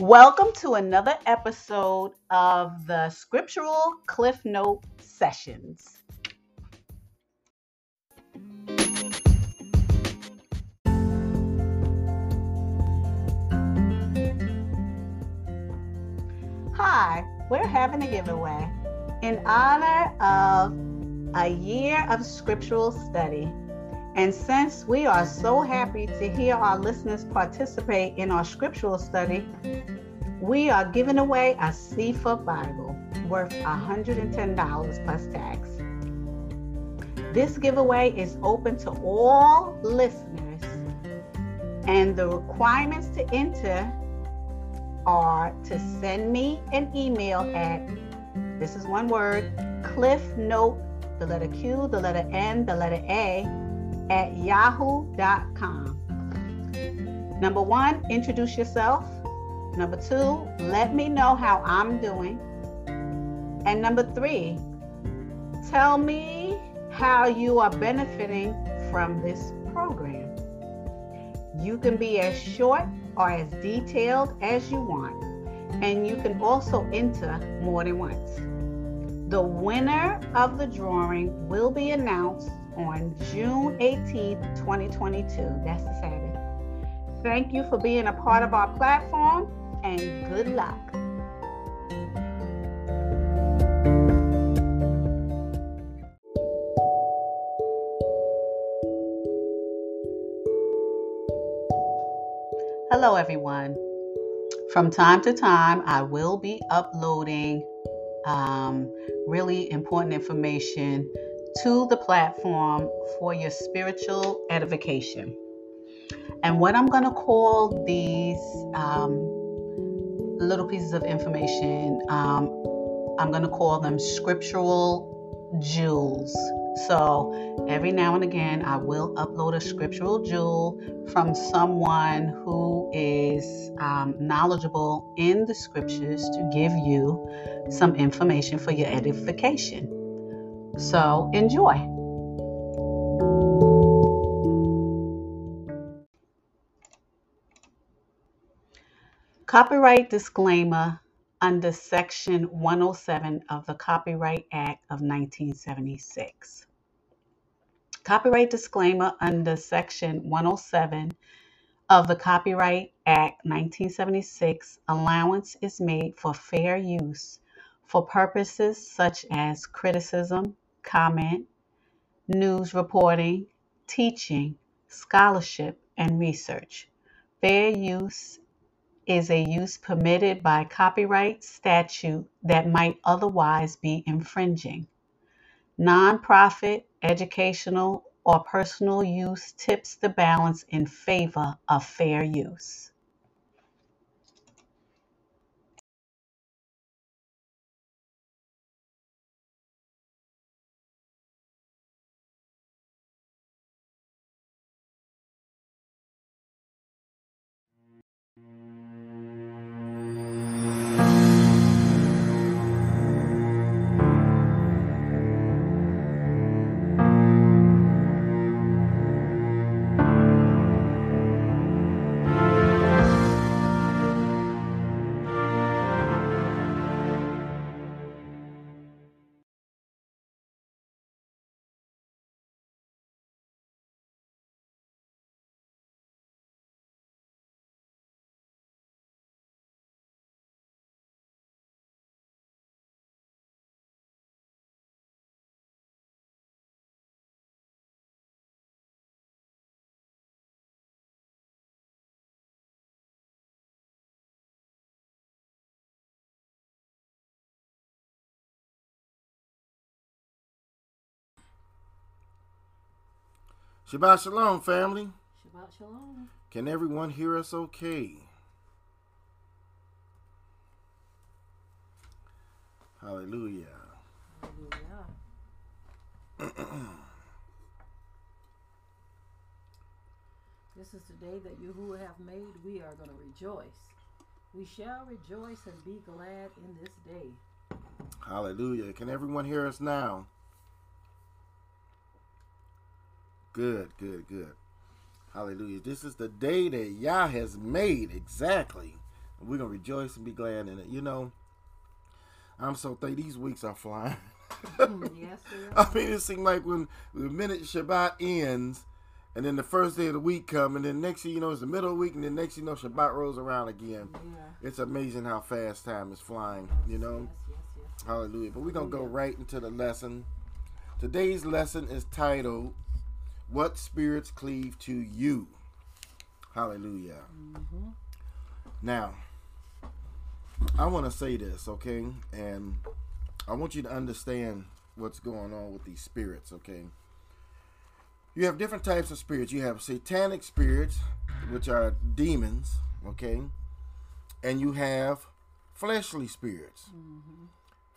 Welcome to another episode of the Scriptural Cliff Note Sessions. Hi, we're having a giveaway in honor of a year of scriptural study. And since we are so happy to hear our listeners participate in our scriptural study, we are giving away a Cepher Bible worth $110 plus tax. This giveaway is open to all listeners, and the requirements to enter are to send me an email at this is one word cliff note the letter q the letter n the letter a at yahoo.com number one introduce yourself. Number two let me know how i'm doing. And number three tell me how you are benefiting from this program. You can be as short or as detailed as you want, and you can also enter more than once. The winner of the drawing will be announced on June 18th, 2022. That's the Saturday. Thank you for being a part of our platform and good luck. Hello, everyone. From time to time, I will be uploading um, really important information to the platform for your spiritual edification. And what I'm going to call these um, little pieces of information, um, I'm going to call them scriptural jewels. So every now and again, I will upload a scriptural jewel from someone who is um, knowledgeable in the scriptures to give you some information for your edification. So enjoy. Copyright disclaimer under Section 107 of the Copyright Act of 1976. Copyright disclaimer under Section 107 of the Copyright Act 1976 allowance is made for fair use for purposes such as criticism, comment, news reporting, teaching, scholarship, and research. Fair use is a use permitted by copyright statute that might otherwise be infringing. Nonprofit, educational, or personal use tips the balance in favor of fair use. Shabbat Shalom, family. Shabbat Shalom. Can everyone hear us okay? Hallelujah. Hallelujah. this is the day that you who have made. We are going to rejoice. We shall rejoice and be glad in this day. Hallelujah. Can everyone hear us now? Good, good, good. Hallelujah. This is the day that Yah has made. Exactly. We're gonna rejoice and be glad in it. You know, I'm so thankful these weeks are flying. Mm, yes, sir. I mean, it seems like when the minute Shabbat ends, and then the first day of the week come, and then next thing you know, it's the middle of the week, and then next thing you know, Shabbat rolls around again. Yeah. It's amazing how fast time is flying, you know? Yes, yes, yes. Hallelujah. But we're going to go right into the lesson. Today's lesson is titled, What Spirits Cleave to You? Hallelujah. Mhm. Now, I want to say this, okay? And I want you to understand what's going on with these spirits, okay? You have different types of spirits. You have satanic spirits, which are demons, okay? And you have fleshly spirits.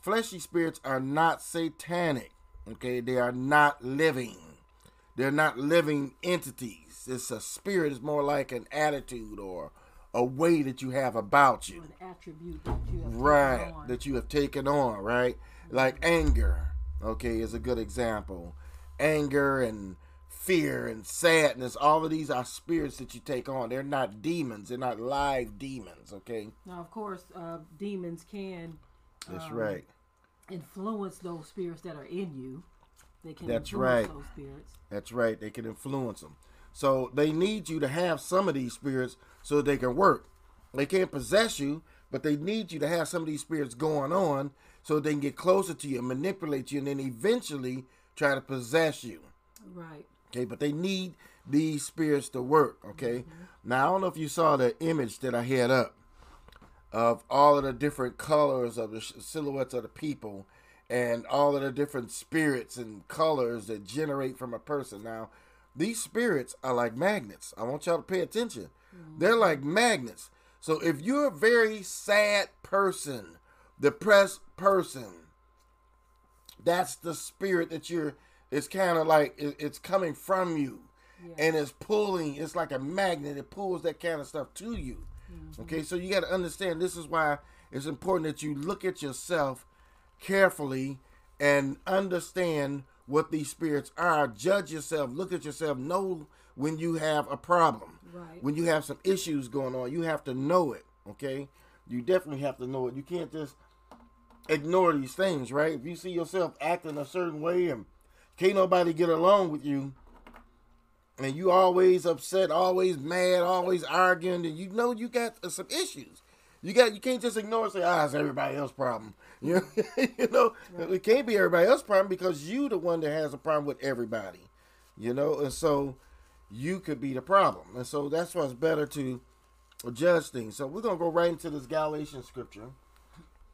Fleshly spirits are not satanic, okay? They are not living. They're not living entities. It's a spirit, it's more like an attitude or a way that you have about you. An attribute that you have taken Right, on. that you have taken on, right? Like anger, okay, is a good example. Anger and fear and sadness, all of these are spirits that you take on. They're not demons, they're not live demons, okay? Now, of course, uh, demons can That's Um, right. influence those spirits that are in you. They can That's influence right. those spirits. That's right. They can influence them. So they need you to have some of these spirits so they can work. They can't possess you, but they need you to have some of these spirits going on so they can get closer to you, manipulate you, and then eventually try to possess you. Right. Okay, but they need these spirits to work. Okay. Mm-hmm. Now I don't know if you saw the image that I had up of all of the different colors of the silhouettes of the people and all of the different spirits and colors that generate from a person. Now, these spirits are like magnets. I want y'all to pay attention. Mm-hmm. They're like magnets. So if you're a very sad person, depressed person, that's the spirit that you're it's kind of like it, it's coming from you and it's pulling it's like a magnet it pulls that kind of stuff to you mm-hmm. okay so you got to understand this is why it's important that you look at yourself carefully and understand what these spirits are judge yourself look at yourself know when you have a problem Right. when you have some issues going on you have to know it okay you definitely have to know it you can't just ignore these things, right? If you see yourself acting a certain way and can't nobody get along with you, and you always upset, always mad, always arguing, then you know you got uh, some issues. You got you can't just ignore and say, ah, it's everybody else's problem. You know, you know, it can't be everybody else's problem because you the one that has a problem with everybody. You know, and so you could be the problem. And so that's why it's better to judge things. So we're gonna go right into this Galatian scripture.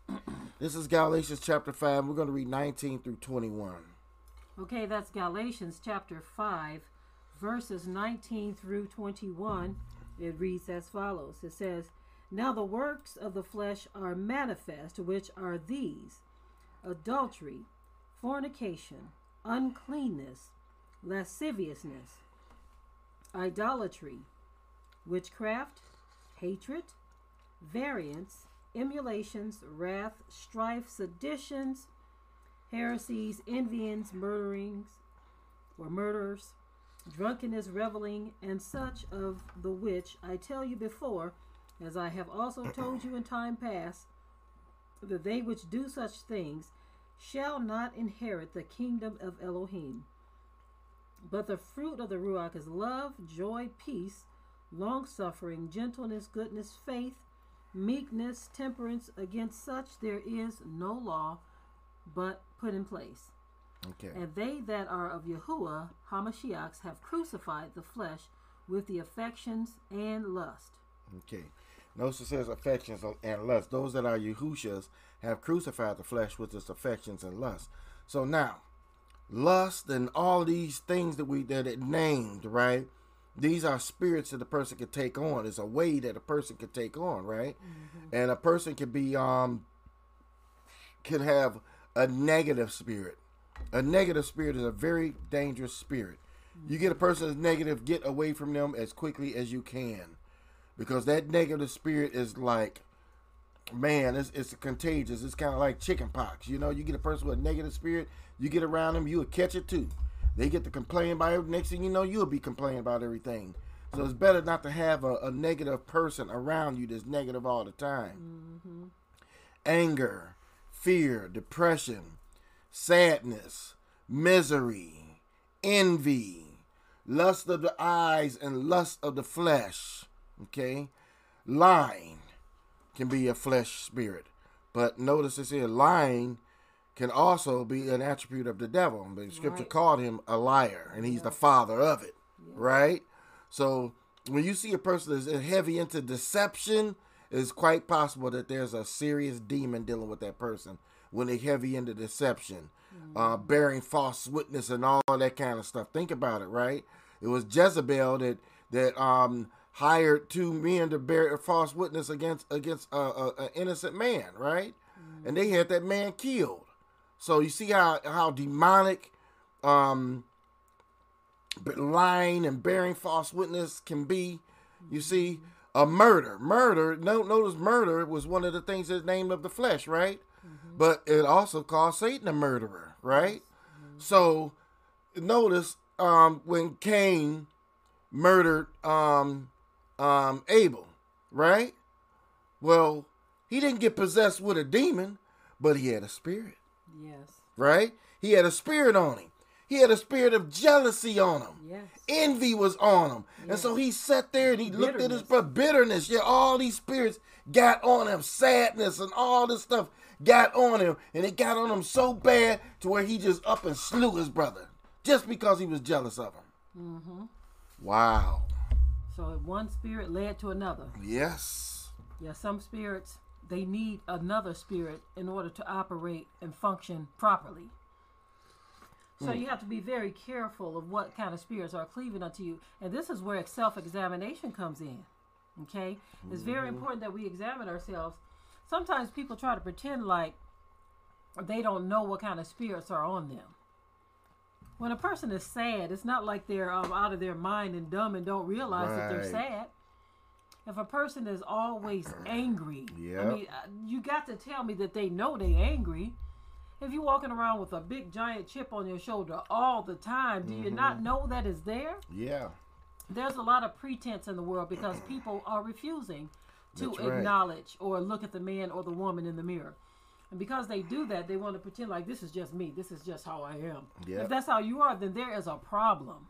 This is Galatians chapter 5. We're going to read 19 through 21. Okay, that's Galatians chapter 5, verses 19 through 21. It reads as follows It says, Now the works of the flesh are manifest, which are these adultery, fornication, uncleanness, lasciviousness, idolatry, witchcraft, hatred, variance, emulations, wrath, strife, seditions, heresies, envyings, murderings, or murders, drunkenness, reveling, and such of the which I tell you before, as I have also told you in time past, that they which do such things shall not inherit the kingdom of Elohim. But the fruit of the Ruach is love, joy, peace, long suffering, gentleness, goodness, faith, meekness, temperance. Against such there is no law, but put in place. Okay. And they that are of Yahuwah, Hamashiachs, have crucified the flesh with the affections and lust. Okay. Notice it says affections and lust. Those that are Yahushas have crucified the flesh with its affections and lust. So now, lust and all these things that we that it named, right? These are spirits that a person can take on. It's a way that a person can take on, right? And a person can be um can have a negative spirit. A negative spirit is a very dangerous spirit. You get a person that's negative, get away from them as quickly as you can because that negative spirit is like man it's, it's contagious it's kind of like chicken pox you know you get a person with a negative spirit you get around them you will catch it too they get to complain about it next thing you know you'll be complaining about everything So it's better not to have a, a negative person around you that's negative all the time. Mm-hmm. Anger, fear, depression, sadness, misery, envy, lust of the eyes, and lust of the flesh. Okay? Lying can be a flesh spirit. But notice this here lying can also be an attribute of the devil. The scripture Right. called him a liar, and he's the father of it. Right? So when you see a person that's heavy into deception, it's quite possible that there's a serious demon dealing with that person when they're heavy into deception, uh, bearing false witness and all that kind of stuff. Think about it, right? It was Jezebel that that um, hired two men to bear a false witness against against a, a, a innocent man, right? And they had that man killed. So you see how how demonic um, lying and bearing false witness can be. You see, a murder. Murder, no, notice murder was one of the things that's named of the flesh, right? But it also called Satan a murderer, right? So notice um, when Cain murdered um, um, Abel, right? Well, he didn't get possessed with a demon, but he had a spirit Yes. right? He had a spirit on him. He had a spirit of jealousy on him. Yes. Envy was on him. And so he sat there and he looked at his brother. Bitterness. Yeah, all these spirits got on him. Sadness and all this stuff got on him. And it got on him so bad to where he just up and slew his brother. Just because he was jealous of him. Mm-hmm. Wow. So one spirit led to another. Yes. Yeah, some spirits they need another spirit in order to operate and function properly. So hmm. you have to be very careful of what kind of spirits are cleaving unto you, and this is where self-examination comes in. Okay, it's very mm-hmm. important that we examine ourselves. Sometimes people try to pretend like they don't know what kind of spirits are on them. When a person is sad, it's not like they're um, out of their mind and dumb and don't realize that they're sad. If a person is always angry, I mean, uh, you got to tell me that they know they're angry. If you're walking around with a big giant chip on your shoulder all the time, do you Mm-hmm. not know that is there? Yeah. There's a lot of pretense in the world because people are refusing to right. acknowledge or look at the man or the woman in the mirror. And because they do that, they want to pretend like this is just me. This is just how I am. Yep. If that's how you are, then there is a problem.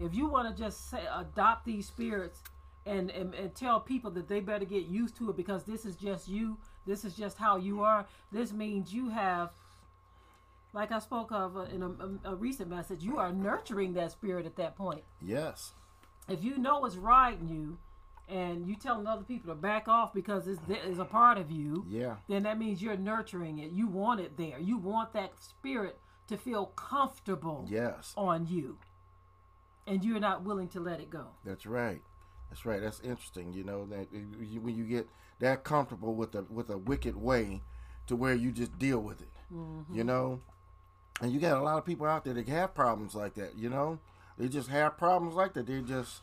If you want to just say, adopt these spirits and, and, and tell people that they better get used to it because this is just you, this is just how you are, this means you have, like I spoke of in a, a, a recent message, you are nurturing that spirit at that point Yes. if you know it's riding you and you telling other people to back off because it's, it's a part of you Yeah. then that means you're nurturing it you want it there you want that spirit to feel comfortable Yes. on you and you're not willing to let it go That's right. That's right. That's interesting. You know that when you get that comfortable with a with a wicked way, to where you just deal with it. Mm-hmm. You know, and you got a lot of people out there that have problems like that. You know, they just have problems like that. They just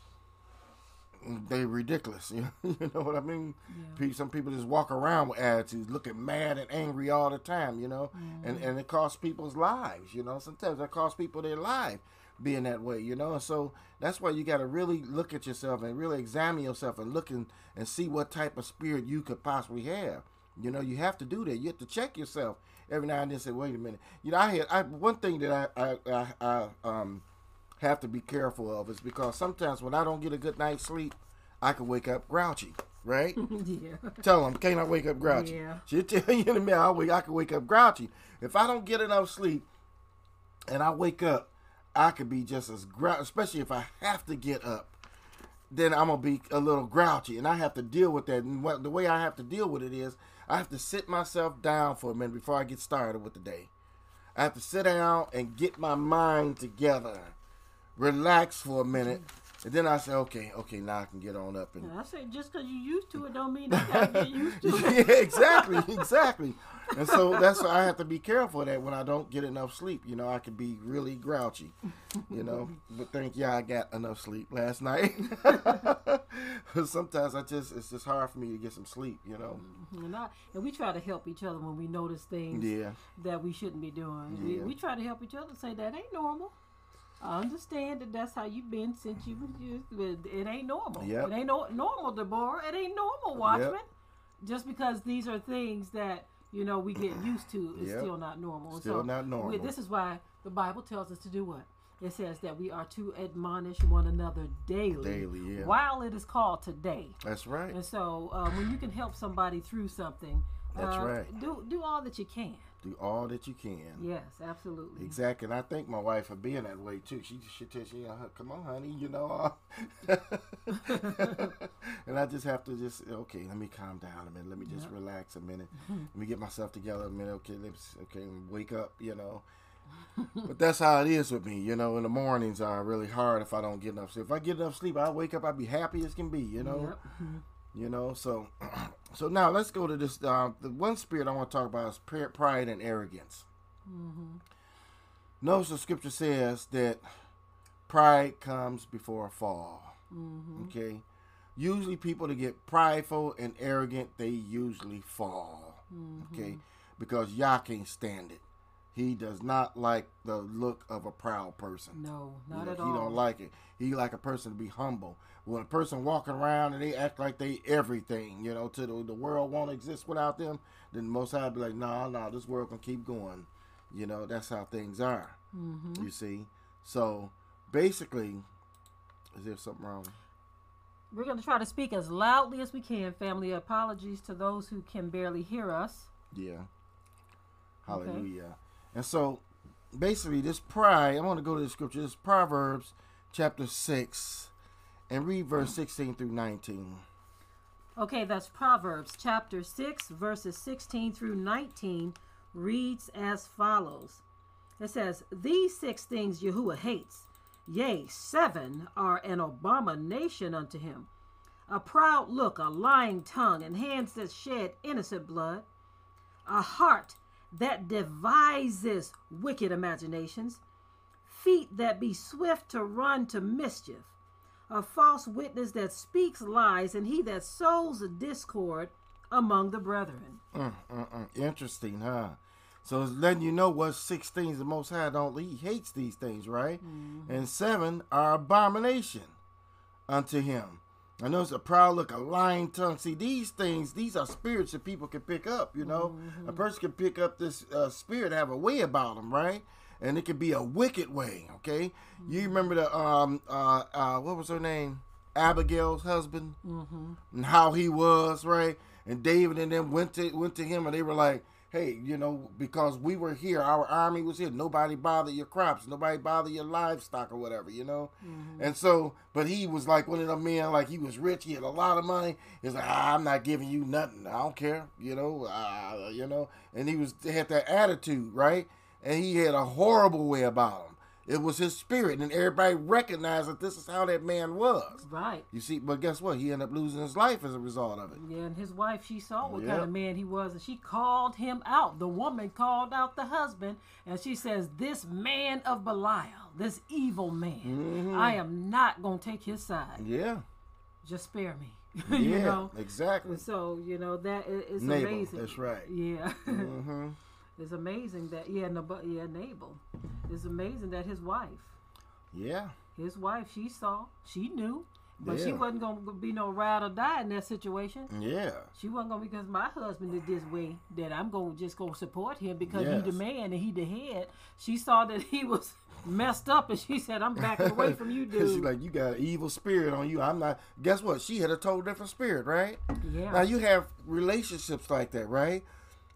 they ridiculous. You know, what I mean? Pe- Some people just walk around with attitudes, looking mad and angry all the time. You know, and and it costs people's lives. You know, sometimes it costs people their life being that way. You know, and so that's why you got to really look at yourself and really examine yourself and look and, and see what type of spirit you could possibly have. You know, you have to do that. You have to check yourself every now and then. Say, wait a minute. You know, I had I, one thing that I I, I, I um have to be careful of is because sometimes when I don't get a good night's sleep, I can wake up grouchy. Right? yeah Tell them, can't I wake up grouchy? Yeah. She'll tell you in a minute, I, wake, I can wake up grouchy. If I don't get enough sleep and I wake up, I could be just as grouchy, especially if I have to get up. Then I'm gonna be a little grouchy, and I have to deal with that. And what, the way I have to deal with it is, I have to sit myself down for a minute before I get started with the day. I have to sit down and get my mind together, relax for a minute, and then I say, okay, okay, now I can get on up and And i say just because you're used to it don't mean you gotta get used to it yeah, exactly, exactly. And so that's why I have to be careful that when I don't get enough sleep. You know, I could be really grouchy. You know, but thank you, I got enough sleep last night. Sometimes I just it's just hard for me to get some sleep. You know. Mm-hmm. and, I, and we try to help each other when we notice things Yeah. that we shouldn't be doing we, we try to help each other say that ain't normal I understand that that's how you've been since you. you it ain't normal. Yep. It ain't no, normal, Deborah. It ain't normal, Watchman. Just because these are things that you know we get used to is Yep. still not normal. Still not we- normal. this is why the Bible tells us to do what. It says that we are to admonish one another daily, Daily, yeah. while it is called today. That's right. And so, uh, when you can help somebody through something, That's uh, right. Do do all that you can. Do all that you can. Yes, absolutely. Exactly, and I thank my wife for being that way too. She just she tells you, uh, "Come on, honey," you know. and I just have to just okay. Let me calm down a minute. Let me just relax a minute. Let me get myself together a minute. Okay, let's okay wake up. You know. but that's how it is with me. You know, in the mornings are really hard if I don't get enough sleep. If I get enough sleep, I wake up. I'd be happy as can be. You know. Yep. You know, so so now let's go to this. Uh, the one spirit I want to talk about is pride and arrogance. Mm-hmm. Notice the scripture says that pride comes before a fall. Mm-hmm. Okay, usually people that get prideful and arrogant, they usually fall. Mm-hmm. Okay, because y'all can't stand it. He does not like the look of a proud person. No, You not know, at he all. He don't like it. He like a person to be humble. When a person walking around and they act like they everything, you know, to the, the world won't exist without them, then Most High be like, nah, nah, this world can keep going. You know, that's how things are. Mm-hmm. You see, so basically, is there something wrong? We're going to try to speak as loudly as we can, family. Apologies to those who can barely hear us. Yeah. Hallelujah. And so basically this pride, I want to go to the scripture. This Proverbs chapter 6 and read verse 16 through 19. Okay, that's Proverbs chapter 6, verses 16 through 19 reads as follows It says, These six things Yahuwah hates, yea, seven are an abomination unto him a proud look, a lying tongue, and hands that shed innocent blood, a heart that devises wicked imaginations, feet that be swift to run to mischief, a false witness that speaks lies, and he that sows discord among the brethren. Mm, mm, mm. Interesting, huh? So it's letting you know what six things the Most High don't. He hates these things, right? And seven are abomination unto him. I know it's a proud look, a lying tongue. See, these things, these are spirits that people can pick up. You know, a person can pick up this uh, spirit, have a way about them, right? And it can be a wicked way. Okay, you remember the um uh uh what was her name? Abigail's husband, mm-hmm. and how he was, right? And David and them went to went to him, and they were like, "Hey, you know, because we were here, our army was here. Nobody bothered your crops, nobody bothered your livestock or whatever, you know." And so, but he was like one of them men, like he was rich, he had a lot of money. He's like, ah, "I'm not giving you nothing. I don't care, you know, uh, you know." And he was had that attitude, right? And he had a horrible way about him. It was his spirit, and everybody recognized that this is how that man was. Right. You see, but guess what? He ended up losing his life as a result of it. Yeah, and his wife, she saw what Yep. kind of man he was, and she called him out. The woman called out the husband, and she says, This man of Belial, this evil man, Mm-hmm. I am not going to take his side. Yeah, Just spare me. yeah, you know? exactly. And so, you know, that is amazing. that's right. Yeah. hmm it's amazing that, yeah, no, but, yeah, Nabal. It's amazing that his wife, Yeah, his wife, she saw, she knew, but she wasn't going to be no ride or die in that situation. yeah, She wasn't gonna because my husband is this way that I'm gonna just go support him because Yes. he the man and he the head. She saw that he was messed up and she said, "I'm backing away from you, dude. She's like, you got an evil spirit on you. I'm not. Guess what? She had a total different spirit, right? yeah, Now you have relationships like that, right?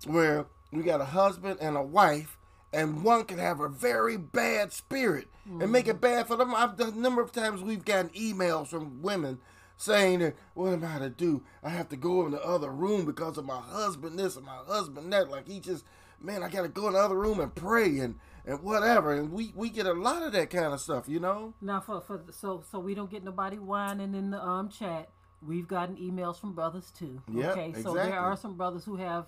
Where you got a husband and a wife, and one can have a very bad spirit and make it bad for them. I've done a number of times we've gotten emails from women saying that what am I to do? I have to go in the other room because of my husband this and my husband that. Like he just man, I gotta go in the other room and pray and and whatever. And we we get a lot of that kind of stuff, you know. now for for the, so so we don't get nobody whining in the um chat. We've gotten emails from brothers too. Yep, okay, so there are some brothers who have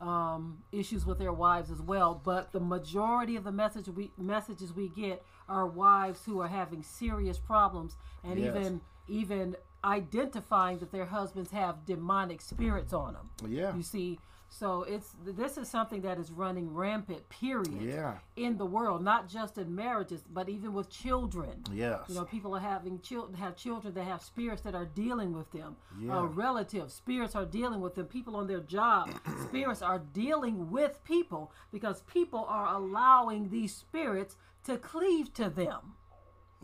um, issues with their wives as well, but the majority of the message we messages we get are wives who are having serious problems and Yes. even even identifying that their husbands have demonic spirits on them. Yeah. You see, So it's this is something that is running rampant. Period. Yeah. In the world, not just in marriages, but even with children. Yes. You know, people are having children, have children that have spirits that are dealing with them. Yeah. Uh, relatives, spirits are dealing with them. People on their job, spirits are dealing with people because people are allowing these spirits to cleave to them.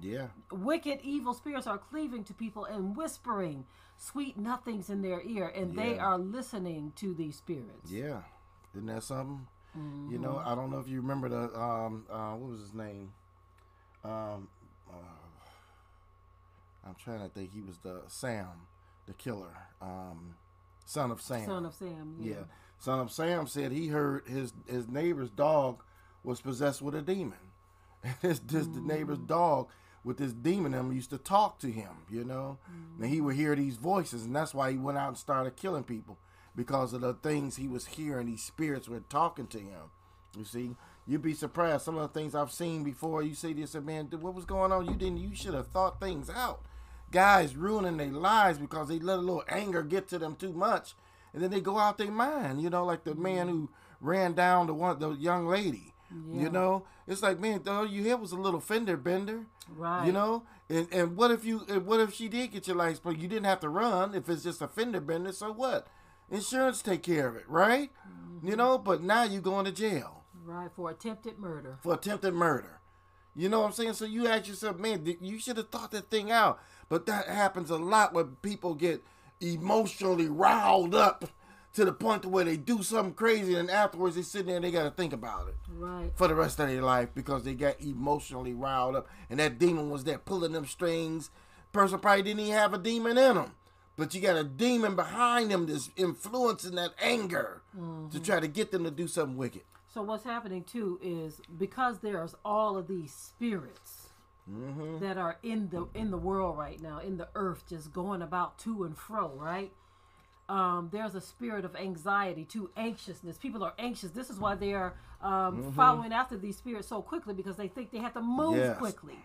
yeah. Wicked, evil spirits are cleaving to people and whispering sweet nothings in their ear, and they are listening to these spirits. Yeah. Isn't that something? You Mm-hmm. know, I don't know if you remember the um uh what was his name? Um uh, I'm trying to think he was the Sam, the killer. Um son of Sam. Son of Sam. Yeah. yeah. Son of Sam said he heard his his neighbor's dog was possessed with a demon. And this this the neighbor's dog with this demon him used to talk to him, you know. And he would hear these voices and that's why he went out and started killing people. Because of the things he was hearing, these spirits were talking to him. You see, you'd be surprised. Some of the things I've seen before, you say this, man, what was going on? You didn't. You should have thought things out. Guys ruining their lives because they let a little anger get to them too much, and then they go out their mind. You know, like the man who ran down the one, the young lady. Yeah. You know, it's like, man, all you hear was a little fender bender. Right. You know, and and what if you, and what if she did get your license plate? You didn't have to run if it's just a fender bender. So what? Insurance take care of it, right? Mm-hmm. You know, but now you're going to jail Right. For attempted murder. for attempted murder. You know what I'm saying? So you ask yourself, man, you should have thought that thing out. But that happens a lot when people get emotionally riled up to the point to where they do something crazy and afterwards they sit there and they got to think about it Right. for the rest of their life because they got emotionally riled up and that demon was there pulling them strings. Person probably didn't even have a demon in them. But you got a demon behind them that's influencing that anger to try to get them to do something wicked. So what's happening too is because there's all of these spirits Mm-hmm. that are in the in the world right now, in the earth, just going about to and fro, right? Um, there's a spirit of anxiety, too, anxiousness. People are anxious. This is why they are um, following after these spirits so quickly because they think they have to move Mm-hmm. Yes. quickly.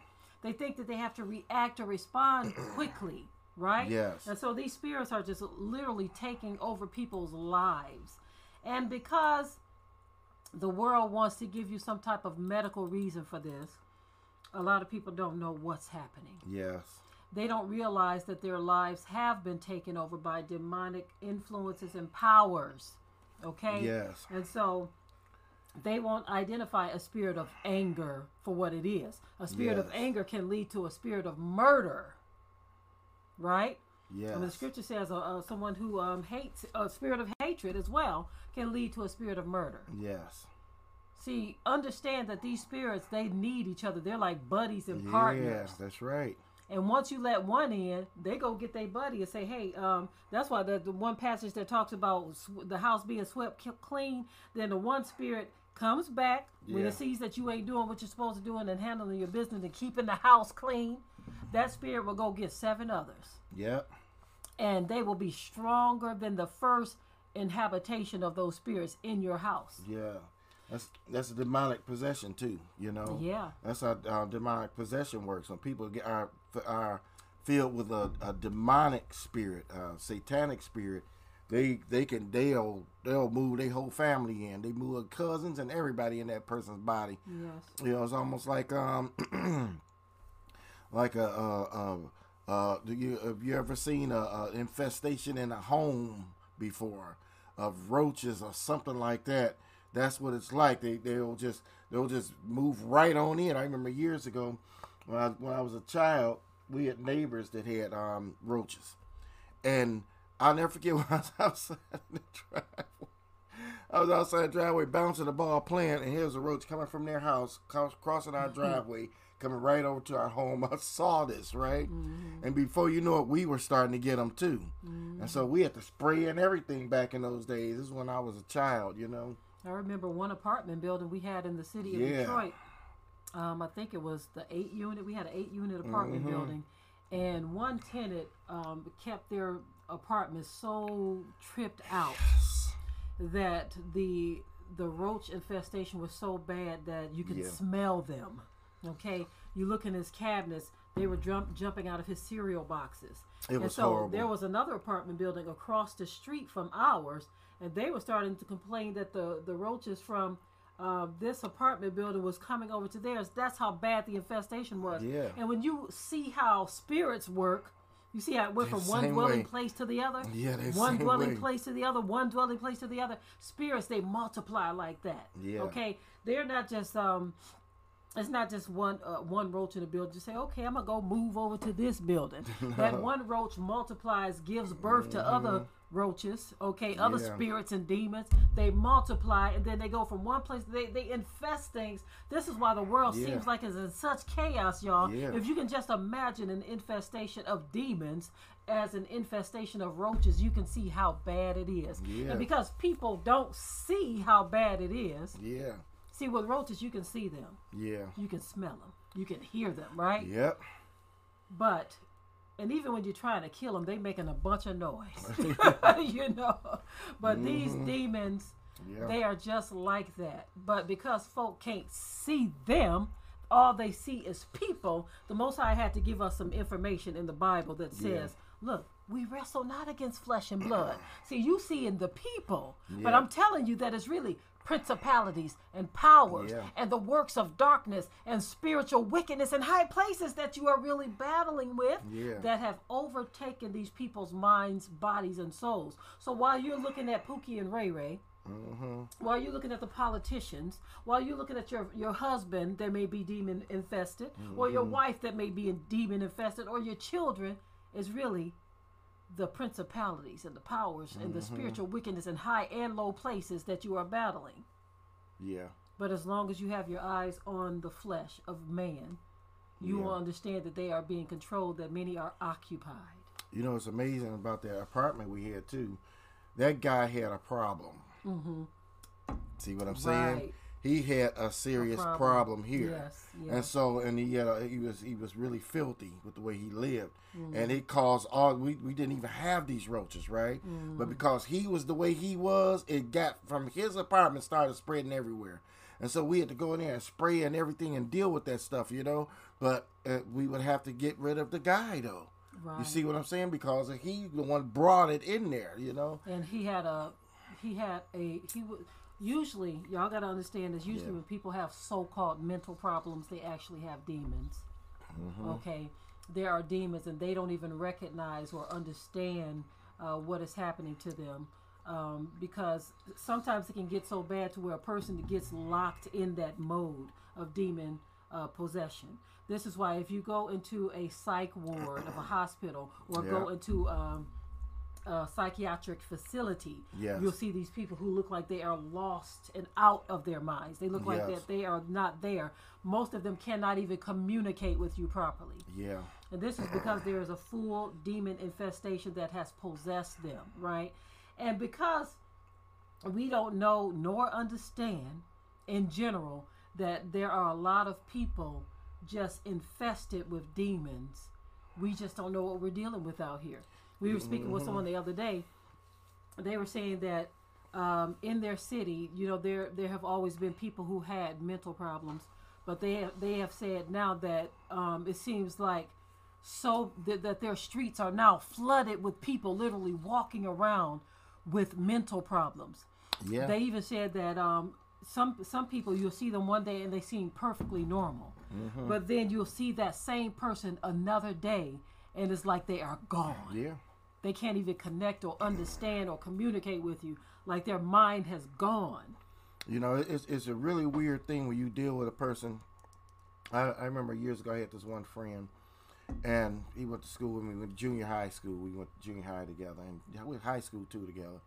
They think that they have to react or respond quickly, right? Yes. And so these spirits are just literally taking over people's lives. And because the world wants to give you some type of medical reason for this, a lot of people don't know what's happening. Yes. They don't realize that their lives have been taken over by demonic influences and powers. Okay? Yes. And so they won't identify a spirit of anger for what it is. A spirit of anger can lead to a spirit of murder. Right? Yes. I mean, the scripture says uh, uh, someone who um, hates a spirit of hatred as well can lead to a spirit of murder. Yes. See, understand that these spirits they need each other. They're like buddies and partners. Yes, that's right. And once you let one in, they go get their buddy and say, "Hey, um, that's why the, the one passage that talks about the house being swept clean. Then the one spirit comes back when it sees that you ain't doing what you're supposed to do and handling your business and keeping the house clean. That spirit will go get seven others, Yep. and they will be stronger than the first inhabitation of those spirits in your house. Yeah. That's that's a demonic possession too. You know. Yeah. That's how uh, demonic possession works. When people get are are filled with a, a demonic spirit, a satanic spirit, they they can they'll they'll move their whole family in. They move cousins and everybody in that person's body. Yes. You know, it's almost like um like a uh uh, uh do you have you ever seen a, a infestation in a home before of roaches or something like that? That's what it's like. They they'll just they'll just move right on in. I remember years ago when I when I was a child, we had neighbors that had um roaches. And I'll never forget when I was outside the driveway. I was outside the driveway bouncing the ball playing, and here's a roach coming from their house, crossing our mm-hmm. driveway, coming right over to our home. I saw this, right? Mm-hmm. And before you know it, we were starting to get them too. And so mm-hmm. we had to spray and everything back in those days. This is when I was a child, you know? I remember one apartment building we had in the city of Yeah. Detroit. Um, I think it was the eight unit. We had an eight unit apartment Mm-hmm. building, and one tenant um, kept their apartment so tripped out that the the roach infestation was so bad that you could Yeah. smell them. Okay, you look in his cabinets; they were jump, jumping out of his cereal boxes. It and was so horrible. there was another apartment building across the street from ours, and they were starting to complain that the the roaches from uh, this apartment building was coming over to theirs. That's how bad the infestation was. Yeah. And when you see how spirits work, you see how it went from one dwelling way. place to the other. Yeah, they one dwelling way. place to the other, one dwelling place to the other. Spirits they multiply like that. Yeah. Okay, they're not just um. It's not just one uh, one roach in a building. Just say, okay, I'm gonna go move over to this building. that one roach multiplies, gives birth to other roaches. Okay, other Mm-hmm. Yeah. spirits and demons. They multiply, and then they go from one place. They they infest things. This is why the world Yeah. seems like it's in such chaos, y'all. Yeah. If you can just imagine an infestation of demons as an infestation of roaches, you can see how bad it is. And because people don't see how bad it is, Yeah. See with roaches you can see them, Yeah. you can smell them, you can hear them, right? Yep. But and even when you're trying to kill them, they making a bunch of noise, you know. But these demons, Mm-hmm. Yeah. they are just like that. But because folk can't see them, all they see is people. The Most High had to give us some information in the Bible that says, "Look, we wrestle not against flesh and blood." see, you see in the people, but I'm telling you that it's really principalities and powers Yeah. and the works of darkness and spiritual wickedness in high places that you are really battling with Yeah. that have overtaken these people's minds, bodies, and souls. So while you're looking at Pookie and Ray Ray, mm-hmm. while you're looking at the politicians, while you're looking at your, your husband that may be demon infested, or your mm-hmm. wife that may be demon infested, or your children, is really the principalities and the powers and the spiritual wickedness in high and low places that you are battling. Yeah. But as long as you have your eyes on the flesh of man, you will understand that they are being controlled, that many are occupied. You know, it's amazing about that apartment we had too. That guy had a problem. Mm-hmm. See what I'm saying? Right. He had a serious problem. problem. here. Yes, yes. And so, and he had a, he was he was really filthy with the way he lived, Mm-hmm. and it caused all we we didn't even have these roaches, right? Mm-hmm. But because he was the way he was, it got from his apartment started spreading everywhere, and so we had to go in there and spray and everything and deal with that stuff, you know. But uh, we would have to get rid of the guy though. You see what I'm saying? Because he the one brought it in there, you know. and he had a he had a he would usually y'all got to understand is usually Yeah. when people have so-called mental problems they actually have demons. Mm-hmm. okay? There are demons and they don't even recognize or understand uh, what is happening to them. Um, because sometimes it can get so bad to where a person gets locked in that mode of demon uh, possession. This is why if you go into a psych ward of a hospital or go into um, a psychiatric facility, Yes. you'll see these people who look like they are lost and out of their minds. They look like that they are not there. Most of them cannot even communicate with you properly. Yeah, And this is because there is a full demon infestation that has possessed them, right? And because we don't know nor understand in general that there are a lot of people just infested with demons, we just don't know what we're dealing with out here. We were speaking with someone the other day. They were saying that um, in their city, you know, there there have always been people who had mental problems, but they have, they have said now that um, it seems like so that, that their streets are now flooded with people literally walking around with mental problems. yeah, They even said that um, some some people you'll see them one day and they seem perfectly normal, Mm-hmm. but then you'll see that same person another day and it's like they are gone. yeah. They can't even connect or understand or communicate with you, like their mind has gone. You know, it's it's a really weird thing when you deal with a person. I, I remember years ago I had this one friend, and he went to school with me. We went to junior high school. We went to junior high together, and we went high school too together.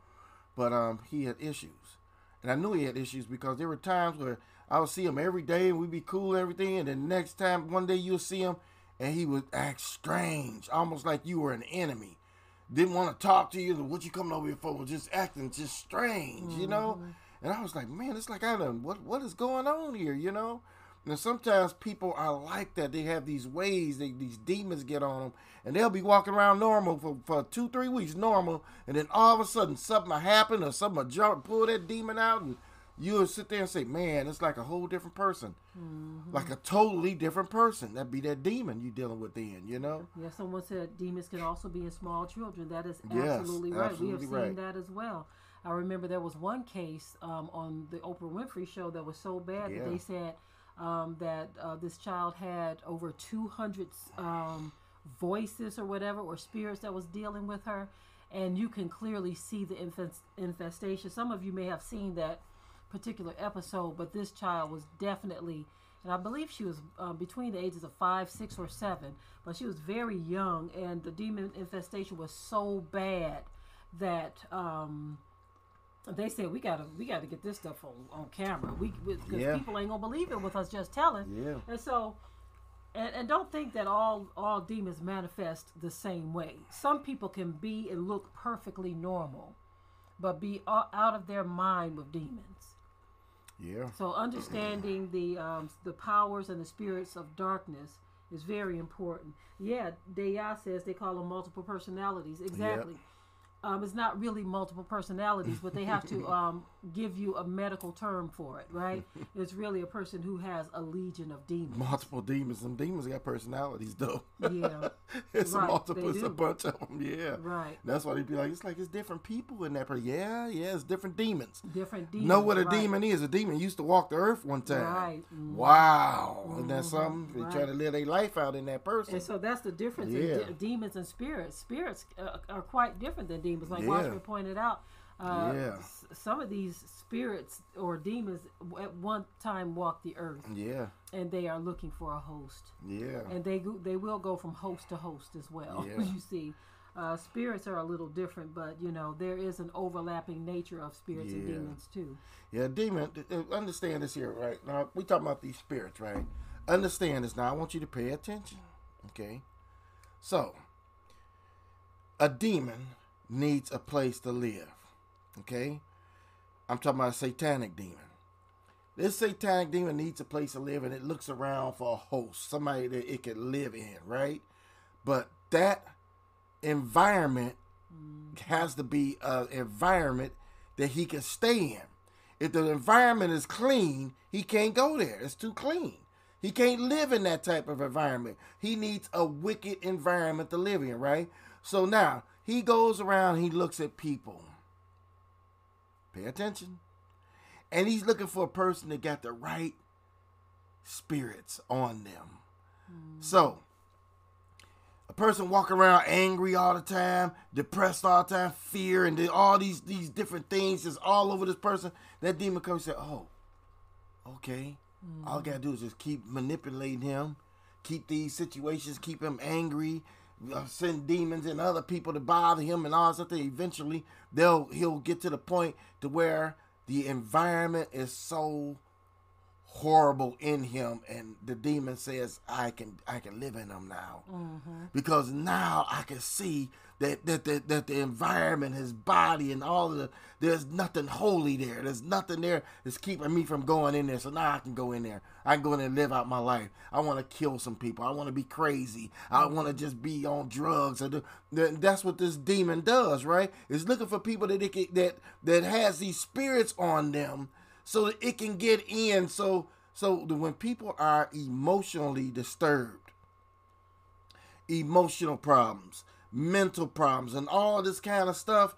But um, he had issues, and I knew he had issues because there were times where I would see him every day, and we'd be cool and everything, and then next time, one day you'll see him, and he would act strange, almost like you were an enemy. Didn't want to talk to you. What you coming over here for? Just acting just strange, you know. Mm-hmm. And I was like, man, it's like I don't what what is going on here, you know? And sometimes people are like that. They have these ways, they, these demons get on them, and they'll be walking around normal for, for two, three weeks, normal, and then all of a sudden something will happen or something will jump, pull that demon out, and you'll sit there and say, man, it's like a whole different person, like a totally different person. That'd be that demon you're dealing with then, you know? Yeah, someone said demons can also be in small children. That is Yes, absolutely right. we have seen right. that as well. I remember there was one case um, on the Oprah Winfrey show that was so bad Yeah. that they said um, that uh, this child had over 200 um, voices or whatever, or spirits that was dealing with her. And you can clearly see the infest- infestation. Some of you may have seen that particular episode, but this child was definitely, and I believe she was um, between the ages of five, six, or seven, but she was very young, and the demon infestation was so bad that um, they said we gotta we gotta get this stuff on, on camera. We because Yeah. people ain't gonna believe it with us just telling. Yeah. And so, and, and don't think that all all demons manifest the same way. Some people can be and look perfectly normal, but be out of their mind with demons. Yeah. So understanding the um, the powers and the spirits of darkness is very important. Yeah, Deya says they call them multiple personalities. Exactly. Um, it's not really multiple personalities, but they have to um, give you a medical term for it, right? It's really a person who has a legion of demons. Multiple demons. Some demons got personalities though. Yeah, it's a Right, multiple. It's a bunch of them. Yeah. right. That's why they'd be like, it's like it's different people in that. person. Yeah, yeah, it's different demons. Different demons. know what a right. demon is? A demon used to walk the earth one time. Right. Wow, isn't that something? They try to live their life out in that person. And so that's the difference Yeah. in de- demons and spirits. Spirits uh, are quite different than demons, like Yeah. Watchman pointed out. Uh, Yeah. s- some of these spirits or demons at one time walk the earth, yeah, and they are looking for a host, yeah, and they go, they will go from host to host as well. Yeah. you see, uh, spirits are a little different, but you know there is an overlapping nature of spirits and demons too. yeah. Demon. Understand this here, right? Now we talking about these spirits, right? Understand this. Now I want you to pay attention. Okay, so a demon needs a place to live. Okay, I'm talking about a satanic demon. This satanic demon needs a place to live, and it looks around for a host, somebody that it can live in, right? But that environment has to be an environment that he can stay in. If the environment is clean, he can't go there. It's too clean. He can't live in that type of environment. He needs a wicked environment to live in, right? So now he goes around, he looks at people. Pay attention. And he's looking for a person that got the right spirits on them. Hmm. So, a person walking around angry all the time, depressed all the time, fear, and all these these different things is all over this person. That demon comes and say, "Oh, okay. All I hmm. gotta do is just keep manipulating him, keep these situations, keep him angry, Uh, send demons and other people to bother him, and all something. Eventually, they'll he'll get to the point to where the environment is so horrible in him and the demon says i can i can live in him now mm-hmm. because now i can see that that, that that the environment his body and all the there's nothing holy there. There's nothing there that's keeping me from going in there. So now i can go in there. I can go in and live out my life. I want to kill some people. I want to be crazy. I want to just be on drugs. That's what this demon does right? It's looking for people that it can, that that has these spirits on them so that it can get in. So so when people are emotionally disturbed emotional problems mental problems and all this kind of stuff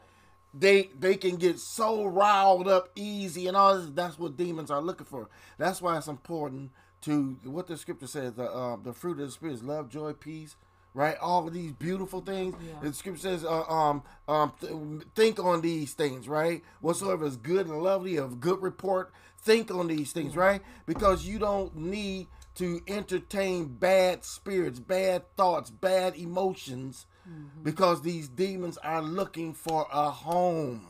they they can get so riled up easy and all this that's what demons are looking for. That's why it's important to what the scripture says the uh, the fruit of the spirit is love joy peace right? All of these beautiful things. Yeah. the scripture says uh, um um th- think on these things right? Whatsoever is good and lovely of good report think on these things right? Because you don't need to entertain bad spirits bad thoughts bad emotions because these demons are looking for a home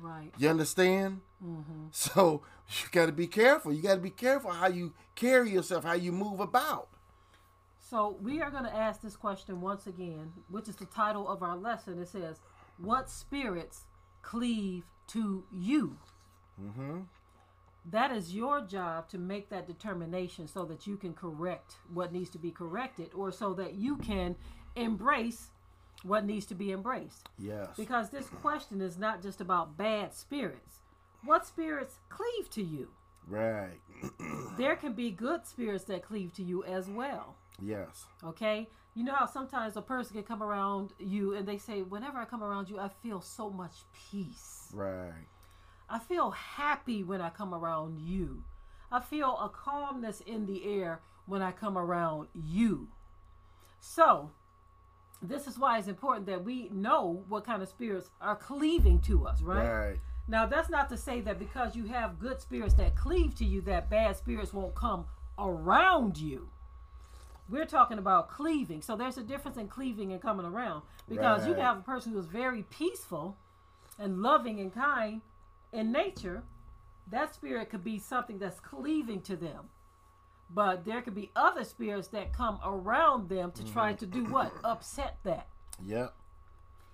Right. you understand so you got to be careful you got to be careful how you carry yourself how you move about So we are going to ask this question once again, which is the title of our lesson. It says, "What spirits cleave to you?" mm-hmm. That is your job to make that determination, so that you can correct what needs to be corrected, or so that you can embrace what needs to be embraced. yes Because this question is not just about bad spirits. What spirits cleave to you? right There can be good spirits that cleave to you as well. yes Okay? You know how sometimes a person can come around you and they say, Whenever I come around you, I feel so much peace. Right. I feel happy when I come around you. I feel a calmness in the air when I come around you. So, this is why it's important that we know what kind of spirits are cleaving to us, right? Right. Now, that's not to say that because you have good spirits that cleave to you, that bad spirits won't come around you. We're talking about cleaving. So there's a difference in cleaving and coming around. Because you can have a person who is very peaceful and loving and kind in nature. That spirit could be something that's cleaving to them. But there could be other spirits that come around them to try mm-hmm. to do what? Upset that. Yep.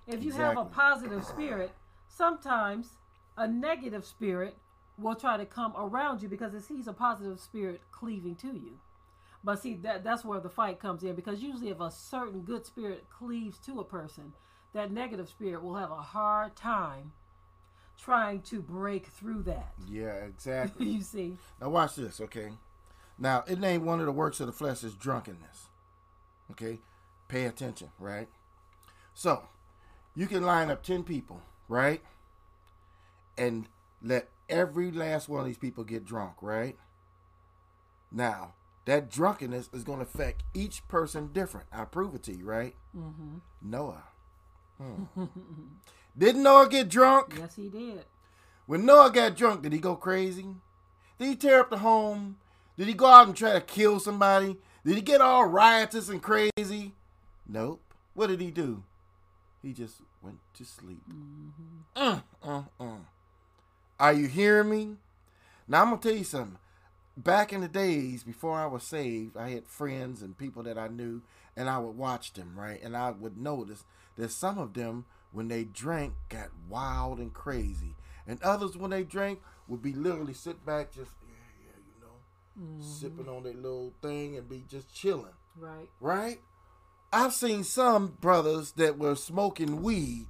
If you have a positive spirit, sometimes a negative spirit will try to come around you because it sees a positive spirit cleaving to you. But see that that's where the fight comes in because usually if a certain good spirit cleaves to a person, that negative spirit will have a hard time trying to break through that. Yeah, exactly. you see? Now watch this, okay? Now it named one of the works of the flesh is drunkenness. Okay? Pay attention, right? So you can line up ten people, right? And let every last one of these people get drunk, right? Now, that drunkenness is going to affect each person different. I prove it to you, right? Mm-hmm. Noah. Hmm. Didn't Noah get drunk? Yes, he did. When Noah got drunk, did he go crazy? Did he tear up the home? Did he go out and try to kill somebody? Did he get all riotous and crazy? Nope. What did he do? He just went to sleep. Uh, uh, uh. Are you hearing me? Now I'm gonna tell you something. Back in the days before I was saved, I had friends and people that I knew, and I would watch them, right? And I would notice that some of them, when they drank, got wild and crazy, and others, when they drank, would be literally sit back, just yeah, yeah, you know, sipping on their little thing and be just chilling, Right. right? I've seen some brothers that were smoking weed.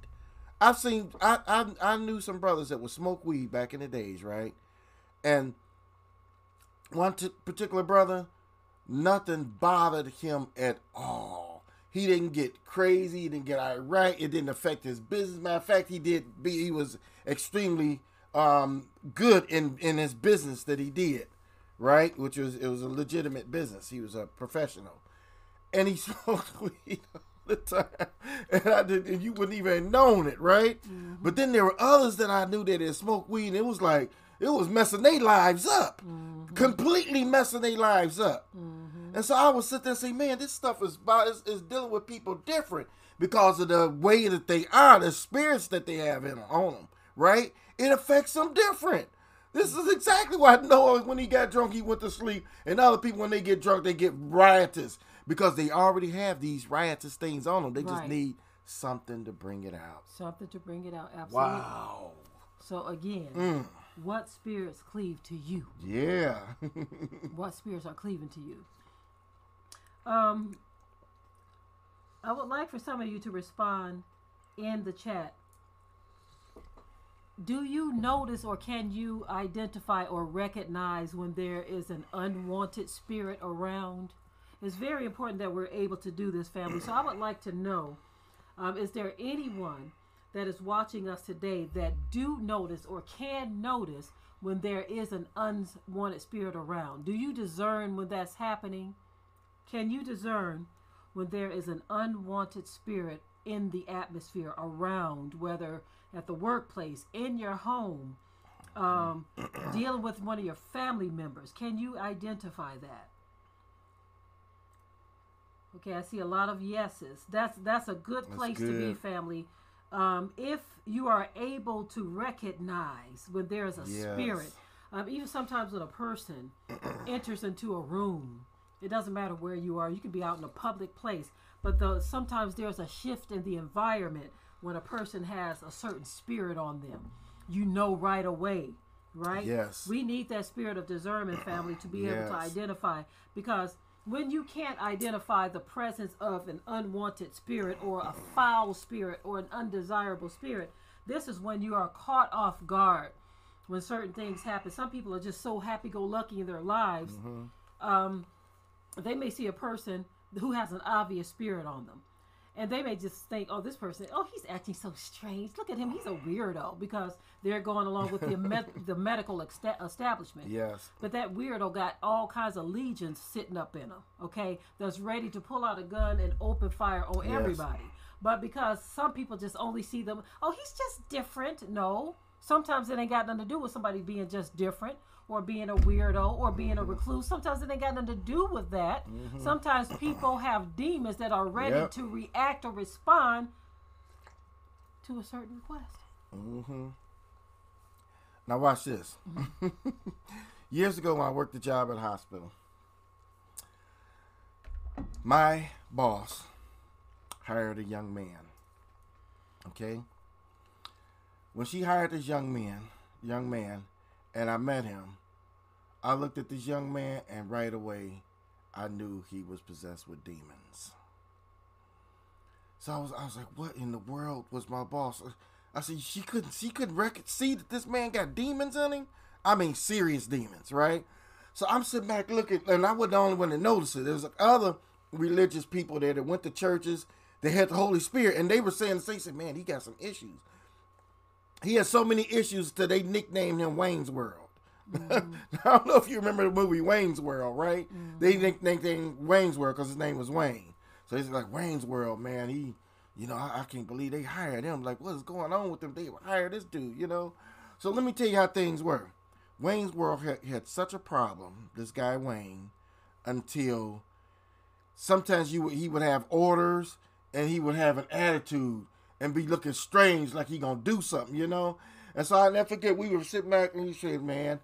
I've seen I, I I knew some brothers that would smoke weed back in the days, right? And one t- particular brother, nothing bothered him at all. He didn't get crazy. He didn't get irate. It didn't affect his business. Matter of fact, he did. Be, he was extremely um, good in in his business that he did, right? Which was it was a legitimate business. He was a professional, and he smoked weed all the time, and I did. And you wouldn't even have known it, right? Mm-hmm. But then there were others that I knew that had smoked weed, and it was like it was messing their lives up, mm-hmm. completely messing their lives up. Mm-hmm. And so I would sit there and say, man, this stuff is about is, is dealing with people different because of the way that they are, the spirits that they have in on them, right? It affects them different. This is exactly why Noah, when he got drunk, he went to sleep, and other people, when they get drunk, they get riotous because they already have these riotous things on them. They just Right. need something to bring it out. Something to bring it out. Absolutely. Wow. So again, Mm. what spirits cleave to you? Yeah. what spirits are cleaving to you. Um, I would like for some of you to respond in the chat. Do you notice or can you identify or recognize when there is an unwanted spirit around? It's very important that we're able to do this, family. So I would like to know um, is there anyone that is watching us today that do notice or can notice when there is an unwanted spirit around? Do you discern when that's happening? Can you discern when there is an unwanted spirit in the atmosphere around, whether at the workplace, in your home, um, dealing with one of your family members? Can you identify that? Okay, I see a lot of yeses. That's that's a good That's place to be, good. family. Um, if you are able to recognize when there is a Yes. spirit, um, even sometimes when a person enters into a room, it doesn't matter where you are. You could be out in a public place, but the, sometimes there's a shift in the environment when a person has a certain spirit on them. You know right away, right? Yes. We need that spirit of discernment, family, to be able to identify because when you can't identify the presence of an unwanted spirit or a foul spirit or an undesirable spirit, this is when you are caught off guard when certain things happen. Some people are just so happy go lucky in their lives. Um, they may see a person who has an obvious spirit on them. And they may just think, oh, this person, oh, he's acting so strange. Look at him, he's a weirdo because they're going along with the med- the medical exta- establishment. Yes. But that weirdo got all kinds of legions sitting up in him, okay, that's ready to pull out a gun and open fire on Yes. everybody. But because some people just only see them, oh, he's just different. No. Sometimes it ain't got nothing to do with somebody being just different or being a weirdo or being a recluse. Sometimes it ain't got nothing to do with that. Sometimes people have demons that are ready Yep. to react or respond to a certain request. Mm-hmm. Now watch this. Years ago, when I worked a job at a hospital, my boss hired a young man. Okay. When she hired this young man, young man, and I met him, I looked at this young man, and right away, I knew he was possessed with demons. So I was, I was like, "What in the world was my boss?" I said, "She couldn't, she couldn't rec- see that this man got demons in him. I mean, serious demons, right?" So I'm sitting back looking, and I wasn't the only one that noticed it. There was other religious people there that went to churches. They had the Holy Spirit, and they were saying the same. Said, "Man, he got some issues. He has so many issues that they nicknamed him Wayne's World." Mm-hmm. I don't know if you remember the movie Wayne's World, right? They mm-hmm. nicknamed him Wayne's World because his name was Wayne. So he's like Wayne's World, man. He, you know, I, I can't believe they hired him. Like, what is going on with them? They hired this dude, you know. So let me tell you how things were. Wayne's World had, had such a problem, this guy Wayne, until sometimes you would, he would have orders and he would have an attitude and be looking strange, like he gonna do something, you know. And so I never forget we were sitting back and he said, "Man,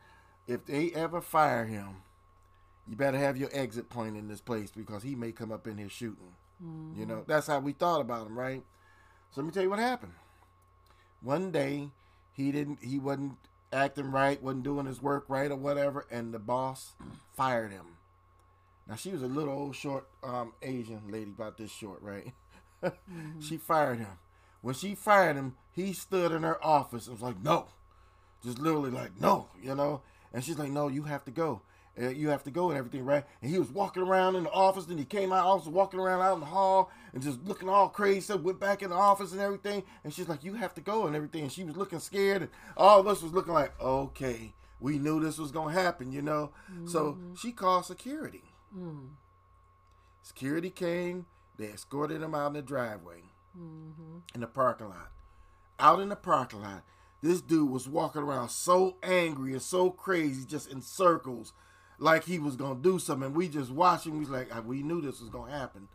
if they ever fire him, you better have your exit point in this place because he may come up in here shooting." You know, that's how we thought about him, right? So let me tell you what happened. One day, he didn't, he wasn't acting right, wasn't doing his work right or whatever, and the boss fired him. Now she was a little old short um, Asian lady, about this short, right? She fired him. When she fired him, he stood in her office and was like, "No," just literally like, "No," you know. And she's like, "No, you have to go. Uh, you have to go and everything, right?" And he was walking around in the office. Then he came out, also walking around out in the hall and just looking all crazy. So went back in the office and everything. And she's like, "You have to go and everything." And she was looking scared, and all of us was looking like, "Okay, we knew this was gonna happen," you know. So she called security. Security came. They escorted him out in the driveway, Mm-hmm. in the parking lot. Out in the parking lot, this dude was walking around so angry and so crazy, just in circles, like he was gonna do something. We just watching. We was like, "Ah, we knew this was gonna happen.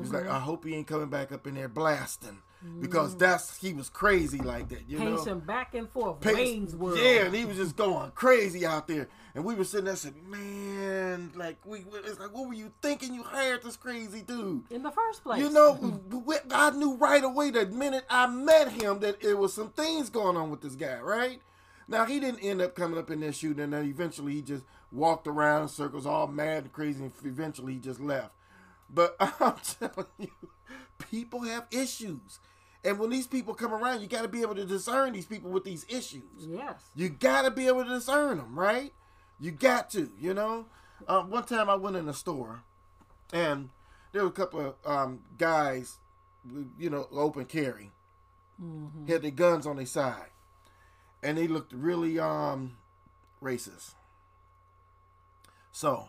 He's like, I hope he ain't coming back up in there blasting, because that's he was crazy like that. You know, back and forth. Pace- Wayne's World. Yeah, and he was just going crazy out there. And we were sitting there saying, man, like, we, it's like, what were you thinking you hired this crazy dude? In the first place. You know, I knew right away the minute I met him that it was some things going on with this guy, right? Now, he didn't end up coming up in there shooting, and then eventually he just walked around in circles all mad and crazy, and eventually he just left. But I'm telling you, people have issues. And when these people come around, you got to be able to discern these people with these issues. Yes. You got to be able to discern them, right? You got to, you know. Um, one time I went in a store, and there were a couple of um, guys, you know, open carry, had their guns on their side, and they looked really um racist. So,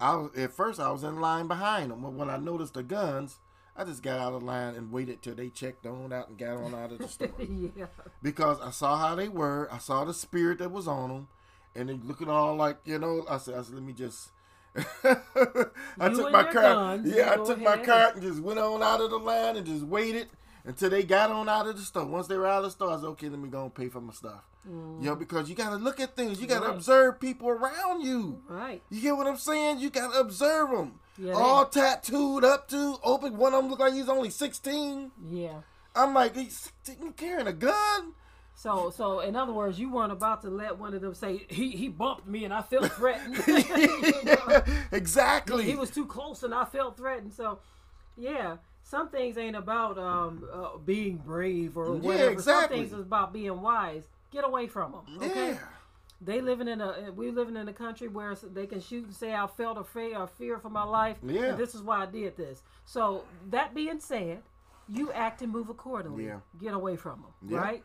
I was at first I was in line behind them, but when I noticed the guns, I just got out of line and waited till they checked on out and got on out of the store yeah. because I saw how they were. I saw the spirit that was on them, and they looking all like you know. I said, I said, let me just. I You took my card. guns, yeah, I took my ahead. card and just went on out of the line and just waited until they got on out of the store. Once they were out of the store, I said, okay, let me go and pay for my stuff. Mm. You know, because you got to look at things. You got to Right. observe people around you. Right. You get what I'm saying? You got to observe them. Yeah, they- all tattooed up to open. One of them look like he's only 16. Yeah. I'm like, he's 16, carrying a gun. So, so in other words, you weren't about to let one of them say he he bumped me and I felt threatened. exactly. he was too close and I felt threatened. So, yeah, some things ain't about um uh, being brave or Yeah, whatever. exactly. Some things is about being wise. Get away from them. Okay. Yeah. They living in a we living in a country where they can shoot and say I felt afraid or fear for my life. Yeah. And this is why I did this. So that being said, you act and move accordingly. Yeah. Get away from them. Yeah. Right.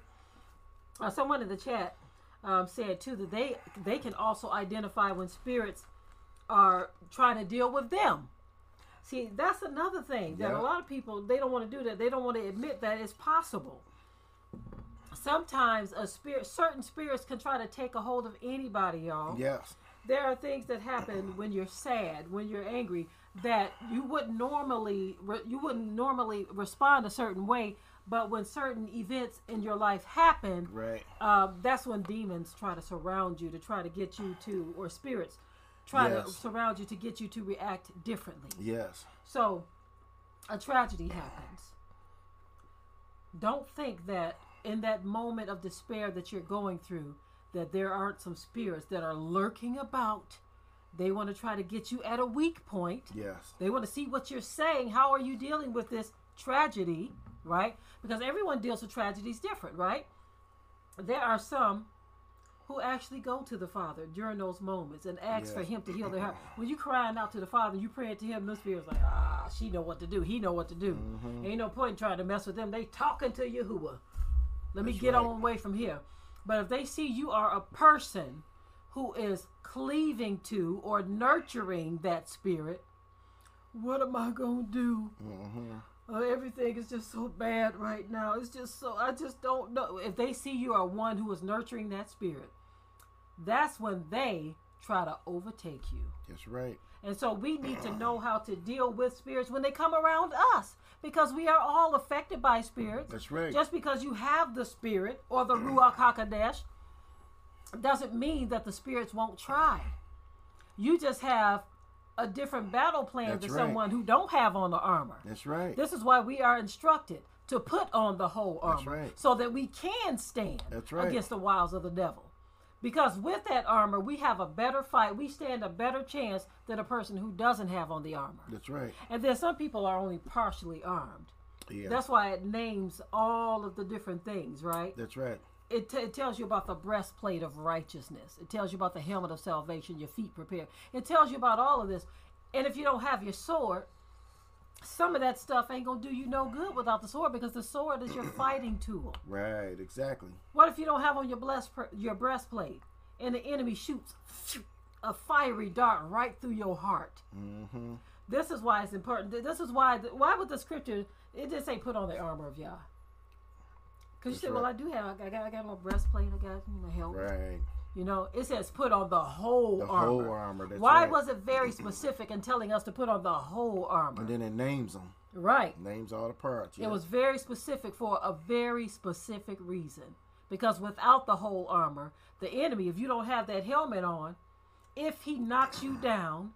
Uh, someone in the chat um, said too that they they can also identify when spirits are trying to deal with them. See, that's another thing that Yeah. a lot of people they don't want to do that. They don't want to admit that it's possible. Sometimes a spirit, certain spirits can try to take a hold of anybody, y'all. Yes. There are things that happen when you're sad, when you're angry, that you wouldn't normally you wouldn't normally respond a certain way. But when certain events in your life happen, Right. um, that's when demons try to surround you to try to get you to, or spirits try to surround you to get you to react differently. Yes. So, a tragedy happens. Don't think that in that moment of despair that you're going through, that there aren't some spirits that are lurking about. They want to try to get you at a weak point. Yes. They want to see what you're saying. How are you dealing with this tragedy, right? Because everyone deals with tragedies different, right? There are some who actually go to the Father during those moments and ask for Him to heal their heart. When you crying out to the Father, you praying to Him, those spirits like, ah, she know what to do. He know what to do. Mm-hmm. Ain't no point in trying to mess with them. They talking to Yahuwah. Let me get right. on away from here. But if they see you are a person who is cleaving to or nurturing that spirit, what am I gonna do? Mm-hmm. Oh, everything is just so bad right now. It's just so I just don't know. If they see you are one who is nurturing that spirit, that's when they try to overtake you. That's right. And so we need to know how to deal with spirits when they come around us because we are all affected by spirits. That's right. Just because you have the spirit or the Ruach HaKodesh doesn't mean that the spirits won't try. You just have a different battle plan That's than right. someone who don't have on the armor. That's right. This is why we are instructed to put on the whole armor right. so that we can stand right. against the wiles of the devil. Because with that armor, we have a better fight. We stand a better chance than a person who doesn't have on the armor. That's right. And then some people are only partially armed. Yeah. That's why it names all of the different things, right? That's right. It, t- it tells you about the breastplate of righteousness. It tells you about the helmet of salvation, your feet prepared. It tells you about all of this. And if you don't have your sword, some of that stuff ain't gonna do you no good without the sword because the sword is your fighting tool. Right. Exactly. What if you don't have on your blessed your breastplate and the enemy shoots a fiery dart right through your heart? Mm-hmm. This is why it's important. This is why. Why would the scripture? It just say put on the armor of Yah. Because you That's said, well, I do have. I got. I got my breastplate. I got my helmet. Right. You know, it says put on the whole The armor. whole armor. Why right. was it very specific in telling us to put on the whole armor? And then it names them. right. Names all the parts. Yeah. It was very specific for a very specific reason. Because without the whole armor, the enemy, if you don't have that helmet on, if he knocks you down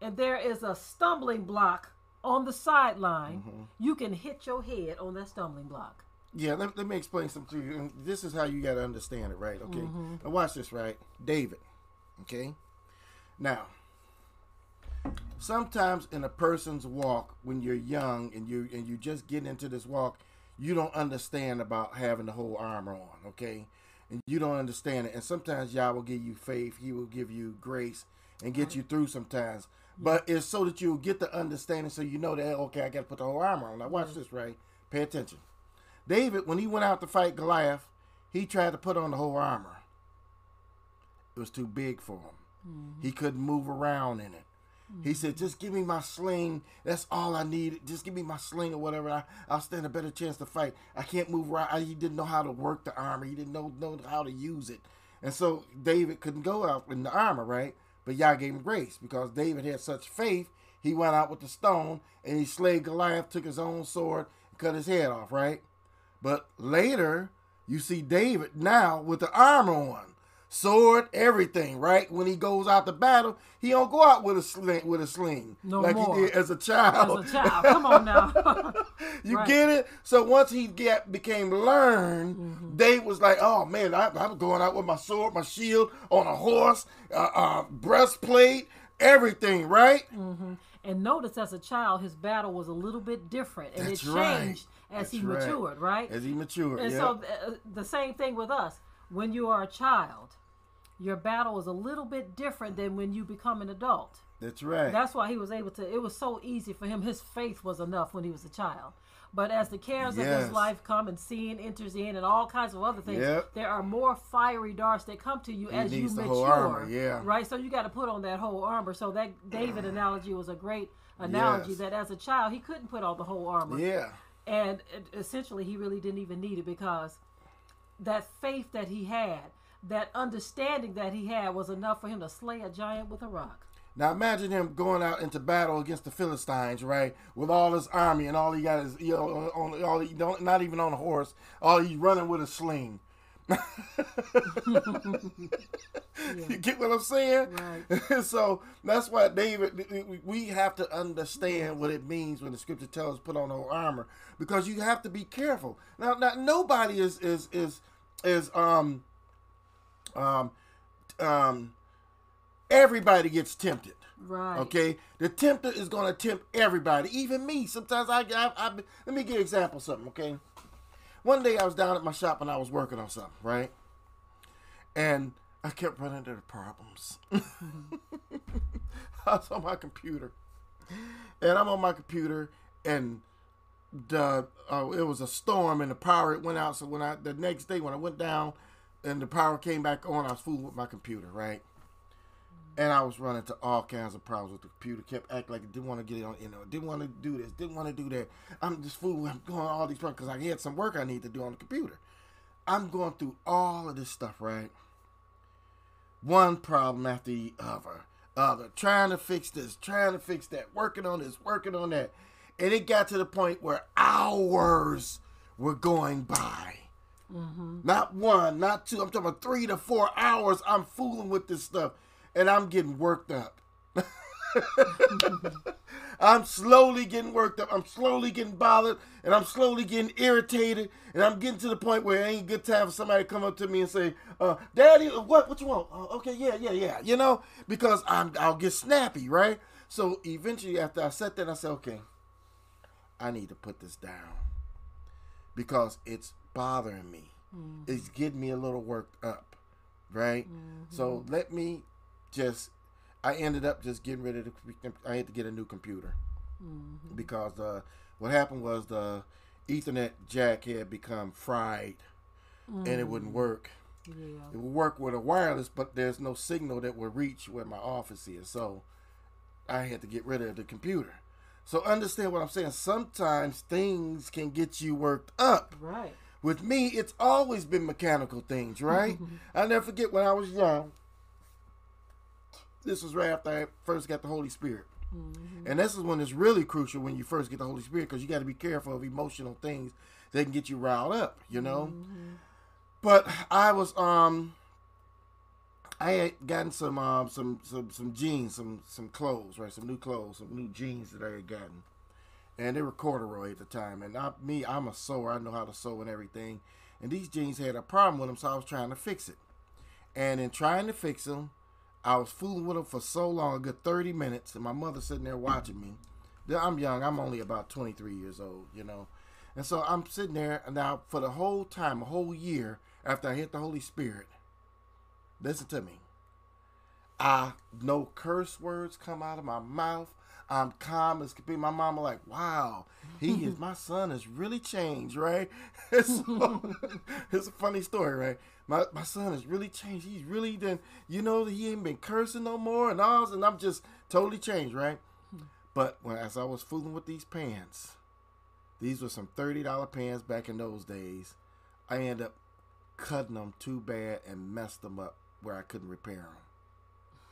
and there is a stumbling block on the sideline, Mm-hmm. you can hit your head on that stumbling block. Yeah, let, let me explain something to you. And this is how you got to understand it, right? Okay. Mm-hmm. Now, watch this, right? David. Okay. Now, sometimes in a person's walk, when you're young and you and you just get into this walk, you don't understand about having the whole armor on. Okay. And you don't understand it. And sometimes Yah will give you faith. He will give you grace and get you through sometimes. But it's so that you'll get the understanding so you know that, okay, I got to put the whole armor on. Now, watch this, right? Pay attention. David, when he went out to fight Goliath, he tried to put on the whole armor. It was too big for him. Mm-hmm. He couldn't move around in it. He said, "Just give me my sling. That's all I need. Just give me my sling or whatever. I, I'll stand a better chance to fight. I can't move around. I, he didn't know how to work the armor. He didn't know know how to use it, and so David couldn't go out in the armor, right? But Yah gave him grace because David had such faith. He went out with the stone and he slayed Goliath, took his own sword, and cut his head off, right? But later, you see David now with the armor on, sword, everything, right? When he goes out to battle, he don't go out with a sling, with a sling No like more. he did as a child. As a child, come on now. you Right. get it? So once he get became learned, Mm-hmm. Dave was like, "Oh man, I, I'm going out with my sword, my shield, on a horse, uh, uh, breastplate, everything, right? and notice, as a child, his battle was a little bit different, and That's it right. As That's he right. matured, right? As he matured, And yeah. so uh, the same thing with us. When you are a child, your battle is a little bit different than when you become an adult. That's right. That's why he was able to. It was so easy for him. His faith was enough when he was a child. But as the cares of Yes. his life come and sin enters in and all kinds of other things, Yep. there are more fiery darts that come to you He as you mature. whole armor, yeah. Right? So you got to put on that whole armor. So that David analogy was a great analogy Yes. that as a child he couldn't put on the whole armor. yeah. And essentially he really didn't even need it because that faith that he had, that understanding that he had was enough for him to slay a giant with a rock. Now imagine him going out into battle against the Philistines, right? With all his army and all he got is you know on all he don't not even on a horse. All he's running with a sling. You get what I'm saying? Right. so that's why David, we have to understand what it means when the scripture tells us put on the armor, because you have to be careful. Now, now nobody is is is is um um um everybody gets tempted. Right. Okay, the tempter is going to tempt everybody, even me. Sometimes I, I, I, let me give you an example of something. Okay, one day I was down at my shop and I was working on something, right? And I kept running into problems. I was on my computer, and I'm on my computer, and the uh, it was a storm and the power it went out. So when I the next day when I went down and the power came back on, I was fooling with my computer, right? And I was running into all kinds of problems with the computer. Kept acting like it didn't want to get it on, you know, didn't want to do this, didn't want to do that. I'm just fooling. I'm going all these problems because I had some work I need to do on the computer. I'm going through all of this stuff, right? One problem after the other, other, trying to fix this, trying to fix that, working on this, working on that, and it got to the point where hours were going by. Mm-hmm. Not one, not two. I'm talking about three to four hours. I'm fooling with this stuff, and I'm getting worked up. I'm slowly getting worked up. I'm slowly getting bothered, and I'm slowly getting irritated, and I'm getting to the point where it ain't a good time for somebody to come up to me and say, uh, "Daddy, what? What you want? Uh, okay, yeah, yeah, yeah." You know, because I'm I'll get snappy, right? So eventually, after I said that, I said, "Okay, I need to put this down because it's bothering me. It's getting me a little worked up, right? So let me just. I ended up just getting rid of the. I had to get a new computer because uh, what happened was the Ethernet jack had become fried, and it wouldn't work. Yeah. It would work with a wireless, but there's no signal that would reach where my office is. So I had to get rid of the computer. So understand what I'm saying. Sometimes things can get you worked up. Right. With me, it's always been mechanical things, right? I never forget when I was young. This was right after I first got the Holy Spirit. And this is when it's really crucial when you first get the Holy Spirit because you got to be careful of emotional things that can get you riled up, you know? But I was um I had gotten some um some some some jeans, some some clothes, right? Some new clothes, some new jeans that I had gotten. And they were corduroy at the time. And I, me, I'm a sewer. I know how to sew and everything. And these jeans had a problem with them, so I was trying to fix it. And in trying to fix them, I was fooling with them for so long, a good 30 minutes. And my mother sitting there watching me. I'm young. I'm only about 23 years old, you know. And so I'm sitting there, now for the whole time, a whole year after I hit the Holy Spirit, listen to me. I no curse words come out of my mouth. I'm calm as could be. My mama like, wow, he is my son has really changed, right? so, it's a funny story, right? My my son has really changed. He's really done, you know, he ain't been cursing no more and all, and I'm just totally changed, right? But when as I was fooling with these pants, these were some thirty dollar pants back in those days. I ended up cutting them too bad and messed them up where I couldn't repair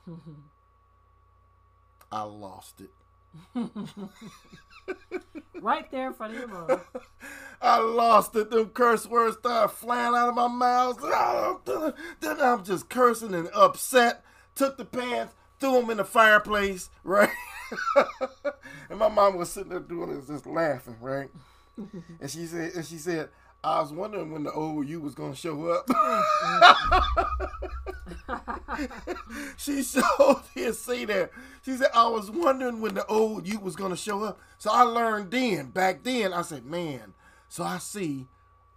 them. I lost it. Right there in front of your mom. I lost it. Them curse words started flying out of my mouth. Then I'm just cursing and upset. Took the pants, threw them in the fireplace, right? and my mom was sitting there doing this, just laughing, right? And she said, and she said, I was wondering when the old you was gonna show up. she showed did see that. She said, I was wondering when the old you was gonna show up. So I learned then, back then, I said, man, so I see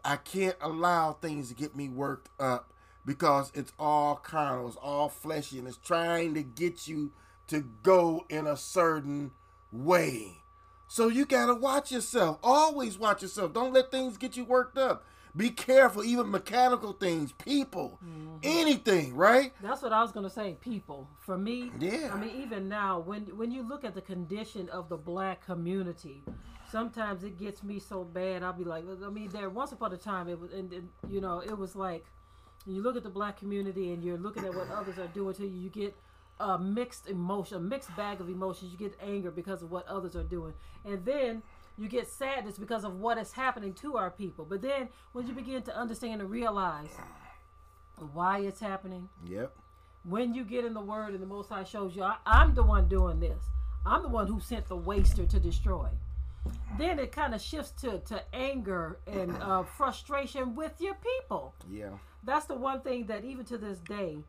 I can't allow things to get me worked up because it's all carnal, it's all fleshy, and it's trying to get you to go in a certain way. So you gotta watch yourself. Always watch yourself. Don't let things get you worked up. Be careful, even mechanical things, people, mm-hmm. anything, right? That's what I was gonna say. People, for me, Yeah. I mean, even now, when when you look at the condition of the black community, sometimes it gets me so bad. I'll be like, I mean, there once upon a time, it was, and, and you know, it was like, you look at the black community and you're looking at what others are doing to you. You get a mixed emotion, a mixed bag of emotions. You get anger because of what others are doing, and then you get sadness because of what is happening to our people. But then when you begin to understand and realize why it's happening, Yep. when you get in the word and the most high shows you I, i'm the one doing this i'm the one who sent the waster to destroy then it kind of shifts to, to anger and uh, frustration with your people Yeah. that's the one thing that even to this day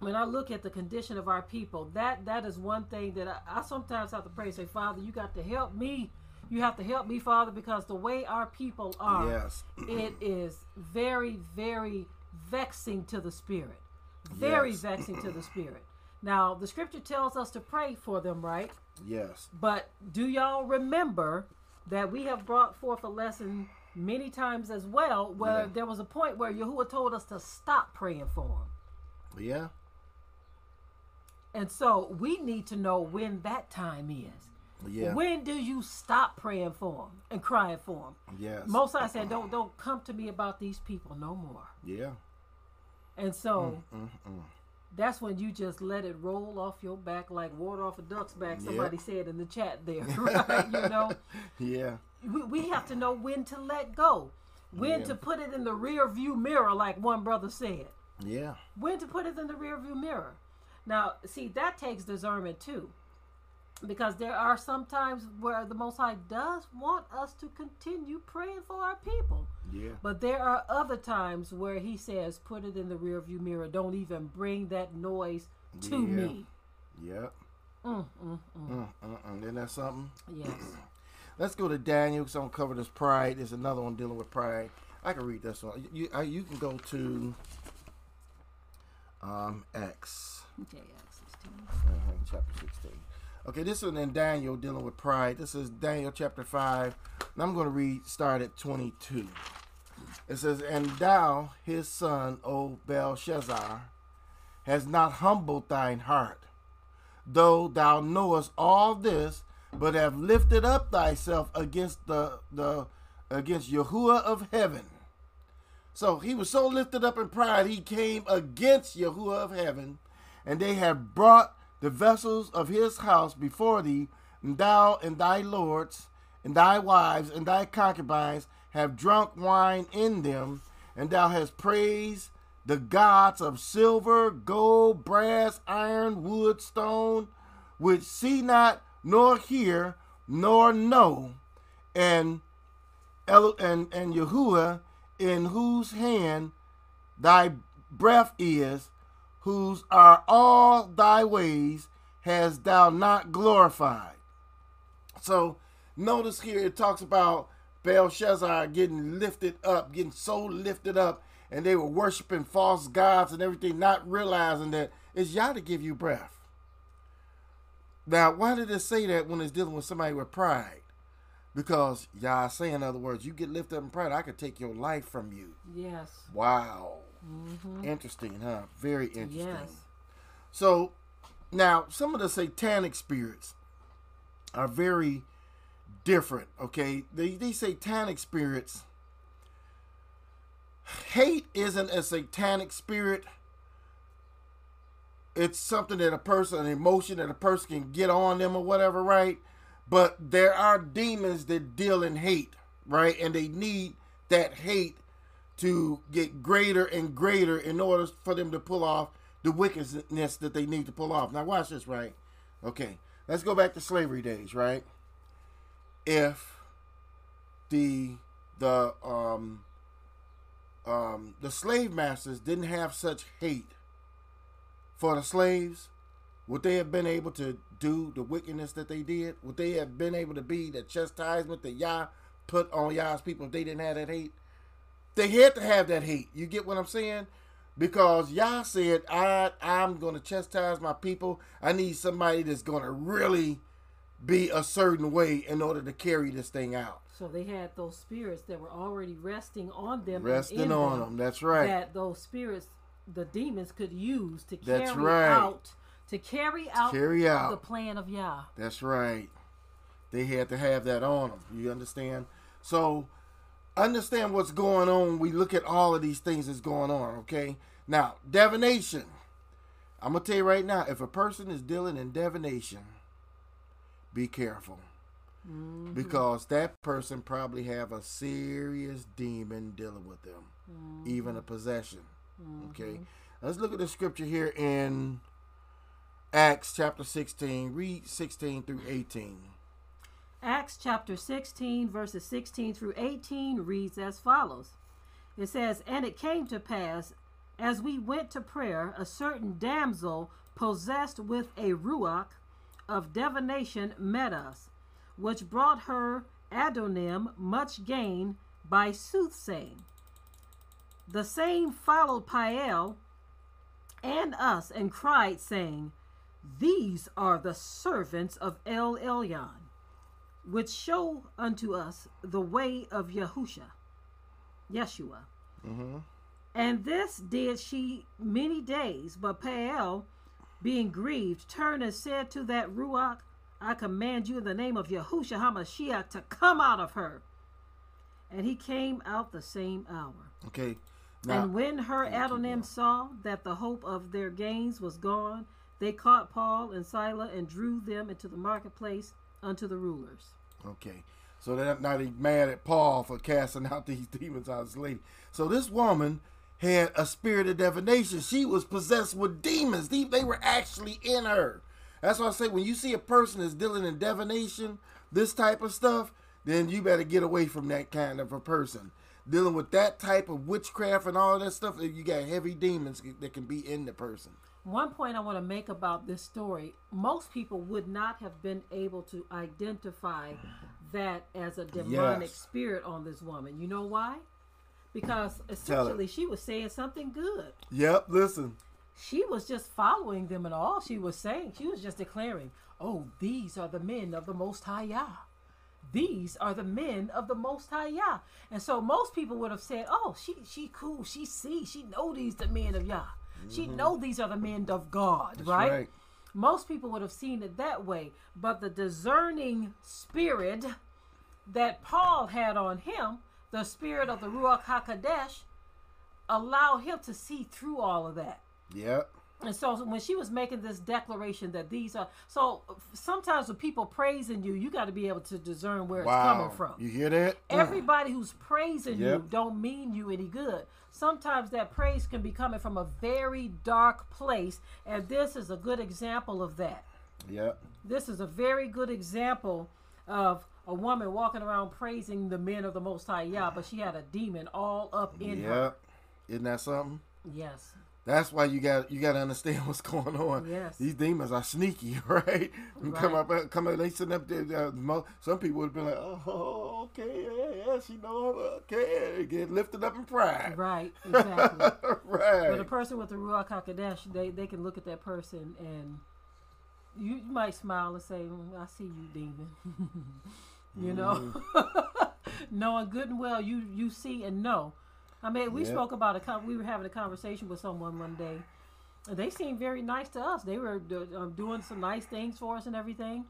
when i look at the condition of our people that that is one thing that i, I sometimes have to pray say father you got to help me you have to help me father because the way our people are Yes. it is very very vexing to the spirit very Yes. vexing to the spirit now the scripture tells us to pray for them right Yes. but do y'all remember that we have brought forth a lesson many times as well where Yeah. there was a point where Yahuwah told us to stop praying for them. Yeah. And so we need to know when that time is. Yeah. When do you stop praying for them and crying for them? Yes. Most I said, don't don't come to me about these people no more. yeah. And so Mm, mm. that's when you just let it roll off your back like water off a duck's back. Yep. Somebody said in the chat there, right? You know, Yeah. we, we have to know when to let go, when Yeah. to put it in the rear view mirror, like one brother said. Yeah. When to put it in the rear view mirror. Now, see, that takes discernment too. Because there are some times where the Most High does want us to continue praying for our people. Yeah. But there are other times where he says, put it in the rearview mirror. Don't even bring that noise to Yeah. me. Yep. Mm, mm, mm. Mm, mm, mm. Isn't that something? Yes. Let's go to Daniel. Because I'm gonna cover this pride. There's another one dealing with pride. I can read this one. You I, you can go to um X JX 16. uh, chapter 16. Okay, this one in Daniel dealing with pride. This is Daniel chapter 5. And I'm going to read start at 22. It says, And thou, his son, O Belshazzar, has not humbled thine heart, though thou knowest all this, but have lifted up thyself against the the against Yahuwah of heaven. So he was so lifted up in pride, he came against Yahuwah of heaven, and they have brought the vessels of his house before thee, and thou and thy lords, and thy wives, and thy concubines have drunk wine in them, and thou hast praised the gods of silver, gold, brass, iron, wood, stone, which see not, nor hear, nor know, and El- and and Yahuwah, in whose hand thy breath is, whose are all thy ways, has thou not glorified. So notice here it talks about Belshazzar getting lifted up, getting so lifted up, and they were worshiping false gods and everything, not realizing that it's Yah to give you breath. Now, why did it say that when it's dealing with somebody with pride? Because Yah say, in other words, you get lifted up in pride, I could take your life from you. Yes. Wow. Mm-hmm. Interesting, huh? Very interesting. Yes. So now some of the satanic spirits are very different. Okay, the, these satanic spirits. Hate isn't a satanic spirit. It's something that a person, an emotion that a person can get on them or whatever, right? But there are demons that deal in hate, right? And they need that hate to get greater and greater in order for them to pull off the wickedness that they need to pull off. Now, watch this, right? Okay, let's go back to slavery days, right? If the the um um the slave masters didn't have such hate for the slaves, would they have been able to do the wickedness that they did? Would they have been able to be the chastisement that Yah put on Yah's people if they didn't have that hate? They had to have that hate. You get what I'm saying? because Yah said, I, I'm going to chastise my people. I need somebody that's going to really be a certain way in order to carry this thing out. So they had those spirits that were already resting on them, Resting on them. That's right. That those spirits, the demons, could use to That's carry right. out to carry out carry out. the plan of Yah. That's right. They had to have that on them. You understand? So, understand what's going on. We look at all of these things that's going on, okay? Now, divination. I'm going to tell you right now if a person is dealing in divination, be careful. Mm-hmm. Because that person probably have a serious demon dealing with them, mm-hmm. even a possession. Okay, mm-hmm. let's look at the scripture here in Acts chapter 16. Read 16 through 18. Acts chapter 16, verses 16 through 18 reads as follows It says, And it came to pass, as we went to prayer, a certain damsel possessed with a ruach of divination met us, which brought her Adonim much gain by soothsaying. The same followed Pael and us and cried, saying, These are the servants of El Elyon which show unto us the way of Yahusha, Yeshua. And this did she many days, but Pael, being grieved, turned and said to that Ruach, I command you in the name of Yahusha HaMashiach to come out of her. And he came out the same hour. Okay. Now, And when her Adonim saw that the hope of their gains was gone, they caught Paul and Silas and drew them into the marketplace unto the rulers. Okay. So they're not even mad at Paul for casting out these demons out of this lady. So this woman had a spirit of divination. She was possessed with demons. They, they were actually in her. That's why I say when you see a person is dealing in divination, this type of stuff, then you better get away from that kind of a person. Dealing with that type of witchcraft and all that stuff, you got heavy demons that can be in the person. One point I want to make about this story most people would not have been able to identify that as a demonic Yes. spirit on this woman. You know why? Because essentially she was saying something good. Yep, listen. She was just following them, and all she was saying, she was just declaring, Oh, these are the men of the Most High Yah. These are the men of the Most High Yah. And so most people would have said, Oh, she she cool, she see, she know these the men of Yah. She mm-hmm. know these are the men of God, right? right. Most people would have seen it that way, but the discerning spirit that Paul had on him, the spirit of the Ruach HaKodesh, allow him to see through all of that. Yep. And so when she was making this declaration that these are so sometimes when people praising you, you got to be able to discern where it's coming from. You hear that? Mm. Everybody who's praising you don't mean you any good. Sometimes that praise can be coming from a very dark place, and this is a good example of that. Yep. This is a very good example of a woman walking around praising the men of the Most High Yah, but she had a demon all up in her. Yep. Isn't that something? Yes. That's why you got you got to understand what's going on. Yes. These demons are sneaky, right? And Come up, uh, come up. They sitting up there. Uh, some people would be like, "Oh, okay, yeah, yeah, she know, okay." Get lifted up in pride, Right. Exactly. right? But a person with the Ruach HaKodesh, they, they can look at that person and you, you might smile and say, "Mm, I see you, demon. you know? Knowing good and well, you, you see and know. I mean, we Yep. spoke about a con- we were having a conversation with someone one day. And they seemed very nice to us. They were do- um, doing some nice things for us and everything.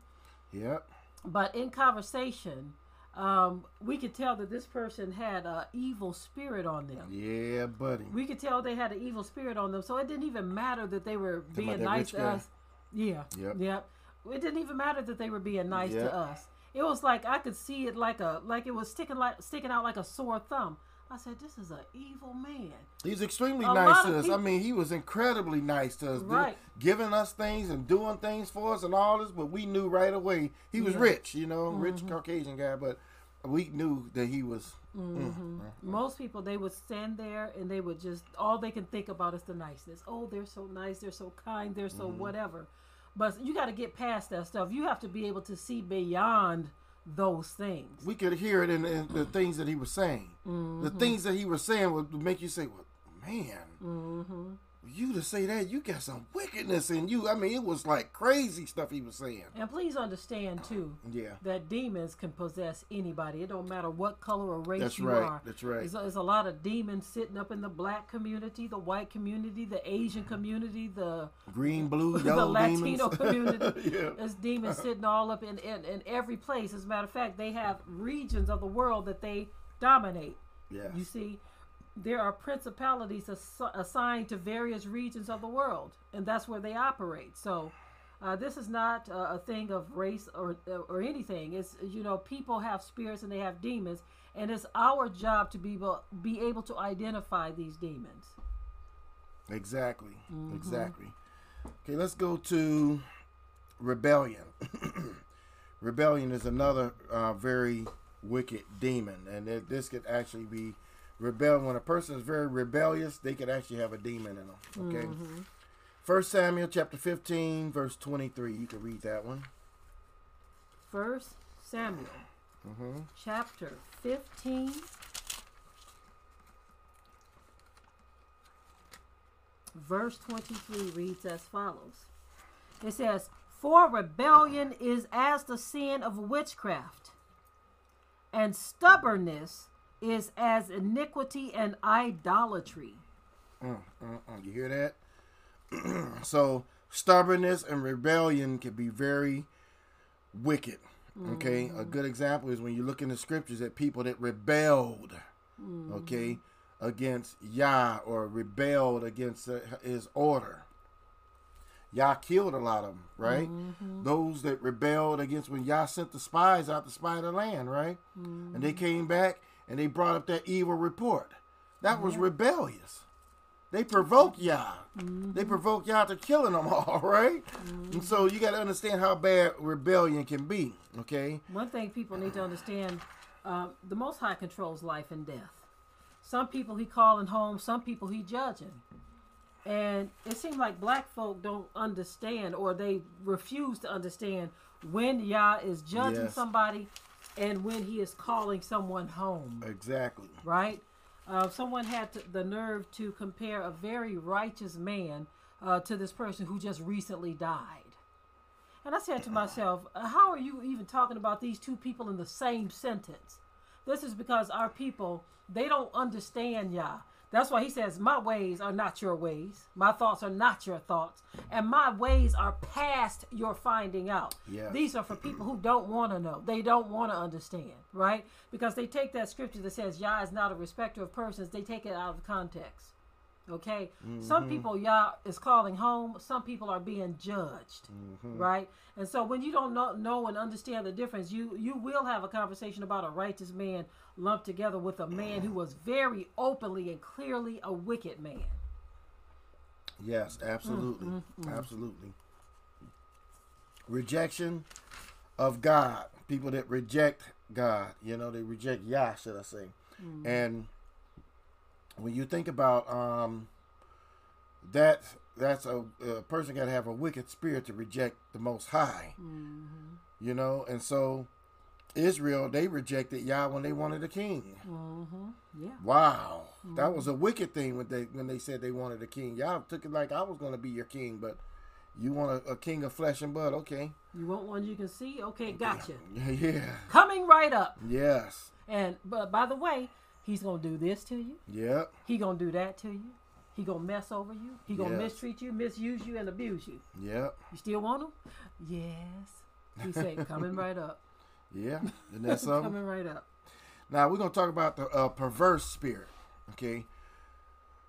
Yep. But in conversation, um, we could tell that this person had an evil spirit on them Yeah, buddy. we could tell they had an evil spirit on them. So it didn't even matter that they were being nice to guy? us. Yeah. Yep. Yep. It didn't even matter that they were being nice Yep. to us. It was like I could see it like a like it was sticking like sticking out like a sore thumb. I said, "This is an evil man." He's extremely A nice to us. I mean, he was incredibly nice to us, Right. giving us things and doing things for us and all this. But we knew right away he was Yeah. rich, you know, Mm-hmm. rich Caucasian guy. But we knew that he was. Mm-hmm. Most people they would stand there and they would just all they can think about is the niceness. Oh, they're so nice, they're so kind, they're so Mm-hmm. whatever. But you got to get past that stuff. You have to be able to see beyond those things. We could hear it in, in the things that he was saying. Mm-hmm. The things that he was saying would make you say, "Well, man, Mm-hmm. You to say that you got some wickedness in you. I mean, it was like crazy stuff he was saying. And please understand too Yeah, that demons can possess anybody. It don't matter what color or race that's you right. are. That's right. There's a, there's a lot of demons sitting up in the black community, the white community, the Asian community, the Green, blue, the Latino demons. community. yeah. There's demons sitting all up in, in, in every place. As a matter of fact, they have regions of the world that they dominate. Yeah. You see, there are principalities ass- assigned to various regions of the world, and that's where they operate. So, uh, this is not uh, a thing of race or or anything. It's you know people have spirits and they have demons, and it's our job to be able, be able to identify these demons. Exactly. Mm-hmm. Exactly. Okay, let's go to rebellion. rebellion is another uh, very wicked demon, and it, this could actually be rebellion. When a person is very rebellious, they could actually have a demon in them. Okay. Mm-hmm. First Samuel chapter fifteen, verse twenty-three. You can read that one. First Samuel, Mm-hmm. chapter fifteen. Verse 23 reads as follows It says, For rebellion is as the sin of witchcraft, and stubbornness is as iniquity and idolatry. Mm, mm, mm. You hear that? so stubbornness and rebellion can be very wicked. Okay, a good example is when you look in the scriptures at people that rebelled, okay, against Yah or rebelled against His order. Yah killed a lot of them, right? Those that rebelled against when Yah sent the spies out to spy the land, right? And they came back and they brought up that evil report. That was rebellious. They provoked mm-hmm. Yah. Mm-hmm. They provoked Yah to killing them all, right? Mm-hmm. And so you got to understand how bad rebellion can be, okay? One thing people need to understand uh, the Most High controls life and death. Some people he calling home, some people he judging. And it seems like black folk don't understand or they refuse to understand when Yah is judging Yes. somebody and when he is calling someone home, Exactly. right? Uh, someone had to, the nerve to compare a very righteous man uh, to this person who just recently died. And I said to myself, uh, how are you even talking about these two people in the same sentence? This is because our people, they don't understand Yah. That's why he says, My ways are not your ways. My thoughts are not your thoughts. And my ways are past your finding out. Yes. These are for people who don't want to know. They don't want to understand, right? Because they take that scripture that says Yah is not a respecter of persons, they take it out of context. Okay? Some mm-hmm. people y'all, is calling home, some people are being judged. Mm-hmm. Right? And so when you don't know, know and understand the difference, you you will have a conversation about a righteous man lumped together with a man who was very openly and clearly a wicked man. Yes, absolutely. Mm, mm, mm. Absolutely. Rejection of God. People that reject God, you know, they reject Yah, should I say. Mm-hmm. And when you think about um that that's a, a person got to have a wicked spirit to reject the most high. You know, and so Israel, they rejected Yah when they wanted a king. Mm-hmm. Yeah. Wow, that was a wicked thing when they when they said they wanted a king. Y'all took it like I was going to be your king, but you want a, a king of flesh and blood. Okay, You want one you can see? Okay, gotcha. yeah, Coming right up. yes, And but by the way, he's gonna do this to you. yeah, He gonna do that to you. He gonna mess over you. He gonna Yes. mistreat you, misuse you, and abuse you. yeah, You still want him? Yes. He said, coming right up. yeah. And that's something. Coming right up. Now we're going to talk about the uh, perverse spirit. Okay,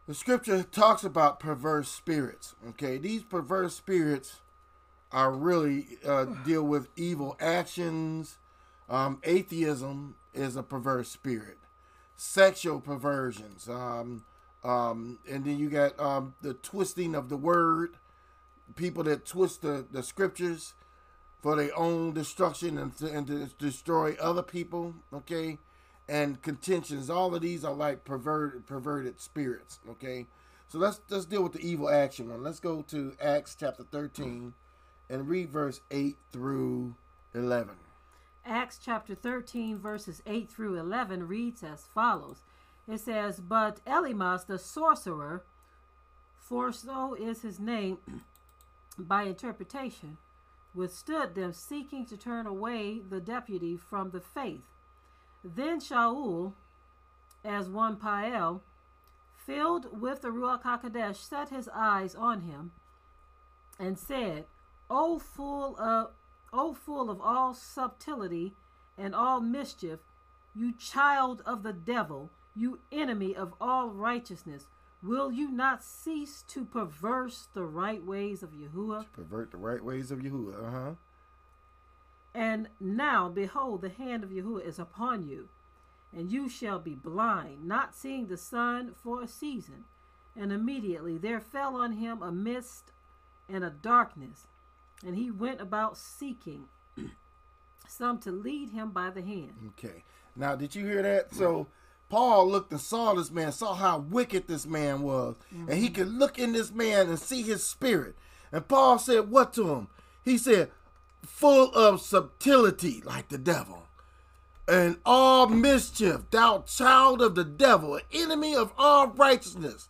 the scripture talks about perverse spirits. Okay, these perverse spirits are really uh, deal with evil actions. Um, atheism is a perverse spirit. Sexual perversions. Um, um, and then you got um, the twisting of the word. People that twist the, the scriptures for their own destruction and to, and to destroy other people. Okay, and contentions. All of these are like perverted perverted spirits. Okay, so let's let's deal with the evil action one. Let's go to Acts chapter thirteen and read verse eight through eleven. Acts chapter 13, verses 8 through 11 reads as follows It says, But Elimas the sorcerer, for so is his name by interpretation, withstood them, seeking to turn away the deputy from the faith. Then Shaul, as one Pael, filled with the Ruach HaKodesh, set his eyes on him and said, O full of, o full of all subtlety and all mischief, you child of the devil, you enemy of all righteousness, will you not cease to perverse the right ways of Yahuwah? Pervert the right ways of Yahuwah. Uh huh. And now, behold, the hand of Yahuwah is upon you, and you shall be blind, not seeing the sun for a season. And immediately there fell on him a mist and a darkness, and he went about seeking some to lead him by the hand. Okay. Now, did you hear that? So, Paul looked and saw this man, saw how wicked this man was, and he mm-hmm. could look in this man and see his spirit. And Paul said, What to him? He said, Full of subtlety, like the devil, and all mischief, thou child of the devil, enemy of all righteousness.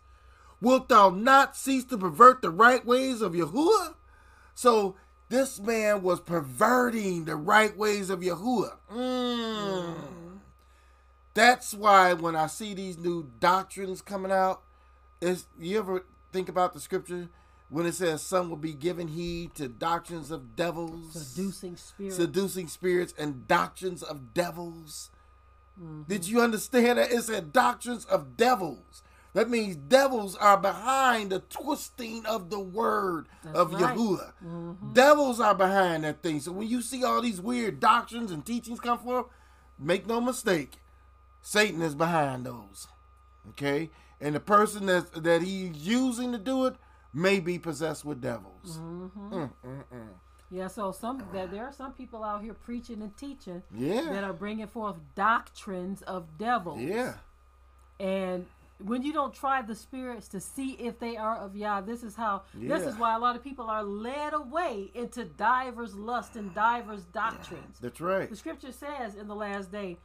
Wilt thou not cease to pervert the right ways of Yahuwah? So, this man was perverting the right ways of Yahuwah. Mm. That's why when I see these new doctrines coming out, is you ever think about the scripture when it says some will be given heed to doctrines of devils, Seducing spirit. seducing spirits, and doctrines of devils? Did you understand that? It said doctrines of devils. That means devils are behind the twisting of the word That's of right. Yahuwah. Devils are behind that thing. So when you see all these weird doctrines and teachings come forth, make no mistake, Satan is behind those. Okay? And the person that that he's using to do it may be possessed with devils. Mm-hmm. Mm, mm, mm. Yeah, so some that there are some people out here preaching and teaching Yeah. that are bringing forth doctrines of devils. Yeah. And when you don't try the spirits to see if they are of Yah, this is how. This is why a lot of people are led away into divers lust and divers doctrines. That's right. The scripture says in the last day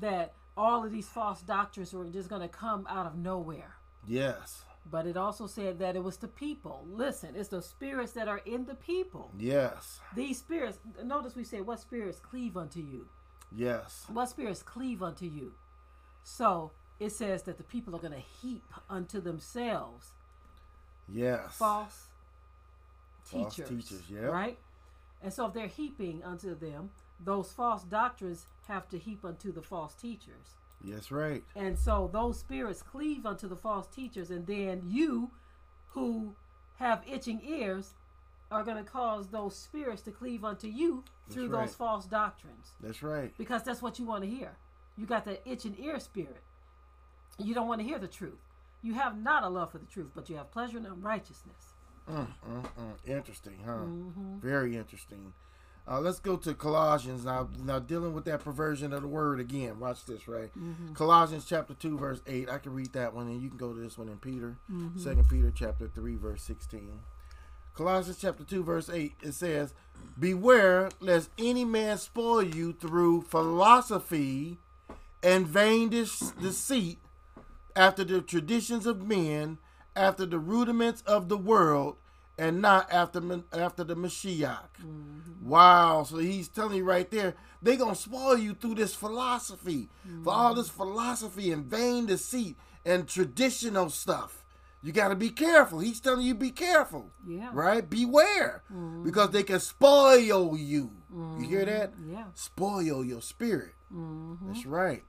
that all of these false doctrines were just going to come out of nowhere. Yes. But it also said that it was the people. Listen, it's the spirits that are in the people. Yes. These spirits, notice we say, what spirits cleave unto you? Yes. What spirits cleave unto you? So it says that the people are going to heap unto themselves Yes. false False teachers. teachers, yep. Right? And so if they're heaping unto them, those false doctrines have to heap unto the false teachers. Yes, right. And so those spirits cleave unto the false teachers, and then you who have itching ears are going to cause those spirits to cleave unto you through right. those false doctrines That's right. because that's what you want to hear. You got that itching ear spirit. You don't want to hear the truth. You have not a love for the truth, but you have pleasure in unrighteousness. Mm, mm, mm. Interesting, huh? Mm-hmm. Very interesting. Uh, let's go to Colossians now. Now dealing with that perversion of the word again. Watch this, right? Mm-hmm. Colossians chapter two, verse eight. I can read that one, and you can go to this one in Peter. Mm-hmm. Second Peter chapter three, verse sixteen. Colossians chapter two, verse eight. It says, "Beware lest any man spoil you through philosophy and vain deceit, after the traditions of men, after the rudiments of the world." And not after after the Mashiach. Mm-hmm. Wow. So he's telling you right there—they're going to spoil you through this philosophy, for all this mm. philosophy and vain deceit and traditional stuff. You got to be careful. He's telling you be careful. Yeah. Right? Beware. Mm-hmm. Because they can spoil you. You hear that? Mm-hmm. Yeah. Spoil your spirit. That's right.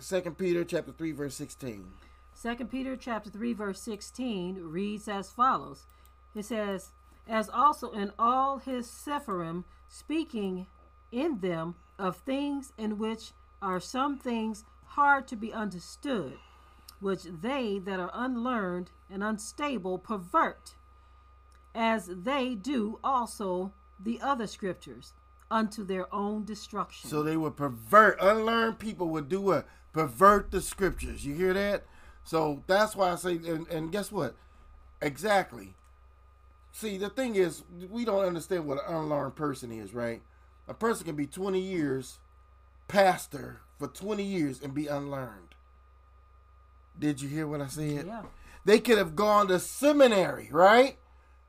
Second Peter chapter 3 verse 16. Second Peter chapter 3 verse 16 reads as follows. It says, As also in all his Sephirim, speaking in them of things in which are some things hard to be understood, which they that are unlearned and unstable pervert, as they do also the other scriptures, unto their own destruction. So they would pervert. Unlearned people would do what? Pervert the scriptures. You hear that? So that's why I say, and, and guess what? Exactly. See, the thing is, we don't understand what an unlearned person is, right? A person can be 20 years pastor for 20 years and be unlearned. Did you hear what I said? Yeah. They could have gone to seminary, right?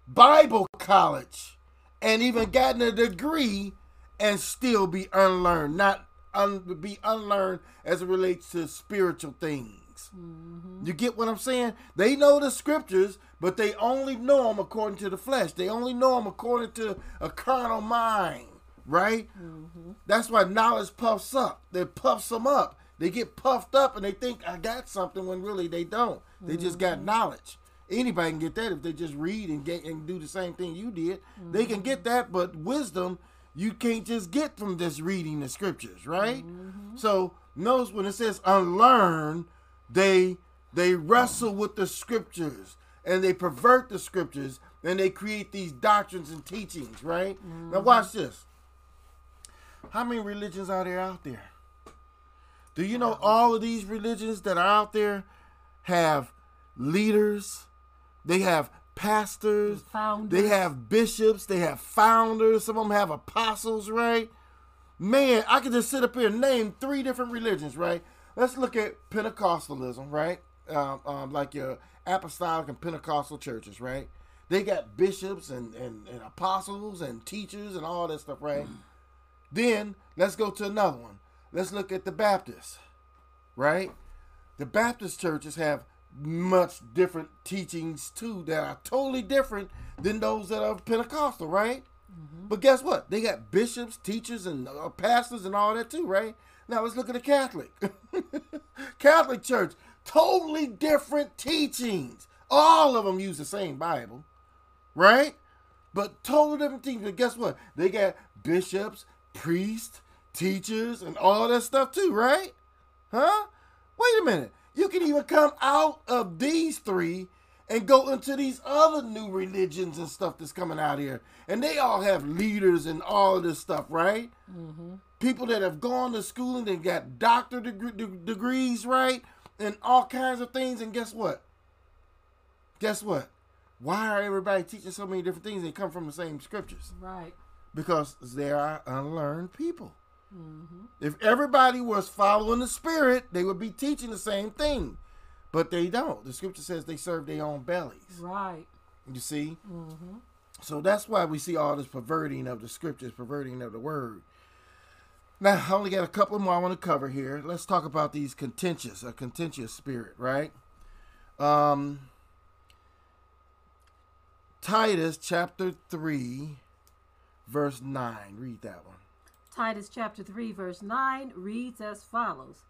Bible college, and even gotten a degree and still be unlearned, not un- be unlearned as it relates to spiritual things. Mm-hmm. You get what I'm saying? They know the scriptures, but they only know them according to the flesh. They only know them according to a carnal mind, right? Mm-hmm. That's why knowledge puffs up. It puffs them up. They get puffed up and they think I got something when really they don't. They just got mm-hmm. knowledge. Anybody can get that if they just read and get and do the same thing you did. They can get that, but wisdom you can't just get from just reading the scriptures, right? Mm-hmm. So notice when it says unlearn, they they wrestle with the scriptures and they pervert the scriptures and they create these doctrines and teachings, right? Now mm-hmm. watch this. How many religions are there out there? Do you know all of these religions that are out there have leaders? They have pastors. Founders. They have bishops. They have founders. Some of them have apostles, right? Man, I could just sit up here and name three different religions, right? Let's look at Pentecostalism, right? Um, um, like your apostolic and Pentecostal churches, right? They got bishops and, and, and apostles and teachers and all that stuff, right? Then let's go to another one. Let's look at the Baptists, right? The Baptist churches have much different teachings too that are totally different than those that are Pentecostal, right? But guess what? They got bishops, teachers, and uh, pastors and all that too, right? Now let's look at the Catholic. Catholic Church, totally different teachings. All of them use the same Bible, right? But totally different teachings. But guess what? They got bishops, priests, teachers, and all that stuff too, right? Huh? Wait a minute. You can even come out of these three and go into these other new religions and stuff that's coming out here. And they all have leaders and all of this stuff, right? Mm-hmm. People that have gone to school and they got doctor deg- de- degrees, right? And all kinds of things. And guess what? Guess what? Why are everybody teaching so many different things? They come from the same scriptures Right. because they are unlearned people. If everybody was following the Spirit, they would be teaching the same thing, but they don't. The Scripture says they serve their own bellies. Right. You see, so that's why we see all this perverting of the Scriptures, perverting of the Word. Now, I only got a couple more I want to cover here. Let's talk about these contentious, a contentious spirit, right? Um, Titus chapter three, verse nine. Read that one. Titus chapter 3, verse 9 reads as follows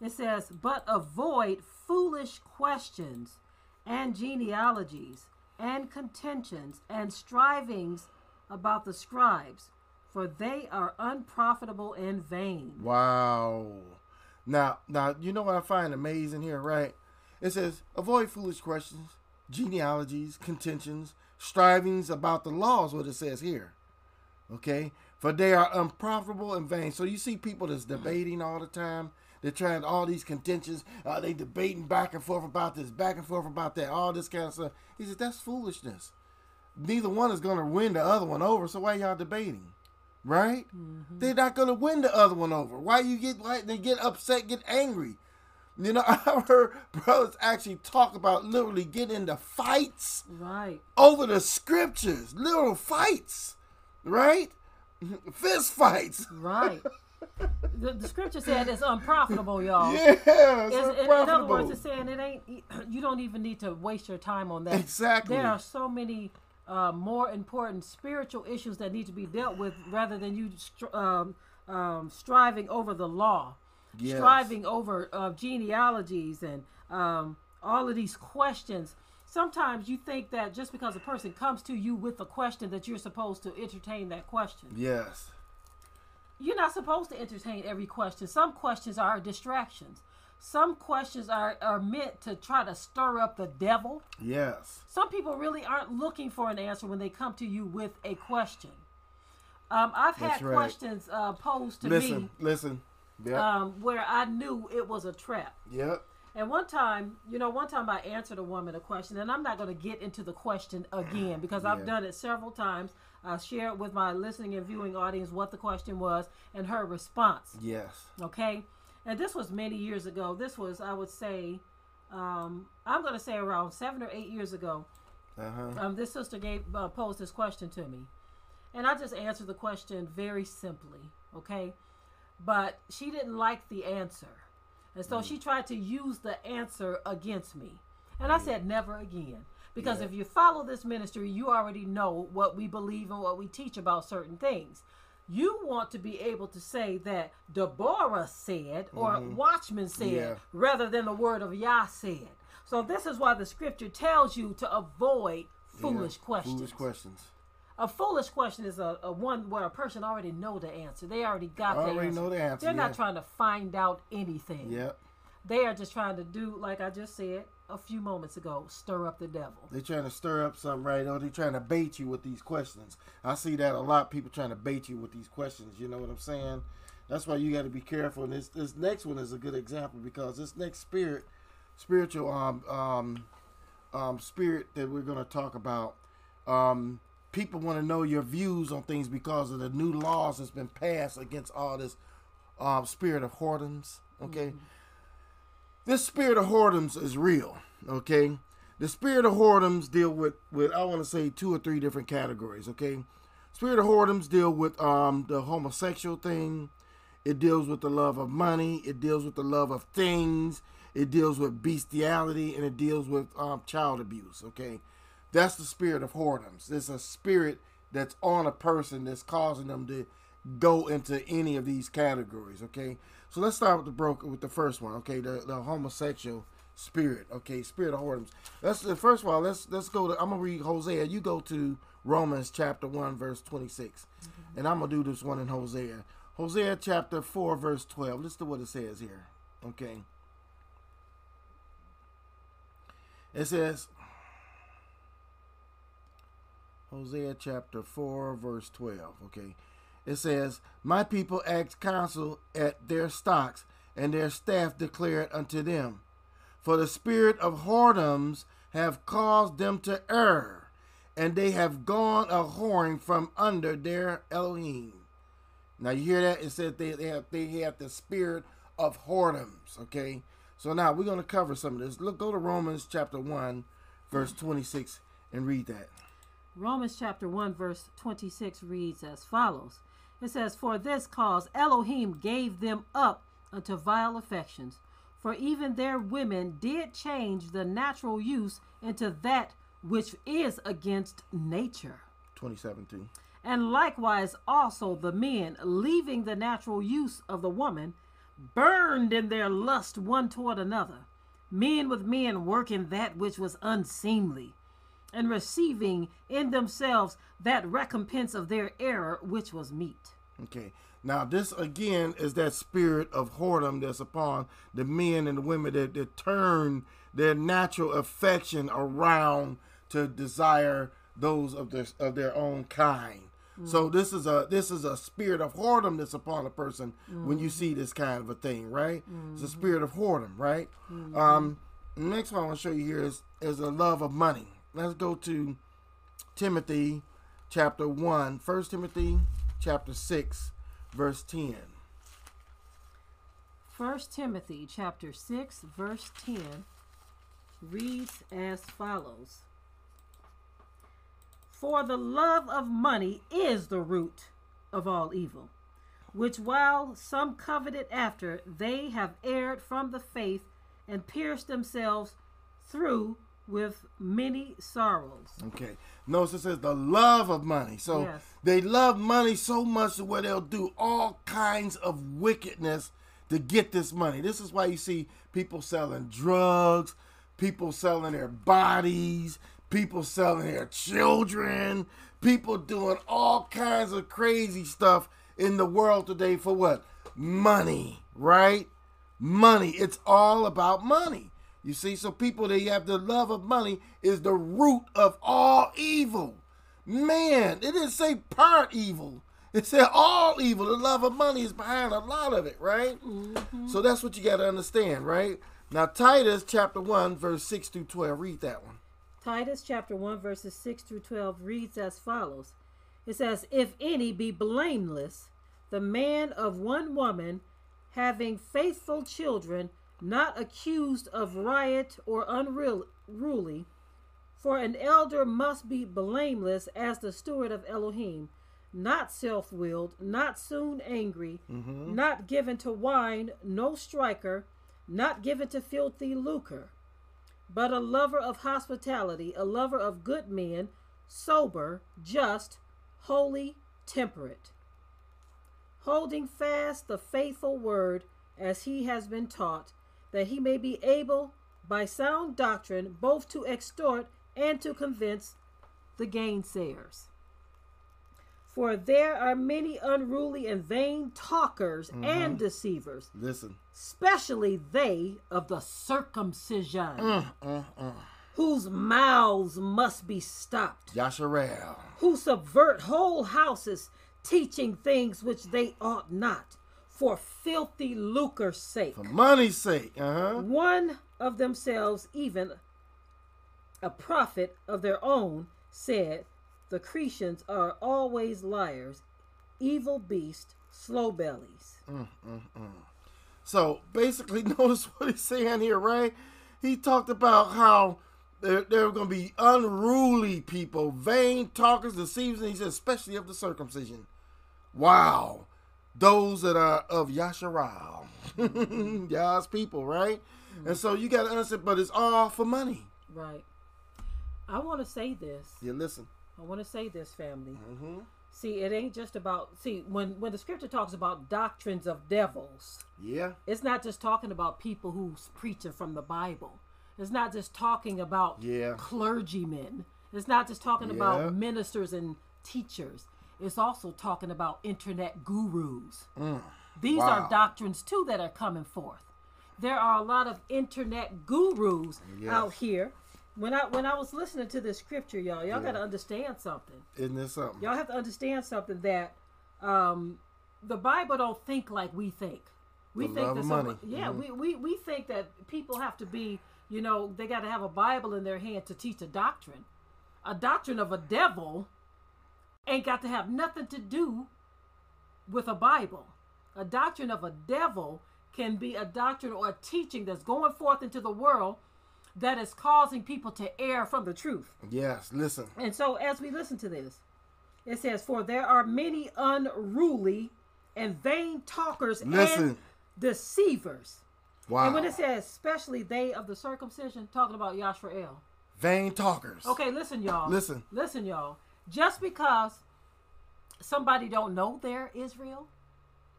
It says, But avoid foolish questions and genealogies and contentions and strivings about the scribes, for they are unprofitable and vain. Wow. Now, now you know what I find amazing here, right? It says avoid foolish questions, genealogies, contentions, strivings about the laws. What it says here, okay? For they are unprofitable and vain. So you see people that's debating all the time. They're trying all these contentions. Uh, they debating back and forth about this, back and forth about that, all this kind of stuff. He said that's foolishness. Neither one is going to win the other one over. So why y'all debating? right? They're not gonna win the other one over. Why you get why they get upset, get angry? You know, I've heard brothers actually talk about literally getting into fights Right. over the scriptures, little fights, right? Fist fights. Right. the, the scripture said it's unprofitable, y'all. Yeah, it's It's- in, in other words, it's saying it ain't. You don't even need to waste your time on that. Exactly. There are so many uh, more important spiritual issues that need to be dealt with, rather than you um, um, striving over the law, Yes. striving over uh, genealogies and um, all of these questions. Sometimes you think that just because a person comes to you with a question, that you're supposed to entertain that question Yes. you're not supposed to entertain every question. Some questions are distractions. Some questions are, are meant to try to stir up the devil. Yes. Some people really aren't looking for an answer when they come to you with a question. Um, I've That's had right. questions uh, posed to Listen, me listen. Yep. um, where I knew it was a trap. yep. And one time, you know, one time I answered a woman a question, and I'm not going to get into the question again because I've done it several times. I shared with my listening and viewing audience what the question was and her response. Yes. Okay. And this was many years ago. This was, I would say, um, I'm going to say around seven or eight years ago, Uh-huh. um, this sister gave uh, posed this question to me, and I just answered the question very simply, okay? But she didn't like the answer, and so she tried to use the answer against me, and I said never again. Because Yeah. if you follow this ministry, you already know what we believe and what we teach about certain things. You want to be able to say that Deborah said or mm-hmm. Watchman said Yeah. rather than the word of Yah said. So this is why the scripture tells you to avoid foolish Yeah, questions. Foolish questions. A foolish question is a, a one where a person already know the answer. They already got the Already answer. know the answer, They're yeah. not trying to find out anything. Yep. They are just trying to do, like I just said a few moments ago, stir up the devil. They're trying to stir up something, right? Or they're trying to bait you with these questions. I see that a lot. People trying to bait you with these questions. You know what I'm saying? That's why you got to be careful. And this this next one is a good example because this next spirit, spiritual um um um spirit that we're gonna talk about, um people want to know your views on things because of the new laws that's been passed against all this um spirit of whoredoms. Okay this spirit of whoredoms is real. Okay, the spirit of whoredoms deal with with I want to say two or three different categories. Okay, spirit of whoredoms deal with um the homosexual thing. It deals with the love of money. It deals with the love of things. It deals with bestiality and it deals with um, child abuse. Okay, that's the spirit of whoredoms. It's a spirit that's on a person that's causing them to go into any of these categories. Okay, so let's start with the broker with the first one. Okay, the, the homosexual spirit. Okay, spirit of whoredoms. Let's uh, first of all let's let's go to. I'm gonna read Hosea. You go to Romans chapter one verse 26, mm-hmm. and I'm gonna do this one in Hosea. Hosea chapter four verse 12. Listen to what it says here. Okay. It says, Hosea chapter 4, verse 12. Okay. It says, My people asked counsel at their stocks, and their staff declared unto them. For the spirit of whoredoms have caused them to err, and they have gone a whoring from under their Elohim. Now you hear that? It said they, they have they have the spirit of whoredoms. Okay. So now we're gonna cover some of this. Look, go to Romans chapter one, verse twenty-six, and read that. Romans chapter 1, verse 26 reads as follows It says, For this cause Elohim gave them up unto vile affections, for even their women did change the natural use into that which is against nature. 2017. And likewise also the men, leaving the natural use of the woman, burned in their lust one toward another, men with men working that which was unseemly, and receiving in themselves that recompense of their error which was meet. Okay. Now this again is that spirit of whoredom that's upon the men and the women that, that turn their natural affection around to desire those of their of their own kind. Mm. So this is a this is a spirit of whoredom that's upon a person when you mm. see this kind of a thing, right? It's a mm. spirit of whoredom, right? Mm-hmm. Um, next one I want to show you here is is a love of money. Let's go to Timothy chapter 1, 1 Timothy chapter 6, verse 10. 1 Timothy chapter 6 verse 10 reads as follows For the love of money is the root of all evil which while some coveted after they have erred from the faith and pierced themselves through with many sorrows Okay. Notice it says the love of money. So Yes. they love money so much where they'll do all kinds of wickedness to get this money. This is why you see people selling drugs, people selling their bodies, people selling their children, people doing all kinds of crazy stuff in the world today for what? Money, right? Money. It's all about money. You see, so people they have the love of money is the root of all evil. Man, it didn't say part evil. It said all evil. The love of money is behind a lot of it, right? Mm-hmm. So that's what you got to understand, right? Now Titus chapter 1 verse 6 through 12, read that one. Titus chapter 1 verses 6 through 12 reads as follows. It says, If any be blameless, the man of one woman, having faithful children, not accused of riot or unruly. For an elder must be blameless as the steward of Elohim, not self willed, not soon angry, mm-hmm. not given to wine, no striker, not given to filthy lucre, but a lover of hospitality, a lover of good men, sober, just, holy, temperate, holding fast the faithful word as he has been taught, that he may be able by sound doctrine both to extort and to convince the gainsayers. For there are many unruly and vain talkers and deceivers, Listen. especially they of the circumcision, Mm, mm, mm. whose mouths must be stopped, Yasharel. who subvert whole houses, teaching things which they ought not, for filthy lucre's sake. For money's sake. Uh huh. One of themselves, even a prophet of their own, said, The Cretians are always liars, evil beasts, slow bellies. Mm, mm, mm. So basically, notice what he's saying here, right? He talked about how there, there are going to be unruly people, vain talkers, deceivers, and he said, especially of the circumcision. Wow. Those that are of Yasharal. Yah's people, right? And so you got to understand, but it's all for money. Right. I want to say this. Yeah, listen. I want to say this, family. Mm-hmm. See, it ain't just about see when when the scripture talks about doctrines of devils. Yeah. It's not just talking about people who's preaching from the Bible. It's not just talking about Yeah. clergymen. It's not just talking Yeah. about ministers and teachers. It's also talking about internet gurus. These Wow. are doctrines too that are coming forth. There are a lot of internet gurus Yes. out here. When I when I was listening to this scripture, y'all, y'all Yeah. got to understand something. Isn't this something? Y'all have to understand something that um, the Bible don't think like we think. We The think that money. yeah, Mhm. we, we we think that people have to be, you know, they got to have a Bible in their hand to teach a doctrine. A doctrine of a devil ain't got to have nothing to do with a Bible. A doctrine of a devil can be a doctrine or a teaching that's going forth into the world that is causing people to err from the truth. Yes, listen. And so, as we listen to this, it says, For there are many unruly and vain talkers Listen. and deceivers. Wow. And when it says, especially they of the circumcision, talking about Yashrael. Vain talkers. Okay, listen, y'all. Listen. Listen, y'all. Just because somebody don't know they're Israel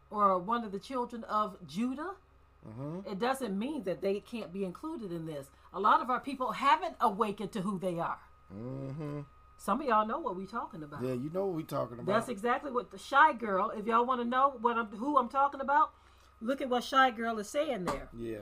or one of the children of Judah, Mm-hmm. it doesn't mean that they can't be included in this. A lot of our people haven't awakened to who they are. Mm-hmm. Some of y'all know what we're talking about. Yeah, you know what we're talking about. That's exactly what the shy girl. If y'all want to know what I'm, who I'm talking about, look at what shy girl is saying there. yeah.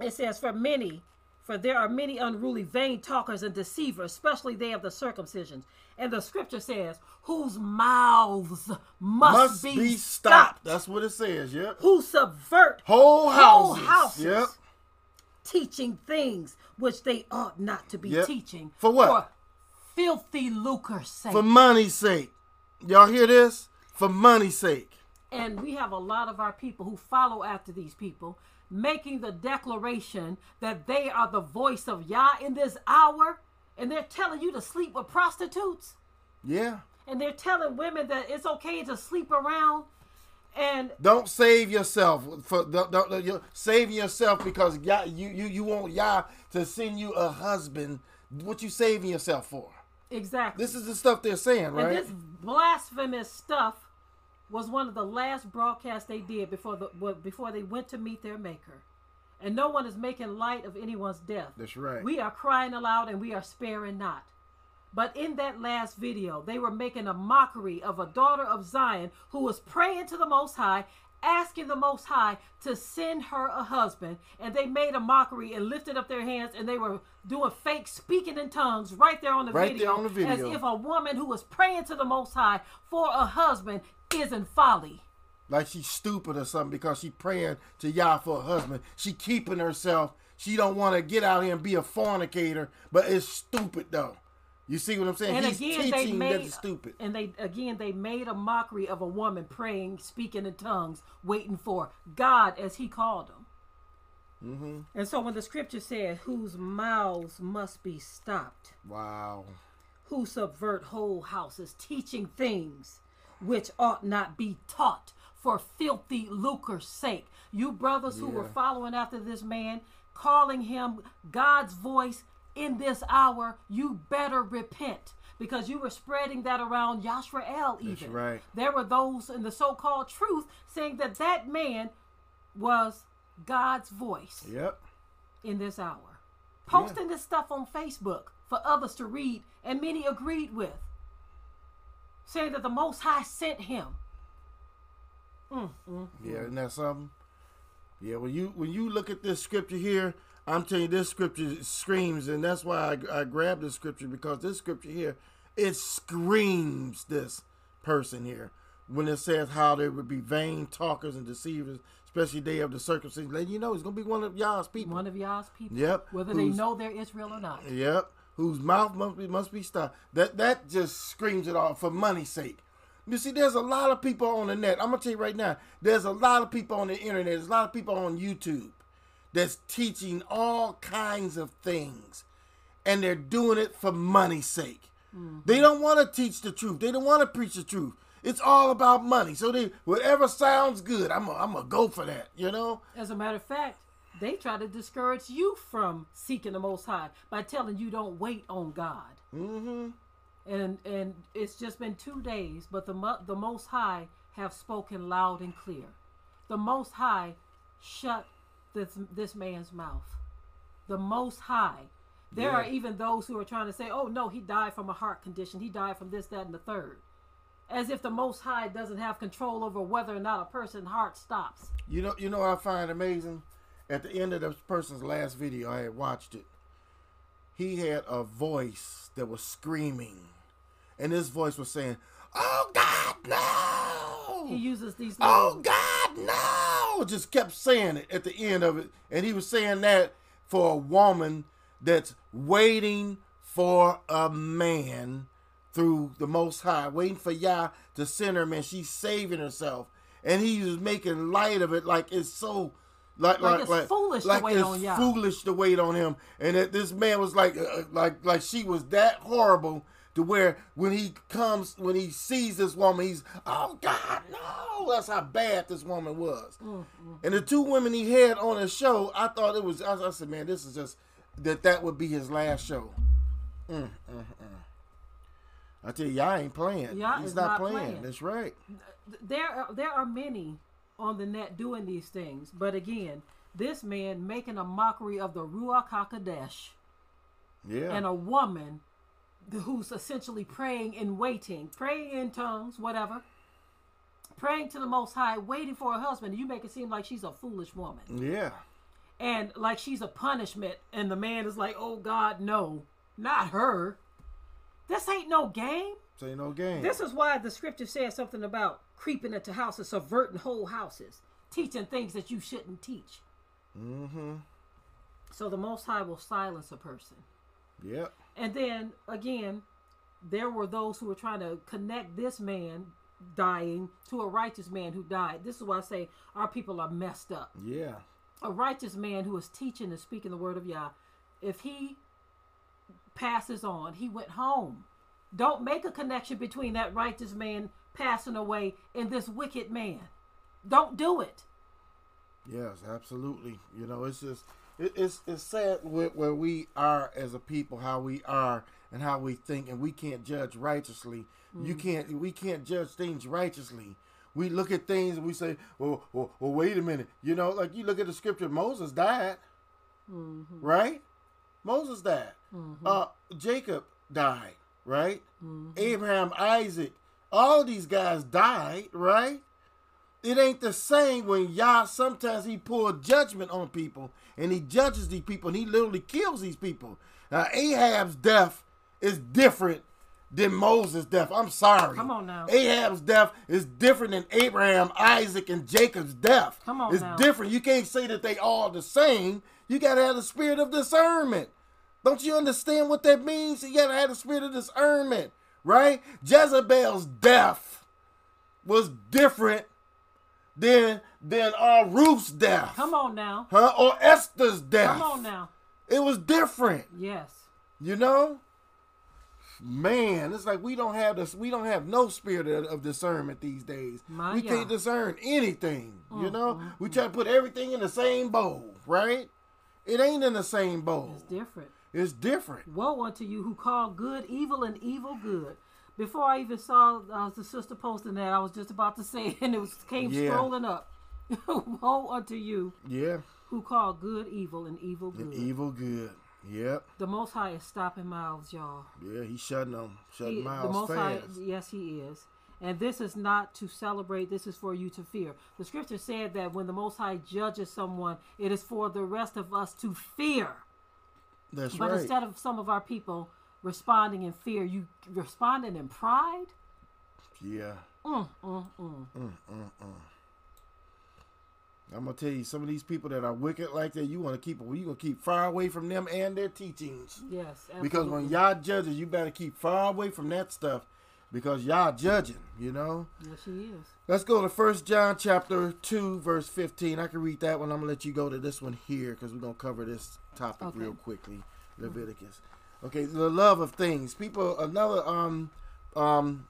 It says, "For many, for there are many unruly, vain talkers and deceivers, especially they of the circumcision." And the scripture says, "Whose mouths must, Must be, stopped, That's what it says. Yep. who subvert Whole houses. whole houses, Yep. teaching things which they ought not to be Yep. teaching For what? For filthy lucre's sake." For money's sake. Y'all hear this? For money's sake. And we have a lot of our people who follow after these people, making the declaration that they are the voice of Yah in this hour. And they're telling you to sleep with prostitutes. Yeah. And they're telling women that it's okay to sleep around. And Don't save yourself for don't, don't, don't- you save yourself because Yah, you you you want Yah to send you a husband. What you saving yourself for? exactly. This is the stuff they're saying, right? and this blasphemous stuff was one of the last broadcasts they did before the before they went to meet their maker. And no one is making light of anyone's death. That's right. We are crying aloud and we are sparing not. But in that last video, they were making a mockery of a daughter of Zion who was praying to the Most High, asking the Most High to send her a husband. And they made a mockery and lifted up their hands and they were doing fake speaking in tongues right there on the, Right video, there on the video. As if a woman who was praying to the Most High for a husband is in folly. Like she's stupid or something because she praying to Yah for a husband. She keeping herself. She don't want to get out here and be a fornicator, but it's stupid though. You see what I'm saying? And He's again, they teaching made stupid. and they again they made a mockery of a woman praying, speaking in tongues, waiting for God as He called him. Mm-hmm. And so when the scripture said, whose mouths must be stopped, Wow. who subvert whole houses, teaching things which ought not be taught for filthy lucre's sake. You brothers who were following after this man, calling him God's voice in this hour, you better repent. Because you were spreading that around Yashrael even. That's right. There were those in the so-called truth saying that that man was God's voice Yep. in this hour. Posting this stuff on Facebook for others to read, and many agreed with, saying that the Most High sent him. Mm, mm. Yeah, isn't that something? Yeah, when you when you look at this scripture here, I'm telling you, this scripture screams, and that's why I, I grabbed this scripture because this scripture here, it screams this person here when it says how there would be vain talkers and deceivers, especially day of the circumcision. Letting you know it's gonna be one of y'all's people. One of y'all's people, Yep. whether they know they're Israel or not. Yep. Whose mouth must be must be stopped. That that just screams it all for money's sake. You see, there's a lot of people on the net. I'm gonna tell you right now. There's a lot of people on the internet. There's a lot of people on YouTube that's teaching all kinds of things, and they're doing it for money's sake. They don't want to teach the truth. They don't want to preach the truth. It's all about money. So they whatever sounds good, I'm gonna I'm gonna go for that. You know. As a matter of fact, they try to discourage you from seeking the Most High by telling you don't wait on God. Mm-hmm. And and it's just been two days but the Mo- the most high have spoken loud and clear. The most high shut this this man's mouth. The most high. There are even those who are trying to say oh no he died from a heart condition. He died from this that and the third. As if the most high doesn't have control over whether or not a person's heart stops. You know, you know what I find amazing? At the end of this person's last video, I had watched it. He had a voice that was screaming, and his voice was saying, "Oh God, no! he uses these oh God, no!" Just kept saying it at the end of it, and he was saying that for a woman that's waiting for a man through the Most High, waiting for Yah to send her man. She's saving herself, and he was making light of it like it's so. Like, Like like, it's foolish to wait on Yah. foolish to wait on him, and that this man was like, uh, like, like she was that horrible to where when he comes, when he sees this woman, he's, oh God, no! That's how bad this woman was. And the two women he had on his show, I thought it was. I, I said, man, this is just that that would be his last show. Mm. I tell you, y'all ain't playing. Yah He's not, not playing. playing. That's right. there are, there are many on the net doing these things, but again, this man making a mockery of the Ruach Hakodesh Yeah. and a woman who's essentially praying and waiting, praying in tongues, whatever, praying to the Most High, waiting for her husband. You make it seem like she's a foolish woman yeah. and like she's a punishment, and the man is like, "Oh God, no, not her. This ain't no game." This ain't no game. This is why the scripture says something about creeping into houses, subverting whole houses, teaching things that you shouldn't teach. mm-hmm. So the Most High will silence a person. Yep. And then again, there were those who were trying to connect this man dying to a righteous man who died. This is why I say our people are messed up. Yeah. A righteous man who is teaching and speaking the word of Yah, if he passes on, he went home. Don't make a connection between that righteous man passing away and this wicked man. Don't do it. Yes, absolutely. You know, it's just it's it's sad where, where we are as a people, how we are and how we think, and we can't judge righteously. You mm. can't. We can't judge things righteously. We look at things and we say, "Well, well, well wait a minute." You know, like you look at the scripture. Moses died, mm-hmm. right? Moses died. Mm-hmm. Uh, Jacob died, right? Mm-hmm. Abraham, Isaac, all these guys died, right? it ain't the same when Yah sometimes he pour judgment on people and he judges these people and he literally kills these people. Now Ahab's death is different than Moses' death. I'm sorry. Come on now. Ahab's death is different than Abraham, Isaac, and Jacob's death. Come on It's now. different. You can't say that they all the same. You gotta have the spirit of discernment. Don't you understand what that means? You gotta have the spirit of discernment, right? Jezebel's death was different than than our Ruth's death. Come on now. Huh? Or Esther's death. Come on now. It was different. Yes. You know? Man, it's like we don't have this we don't have no spirit of, of discernment these days. My we God. can't discern anything. You Mm, know? we try to put everything in the same bowl, right? It ain't in the same bowl. It's different. It's different. Woe unto you who call good evil and evil good. Before I even saw uh, the sister posting that, I was just about to say, and it was came Yeah. scrolling up. Woe unto you Yeah. who call good evil and evil good. And evil good. Yep. The Most High is stopping mouths, y'all. Yeah, he's shutting them. Shutting He- miles the Most fast. High, yes, He is. And this is not to celebrate. This is for you to fear. The Scripture said that when the Most High judges someone, it is for the rest of us to fear. That's But right. instead of some of our people responding in fear, you responding in pride. yeah. Mm, mm, mm. I'm gonna tell you, some of these people that are wicked like that, you want to keep you gonna keep far away from them and their teachings. Yes, absolutely. Because when y'all judges, you better keep far away from that stuff, because y'all judging. You know. yes, she is. Let's go to First John chapter two, verse fifteen. I can read that one. I'm gonna let you go to this one here because we're gonna cover this topic Okay. real quickly. Leviticus. Okay, the love of things. People, another um um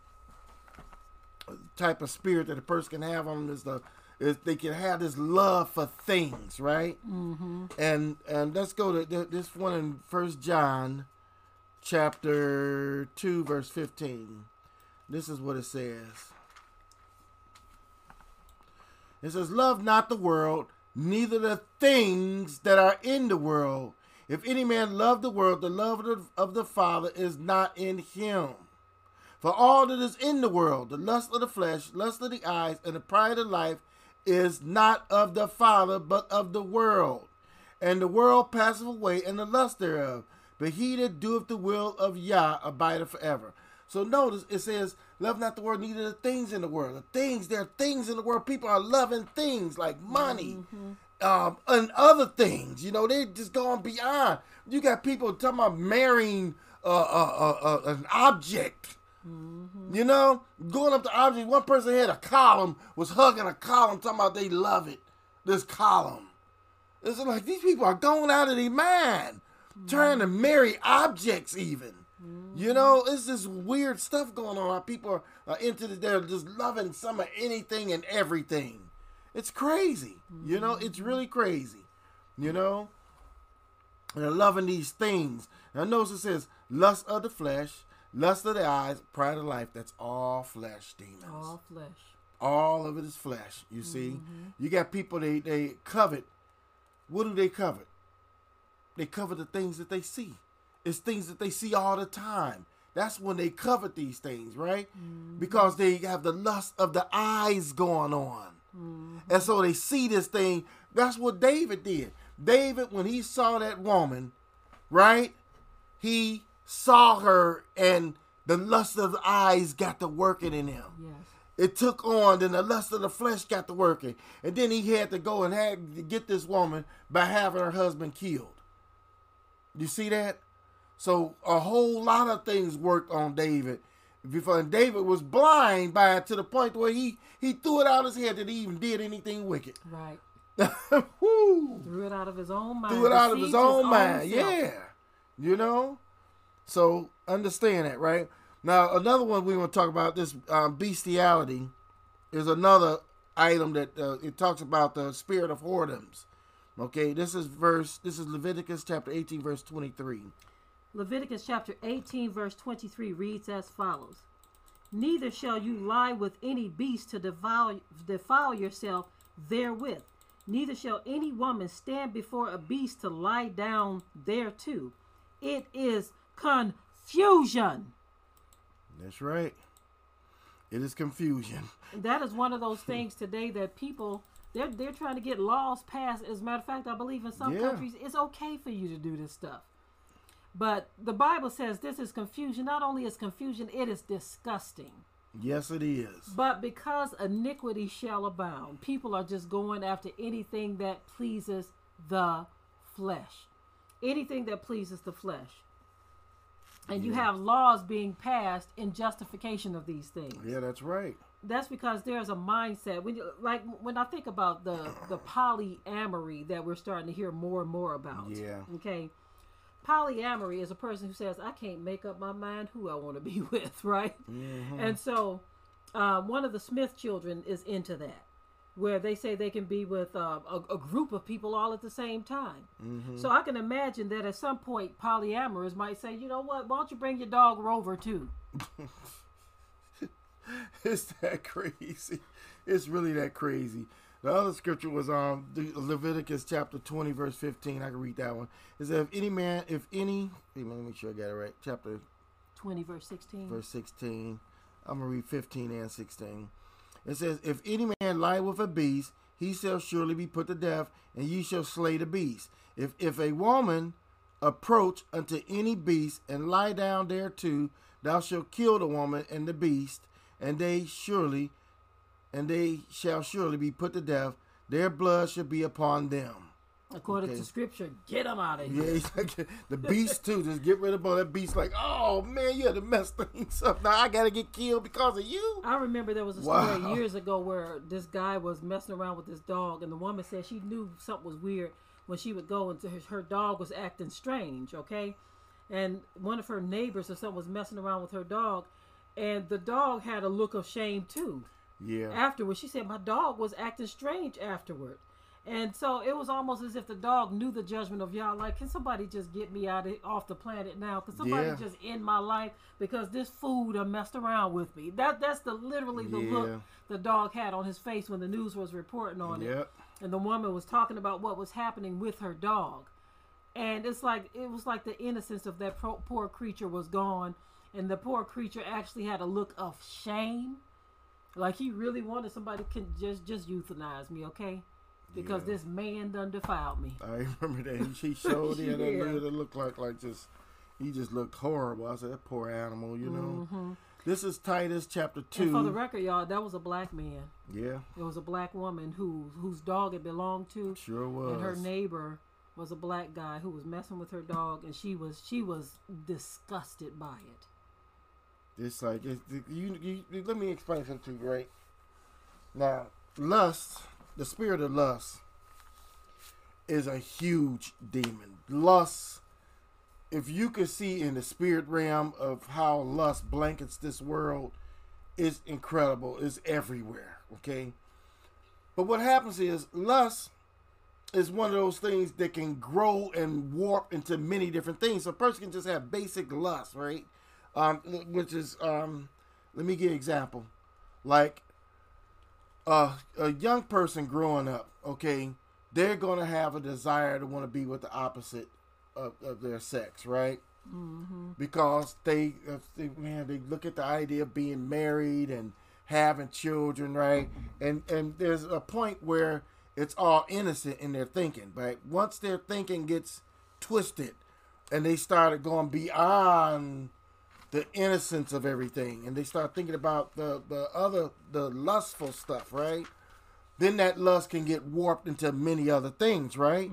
type of spirit that a person can have on them is the is they can have this love for things, right? Mm-hmm. And and let's go to th- this one in First John chapter two, verse fifteen. This is what it says. It says, Love not the world, neither the things that are in the world. If any man love the world, the love of the, Father is not in him. For all that is in the world, the lust of the flesh, lust of the eyes, and the pride of life, is not of the Father, but of the world. And the world passeth away, and the lust thereof. But he that doeth the will of Yah abideth forever. So notice it says, Love not the world, neither the things in the world. The things, there are things in the world. People are loving things like money mm-hmm. Um, and other things. You know, they just going beyond. You got people talking about marrying uh, uh, uh, uh, an object. You know, going up to objects. One person had a column, was hugging a column, talking about they love it. This column. It's like these people are going out of their mind, trying to marry objects, even. You know, it's this weird stuff going on. People are, are into the, they're just loving some of anything and everything. It's crazy. You know, it's mm-hmm. really crazy. You know, and they're loving these things. Now, notice it says lust of the flesh, lust of the eyes, pride of life. That's all flesh demons All flesh. all of it is flesh. You see, mm-hmm. you got people they they covet. What do they covet? They covet the things that they see. It's things that they see all the time. That's when they covet these things, right? Mm-hmm. Because they have the lust of the eyes going on. Mm-hmm. And so they see this thing. That's what David did. David, when he saw that woman, right? He saw her and the lust of the eyes got to working in him Yes. it took on, then the lust of the flesh got to working. And then he had to go and had to get this woman by having her husband killed. You see that? So a whole lot of things worked on David. Before and David was blind by it to the point where he he threw it out of his head that he even did anything wicked. Right. Woo! Threw it out of his own mind. threw it out of his own mind. self. Yeah. You know? So understand that, right? Now, another one we want to talk about this um, bestiality is another item that uh, it talks about the spirit of whoredoms. Okay, this is verse, this is Leviticus chapter 18, verse 23. Leviticus chapter 18, verse 23 reads as follows Neither shall you lie with any beast to defile, defile yourself therewith. Neither shall any woman stand before a beast to lie down thereto. It is confusion. That's right. It is confusion. That is one of those things today that people they're they're trying to get laws passed. As a matter of fact, I believe in some Yeah. countries it's okay for you to do this stuff. But the Bible says this is confusion. Not only is confusion, it is disgusting. Yes, it is. But because iniquity shall abound, people are just going after anything that pleases the flesh. Anything that pleases the flesh. And you have laws being passed in justification of these things. Yeah, that's right. that's because there's a mindset when you, like when I think about the the polyamory that we're starting to hear more and more about. Yeah. Okay. Polyamory is a person who says I can't make up my mind who I want to be with, right? Mm-hmm. And so, um, one of the Smith children is into that, where they say they can be with uh, a, a group of people all at the same time. Mm-hmm. So I can imagine that at some point, polyamorous might say, you know what? Why don't you bring your dog Rover too? it's that crazy. It's really that crazy. The other scripture was um Leviticus chapter twenty verse fifteen. I can read that one. It says, "If any man, if any, let me make sure I got it right. Chapter 20 verse 16. verse 16. I'm going to read 15 and 16. It says, If any man lie with a beast, he shall surely be put to death, and ye shall slay the beast. If, if a woman approach unto any beast and lie down thereto, thou shalt kill the woman and the beast, and they surely, and they shall surely be put to death. Their blood shall be upon them. According Okay. to scripture, get them out of here. like, the beast too. Just get rid of all that beast. Like, oh man, you had to mess things up. Now I gotta get killed because of you. I remember there was a story Wow. years ago where this guy was messing around with this dog, and the woman said she knew something was weird when she would go into her, her dog was acting strange, okay? And one of her neighbors or something was messing around with her dog, and the dog had a look of shame too. Yeah, afterwards. she said, My dog was acting strange afterward. And so it was almost as if the dog knew the judgment of Yah. Like, can somebody just get me out of off the planet now? Can somebody Yeah. just end my life because this food done messed around with me? That that's the literally the Yeah. look the dog had on his face when the news was reporting on it. And the woman was talking about what was happening with her dog. And it's like it was like the innocence of that pro- poor creature was gone, and the poor creature actually had a look of shame, like he really wanted somebody can just just euthanize me, okay? Because Yeah. this man done defiled me. I remember that. He, he showed it. Yeah. That it looked like like just he just looked horrible. I said that poor animal. You know. hmm This is Titus chapter two. And for the record, y'all, that was a black man. yeah, It was a black woman who whose dog it belonged to, sure was. and her neighbor was a black guy who was messing with her dog, and she was she was disgusted by it. It's like it's, you, you, Let me explain something to you, right? Now, lust, the spirit of lust, is a huge demon. Lust, if you could see in the spirit realm of how lust blankets this world, is incredible. It's everywhere. Okay, but what happens is lust is one of those things that can grow and warp into many different things. So a person can just have basic lust, right? Um, which is um, let me give an example. Like uh, a young person growing up, okay, they're gonna have a desire to want to be with the opposite of, of their sex, right? Mm-hmm. because they, they man they look at the idea of being married and having children right and and there's a point where it's all innocent in their thinking but once their thinking gets twisted and they started going beyond the innocence of everything and they start thinking about the the other the lustful stuff right then that lust can get warped into many other things, right?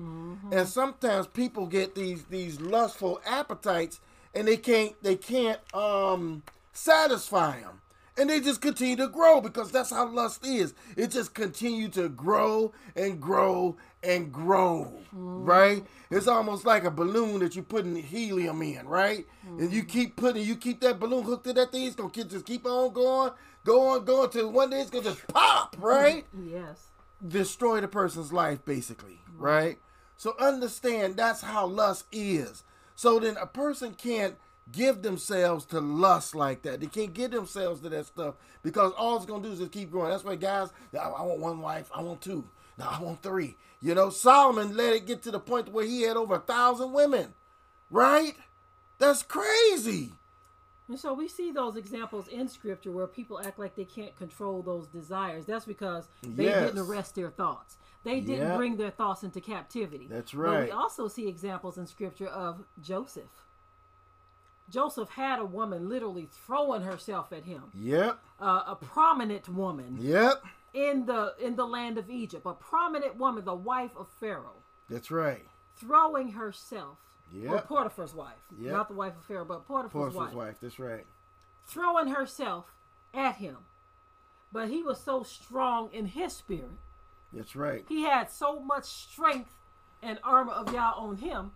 And sometimes people get these these lustful appetites and they can't they can't um satisfy them. And they just continue to grow because that's how lust is. It just continue to grow and grow and grow, right? It's almost like a balloon that you're putting helium in, right? And you keep putting, you keep that balloon hooked to that thing. It's gonna keep, just keep on going, going, going till one day it's gonna just pop, right? Yes. destroy the person's life basically mm-hmm. right so understand that's how lust is so then a person can't give themselves to lust like that they can't give themselves to that stuff because all it's gonna do is just keep growing that's why guys I, I want one wife i want two now i want three you know solomon let it get to the point where he had over a thousand women right that's crazy And so we see those examples in scripture where people act like they can't control those desires. That's because they Yes. didn't arrest their thoughts. They didn't Yep. bring their thoughts into captivity. That's But right. we also see examples in scripture of Joseph. Joseph had a woman literally throwing herself at him, yep uh, a prominent woman yep in the in the land of Egypt, a prominent woman, the wife of Pharaoh, that's right throwing herself. Or Yep. Potiphar's wife, Yep. not the wife of Pharaoh, but Potiphar's, Potiphar's wife wife that's right throwing herself at him. but he was so strong in his spirit. That's right. He had so much strength and armor of Yah on him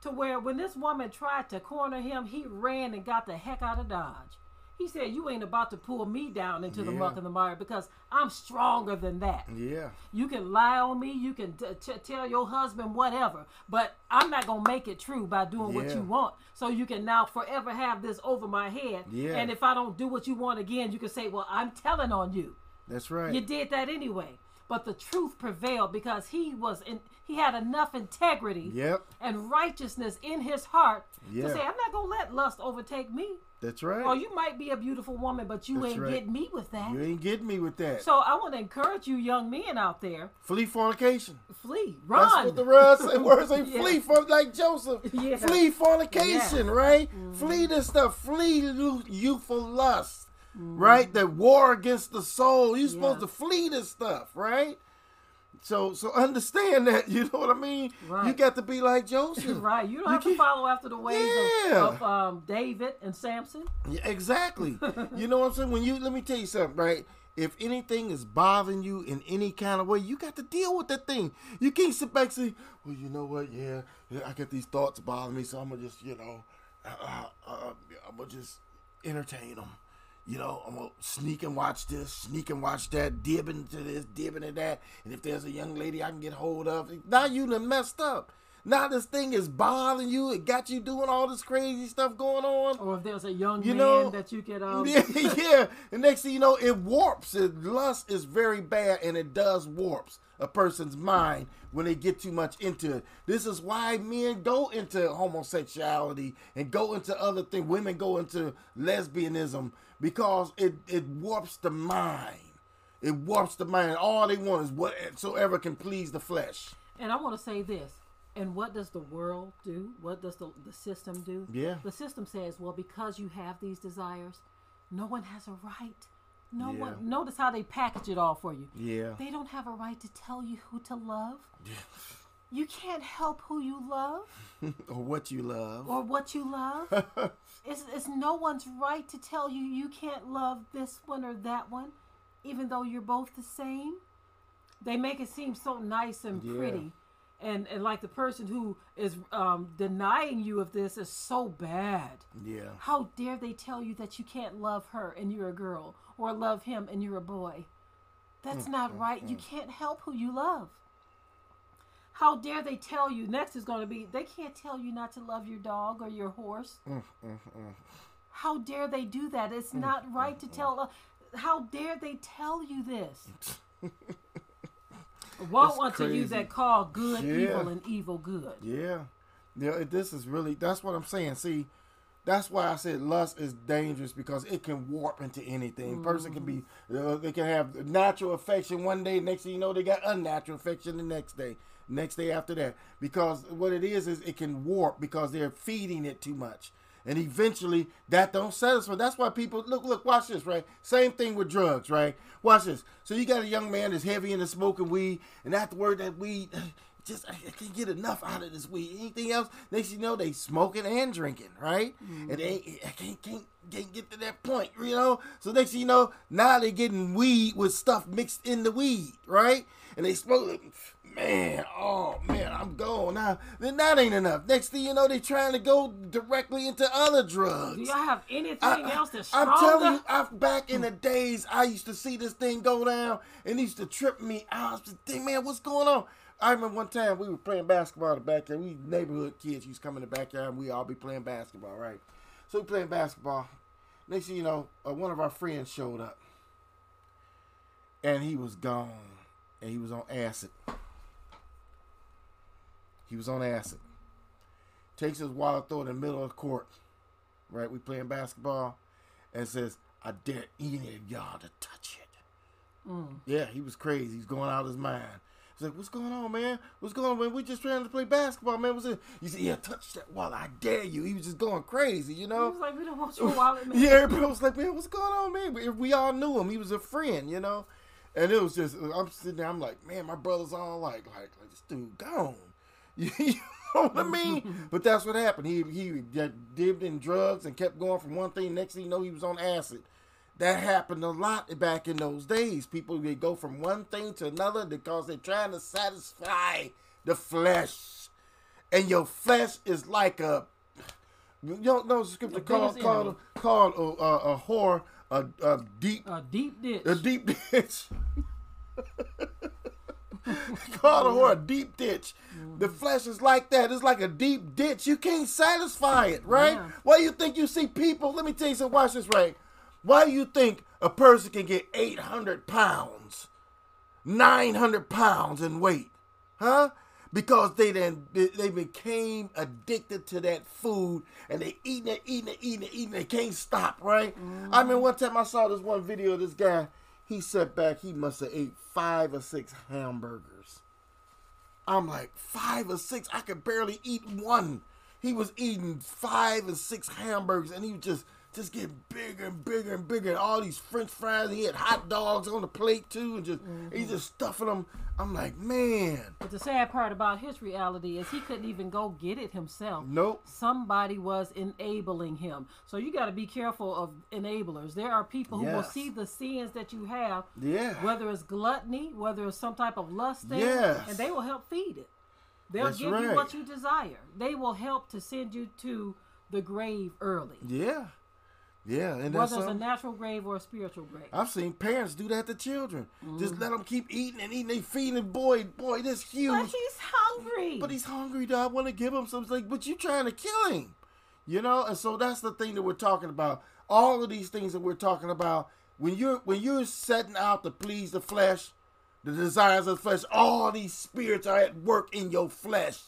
to where when this woman tried to corner him, he ran and got the heck out of Dodge. He said, You ain't about to pull me down into the Yeah. muck and the mire because I'm stronger than that. Yeah. You can lie on me, you can t- t- tell your husband whatever, but I'm not going to make it true by doing what you want. So you can now forever have this over my head. Yeah. And if I don't do what you want again, you can say, Well, I'm telling on you. That's right. You did that anyway. But the truth prevailed because he was in he had enough integrity Yep. and righteousness in his heart Yeah. to say, I'm not gonna let lust overtake me. That's right. Or you might be a beautiful woman, but you That's ain't right. getting me with that. you ain't getting me with that. So I want to encourage you, young men out there, Flee fornication. flee, run. That's what the word say. Word say Yeah. flee from like Joseph. Yeah. Flee fornication, Yeah. right? Mm-hmm. Flee this stuff. Flee youthful lust, right? That war against the soul. You're supposed Yeah. to flee this stuff, right? So, so understand that. You know what I mean? You got to be like Joseph. right. You don't have to follow after the ways Yeah. of, of um, David and Samson. Yeah, exactly. you know what I'm saying? When you let me tell you something, right? If anything is bothering you in any kind of way, you got to deal with that thing. You can't sit back and say, "Well, you know what? Yeah, yeah I got these thoughts bothering me, so I'm gonna just, you know, uh, uh, uh, I'm gonna just entertain them. You know, I'm gonna sneak and watch this, sneak and watch that, dibbing to this, dibbing to that, and if there's a young lady I can get hold of, now you done messed up. Now this thing is bothering you. It got you doing all this crazy stuff going on. Or if there's a young You man know, that you could um, yeah, yeah. And next thing you know, it warps. It, lust is very bad, and it does warps a person's mind when they get too much into it. This is why men go into homosexuality and go into other things. Women go into lesbianism because it it warps the mind. It warps the mind. All they want is whatsoever can please the flesh. And I want to say this. And what does the world do? What does the, the system do? Yeah. The system says, well, because you have these desires, no one has a right. No Yeah. one. Notice how they package it all for you. Yeah. They don't have a right to tell you who to love. Yeah. You can't help who you love or what you love. or what you love. it's, it's no one's right to tell you you can't love this one or that one, even though you're both the same. They make it seem so nice and Yeah. pretty. And, and like the person who is um, denying you of this is so bad. Yeah. How dare they tell you that you can't love her and you're a girl, or love him and you're a boy? That's hmm. not hmm. right. You hmm. can't help who you love. How dare they tell you? Next is going to be they can't tell you not to love your dog or your horse. Mm, mm, mm. How dare they do that? It's not right to tell. Uh, how dare they tell you this? Woe It's unto to use that call good Yeah. evil and evil good. Yeah. Yeah, this is really that's what I'm saying. See, that's why I said lust is dangerous because it can warp into anything. Person can be uh, they can have natural affection one day, next thing you know they got unnatural affection the next day, next day after that. Because what it is is it can warp because they're feeding it too much. And eventually that don't satisfy. That's why people look, look, watch this, right? Same thing with drugs, right? Watch this. So you got a young man that's heavy into smoking weed, and afterward that weed just I can't get enough out of this weed. Anything else? Next you know they smoking and drinking, right? Mm-hmm. And they I can't can't can't get to that point, you know. So next you know, now they getting weed with stuff mixed in the weed, right? And they smoke it. Man, oh man, I'm gone now. Then that ain't enough. Next thing you know, they're trying to go directly into other drugs. Do y'all have anything I- else that's I'm telling you, I, back in the days, I used to see this thing go down, and it used to trip me out. I was just think, man, what's going on? I remember one time we were playing basketball in the backyard. We neighborhood kids used to come in the backyard, and we all be playing basketball, right? So we playing basketball. Next thing you know, uh, one of our friends showed up, and he was gone, and he was on acid. He was on acid. Takes his wallet, throw it in the middle of the court right? We playing basketball, and says, "I dare any of y'all to touch it." Mm. Yeah, he was crazy. He's going out of his mind. He's like, "What's going on, man? What's going on, man? We just trying to play basketball, man. What's it?" He said, "Yeah, touch that wallet. I dare you." He was just going crazy, you know? He was like, we don't want your wallet, man. Yeah, everybody was like, "Man, what's going on, man?" We, we all knew him. He was a friend, you know. And it was just, I'm sitting there. I'm like, man, my brother's all like, like, like this dude gone. You know what I mean? but that's what happened. He he dipped in drugs and kept going from one thing. Next thing you know, he was on acid. that happened a lot back in those days. People they go from one thing to another because they're trying to satisfy the flesh, and your flesh is like a you don't know the scripture called called called a, a, a whore a, a deep A deep ditch. a deep ditch. called a whore a deep ditch. The mm-hmm. flesh is like that. It's like a deep ditch. You can't satisfy it, right? Yeah. Why you think you see people? Let me tell you something. Watch this, right? Why do you think a person can get 800 pounds, 900 pounds in weight? Huh? Because they then they became addicted to that food and they eating it, eating it, eating it, eating it. They can't stop, right? I mean, mm-hmm. one time I saw this one video of this guy. He sat back. He must have ate five or six hamburgers. I'm like five or six. I could barely eat one. He was eating five and six hamburgers, and he was just just getting bigger and bigger and bigger. And all these French fries. He had hot dogs on the plate too, and just he's mm-hmm. just stuffing them. I'm like, man, But the sad part about his reality is he couldn't even go get it himself. nope. Somebody was enabling him. So you got to be careful of enablers. There are people who will see the sins that you have, Yeah, whether it's gluttony, whether it's some type of lust thing, Yes. and they will help feed it. They'll That's give you what you desire. They will help to send you to the grave early, yeah, yeah. And that's whether it's a natural grave or a spiritual grave. I've seen parents do that to children. Just Mm. let them keep eating and eating. They feeding. Boy, boy, this huge. But he's hungry. But he's hungry, though. I want to give him something. But you trying to kill him, you know. And so that's the thing that we're talking about. All of these things that we're talking about. When you're when you're setting out to please the flesh, the desires of the flesh, all these spirits are at work in your flesh.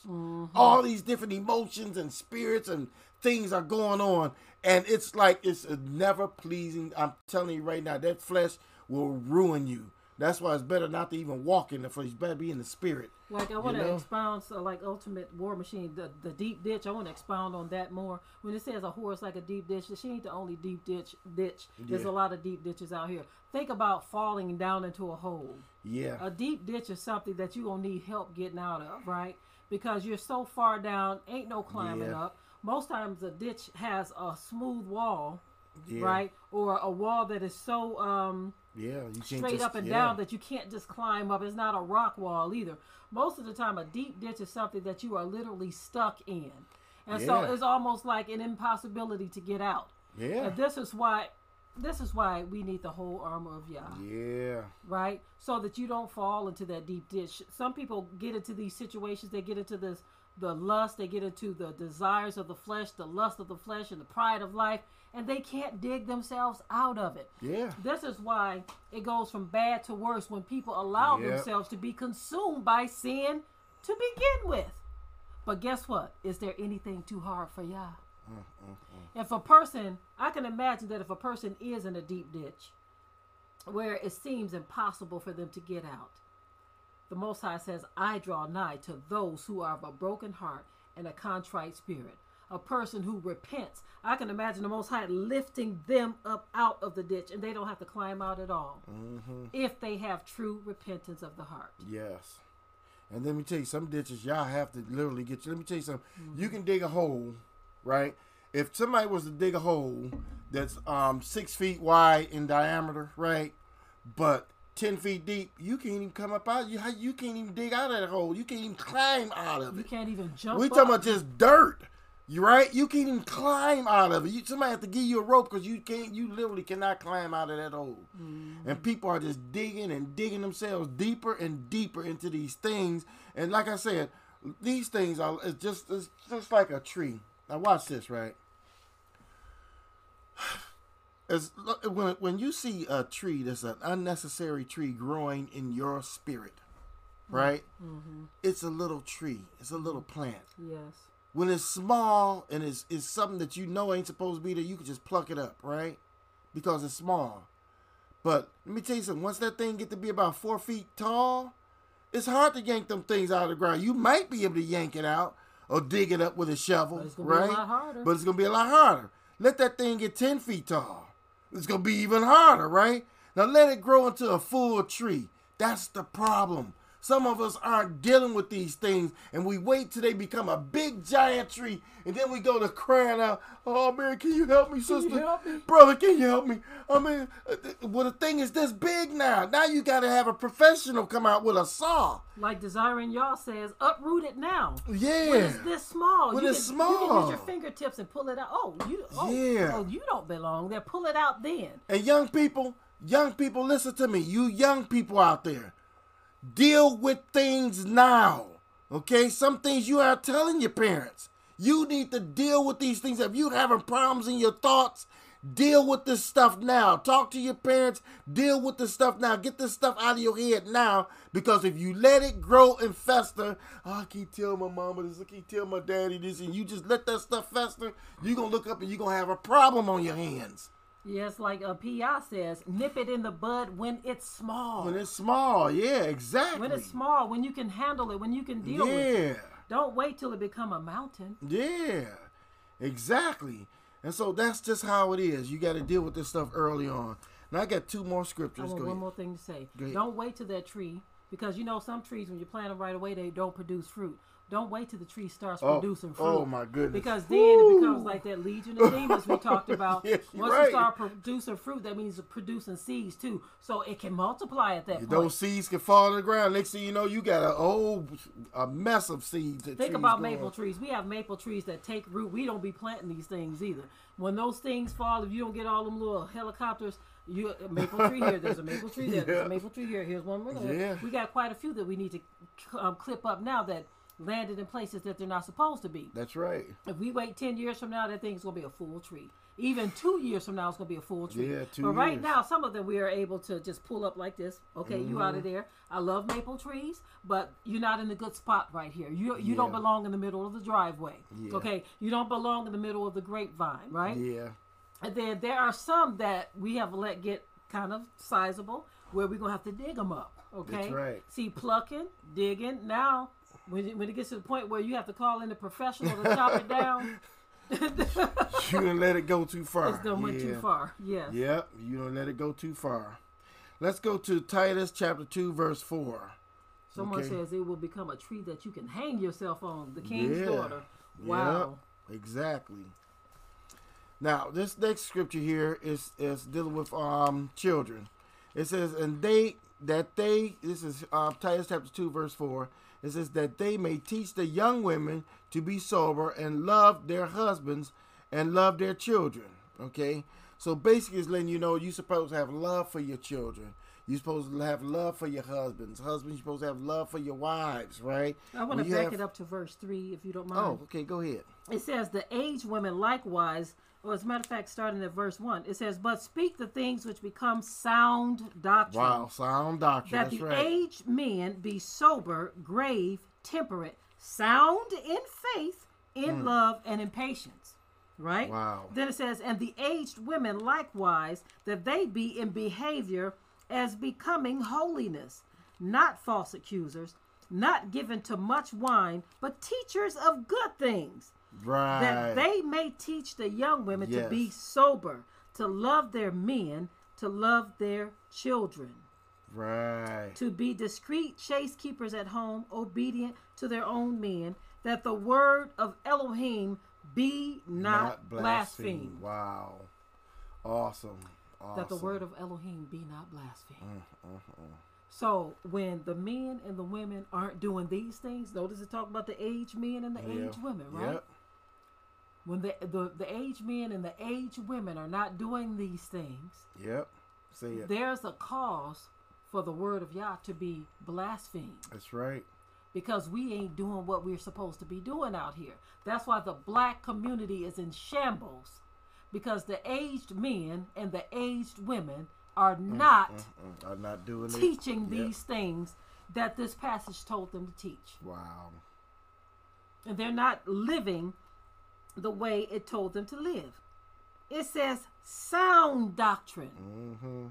All these different emotions and spirits and things are going on, and it's like it's a never pleasing. I'm telling you right now, that flesh will ruin you. That's why it's better not to even walk in the flesh. You better be in the spirit. Like I want to know? expound, so like Ultimate War Machine, the, the deep ditch. I want to expound on that more. When it says a horse like a deep ditch, she ain't the only deep ditch. Ditch. There's Yeah. a lot of deep ditches out here. Think about falling down into a hole. Yeah. A deep ditch is something that you gonna need help getting out of, right? Because you're so far down, ain't no climbing Yeah. up. Most times a ditch has a smooth wall, Yeah. right, or a wall that is so um Yeah, you can't straight just- up and yeah. down that you can't just climb up. It's not a rock wall either. Most of the time, a deep ditch is something that you are literally stuck in, and so it's almost like an impossibility to get out. Yeah, And this is why, this is why we need the whole armor of Yah, yeah, right? So that you don't fall into that deep ditch. Some people get into these situations. They get into this the lust. They get into the desires of the flesh, the lust of the flesh, and the pride of life, and they can't dig themselves out of it. yeah, This is why it goes from bad to worse when people allow Yep. themselves to be consumed by sin to begin with. But guess what? Is there anything too hard for Yah? If a person, I can imagine that if a person is in a deep ditch where it seems impossible for them to get out, the Most High says, I draw nigh to those who are of a broken heart and a contrite spirit. A person who repents. I can imagine the Most High lifting them up out of the ditch and they don't have to climb out at all if they have true repentance of the heart. yes. And let me tell you, some ditches y'all have to literally get you. Let me tell you something. Mm-hmm. You can dig a hole, right? If somebody was to dig a hole that's um six feet wide in diameter, right, but ten feet deep, you can't even come up out. You you can't even dig out of that hole. You can't even climb out of it. You can't even jump We up. talking about just dirt. You right? You can't even climb out of it. You, somebody have to give you a rope because you can't. You literally cannot climb out of that hole. Mm-hmm. And people are just digging and digging themselves deeper and deeper into these things. And like I said, these things are it's just it's just like a tree. Now watch this, right? As when when you see a tree that's an unnecessary tree growing in your spirit, mm-hmm. right? Mm-hmm. It's a little tree. It's a little mm-hmm. plant Yes. when it's small and it's, it's something that you know ain't supposed to be there, you can just pluck it up, right? Because it's small. But let me tell you something. Once that thing get to be about four feet tall, it's hard to yank them things out of the ground. You might be able to yank it out or dig it up with a shovel, But it's gonna be a right? lot harder. But it's gonna be a lot harder. Let that thing get ten feet tall. It's gonna be even harder, right? Now let it grow into a full tree. That's the problem. Some of us aren't dealing with these things and we wait till they become a big giant tree and then we go to crying out, Oh man, can you help me, sister? help me? Brother, can you help me? I mean, uh, well, the thing is this big now. Now you got to have a professional come out with a saw. Like Desiring Y'all says, uproot it now. Yeah. When it's this small. When you it's can, You can use your fingertips and pull it out. Oh, you oh, Yeah. oh you don't belong there. Pull it out then. And young people, young people, listen to me. You young people out there, deal with things now. Okay? Some things you are telling your parents. You need to deal with these things. If you're having problems in your thoughts, deal with this stuff now. Talk to your parents. Deal with this stuff now. Get this stuff out of your head now. Because if you let it grow and fester, oh, I keep telling my mama this, I keep telling my daddy this, and you just let that stuff fester, you're going to look up and you're going to have a problem on your hands. Yes, like a PI says, nip it in the bud when it's small. When it's small, yeah, exactly. When it's small, when you can handle it, when you can deal with it. yeah, Don't wait till it become a mountain. yeah, exactly. And so that's just how it is. You got to deal with this stuff early on. Now I got two more scriptures. I want Go one ahead. more thing to say. Don't wait till that tree because you know some trees when you plant them right away they don't produce fruit. Don't wait till the tree starts Oh, producing fruit. oh my goodness. Because then it becomes like that legion of demons we talked about. Yes, Once right. you start producing fruit, that means producing seeds too. So it can multiply at that point. Those seeds can fall on the ground. Next thing you know, you got a whole a mess of seeds. Think about maple trees. We have maple trees that take root. We don't be planting these things either. When those things fall, if you don't get all them little helicopters, you a maple tree here. There's a maple tree there. There's a maple tree here. Here's one more. Yeah. We got quite a few that we need to um, clip up now that landed in places that they're not supposed to be. That's right. If we wait ten years from now, that thing's gonna be a full tree. Even two years from now, it's gonna be a full tree. Yeah, two But right years. now, some of them we are able to just pull up like this. Okay, you out Mm-hmm. of there. I love maple trees, but you're not in a good spot right here. You you don't belong in the middle of the driveway. Yeah. Okay, you don't belong in the middle of the grapevine, right? Yeah. And then there are some that we have let get kind of sizable where we're gonna have to dig them up. Okay. That's right. See, plucking, digging. Now, when it, when it gets to the point where you have to call in a professional to chop it down, You didn't let it go too far. it's done went too far. Yes. Yep, you don't let it go too far. Let's go to Titus chapter 2, verse 4. Someone Okay. says it will become a tree that you can hang yourself on. The king's Yeah. daughter. Wow. Yep, exactly. Now, this next scripture here is is dealing with um children. It says, "And they that they this is uh, Titus chapter two verse four. It says that they may teach the young women to be sober and love their husbands and love their children." Okay, so basically, it's letting you know you're supposed to have love for your children. You're supposed to have love for your husbands. Husbands, you're supposed to have love for your wives, right? I want to back have- it up to verse 3, if you don't mind. Oh, okay, go ahead. It says, The aged women likewise, or as a matter of fact, starting at verse 1, it says, But speak the things which become sound doctrine. Wow, sound doctrine. That That's the right. aged men be sober, grave, temperate, sound in faith, in hmm. love, and in patience. Right? Wow. Then it says, And the aged women likewise, that they be in behavior as becoming holiness, not false accusers, not given to much wine, but teachers of good things Right. that they may teach the young women to be sober, to love their men, to love their children, right. to be discreet chase keepers at home, obedient to their own men, that the word of Elohim be not, blasphemed. Wow. Awesome. awesome. That the word of Elohim be not blasphemed. Mm, mm, mm. So when the men and the women aren't doing these things, notice it talk about the aged men and the Yeah. aged women, right? Yep. When the, the the aged men and the aged women are not doing these things, Yep. Say it. there's a cause for the word of Yah to be blasphemed That's right. because we ain't doing what we're supposed to be doing out here. That's why the black community is in shambles because the aged men and the aged women are not Mm, I'm not doing teaching Yep. these things that this passage told them to teach. Wow. and they're not living the way it told them to live. It says sound doctrine. Mm-hmm.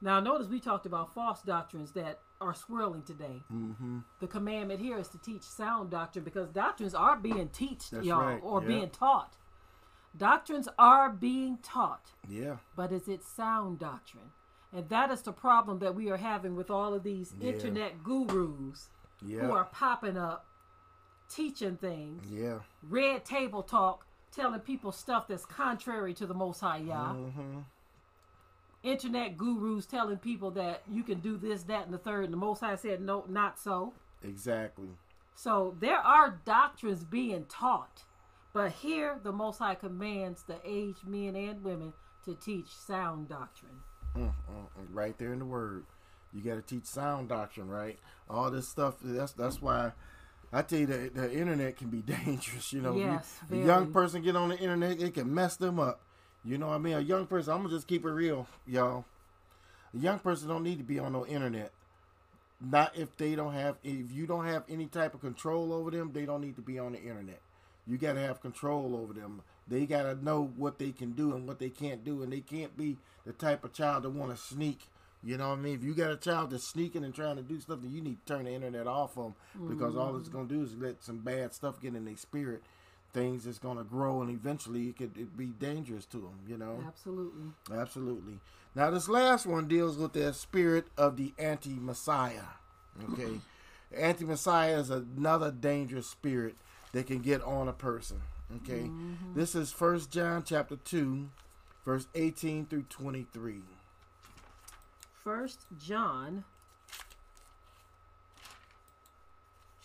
Now, notice we talked about false doctrines that are swirling today. Mm-hmm. The commandment here is to teach sound doctrine because doctrines are being taught, y'all, right, or yeah. being taught. Doctrines are being taught, Yeah. but is it sound doctrine? And that is the problem that we are having with all of these Yeah. internet gurus Yeah. who are popping up, teaching things, Yeah. red table talk, telling people stuff that's contrary to the Most High Yah. Mm-hmm. Internet gurus telling people that you can do this, that, and the third, and the Most High said no, not so. Exactly. So there are doctrines being taught, but here the Most High commands the aged men and women to teach sound doctrine. Mm, mm, mm. Right there in the word. You got to teach sound doctrine, right? All this stuff. That's that's why I tell you the, the internet can be dangerous. You know, Yes, you, a young person get on the internet, it can mess them up. You know what I mean? A young person. I'm gonna just keep it real, y'all. A young person don't need to be on no internet. Not if they don't have. If you don't have any type of control over them, they don't need to be on the internet. You got to have control over them. They got to know what they can do and what they can't do, and they can't be the type of child that want to sneak. You know what I mean? If you got a child that's sneaking and trying to do stuff, then you need to turn the internet off them because all it's mm-hmm. gonna do is let some bad stuff get in their spirit. Things that's gonna grow, and eventually it could it be dangerous to them. You know? Absolutely. Absolutely. Now, this last one deals with the spirit of the anti Messiah. Okay. anti Messiah is another dangerous spirit that can get on a person. Okay. Mm-hmm. This is First John chapter 2, verse 18 through 23. First John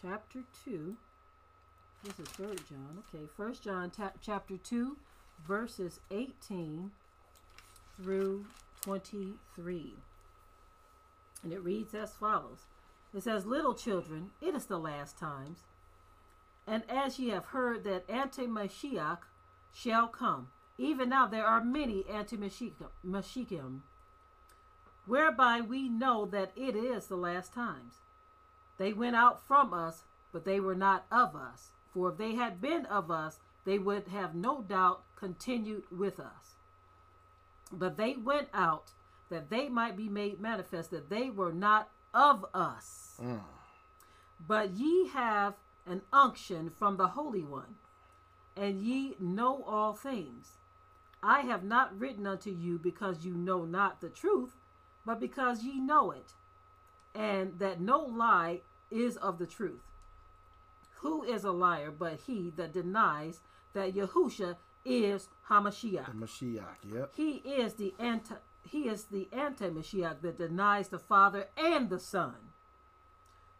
chapter 2 this is third John okay. First John chapter 2 verses 18 through 23 and it reads as follows. It says little children it is the last times and as ye have heard that anti-Mashiach shall come even now there are many anti-Mashiachim whereby we know that it is the last times. They went out from us, but they were not of us. For if they had been of us, they would have no doubt continued with us. But they went out that they might be made manifest that they were not of us. Mm. But ye have an unction from the Holy One, and ye know all things. I have not written unto you because you know not the truth, but because ye know it, and that no lie is of the truth. Who is a liar but he that denies that Yahusha is Hamashiach? The? Mashiach. Yep. He is the anti he is the anti-Mashiach that denies the Father and the Son.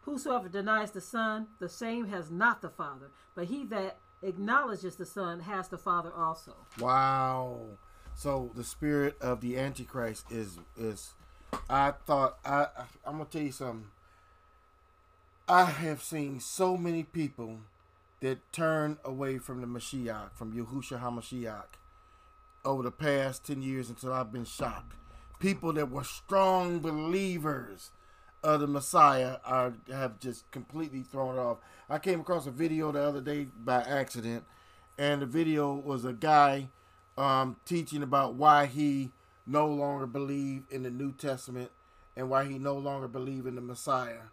Whosoever denies the Son, the same has not the Father, but he that acknowledges the Son has the Father also. Wow. So the spirit of the Antichrist is is I thought I I'm gonna tell you something. I have seen so many people that turn away from the Mashiach, from Yahushua HaMashiach, over the past ten years until I've been shocked. People that were strong believers of the Messiah are have just completely thrown off. I came across a video the other day by accident, and the video was a guy um, teaching about why he no longer believe in the New Testament and why he no longer believe in the Messiah.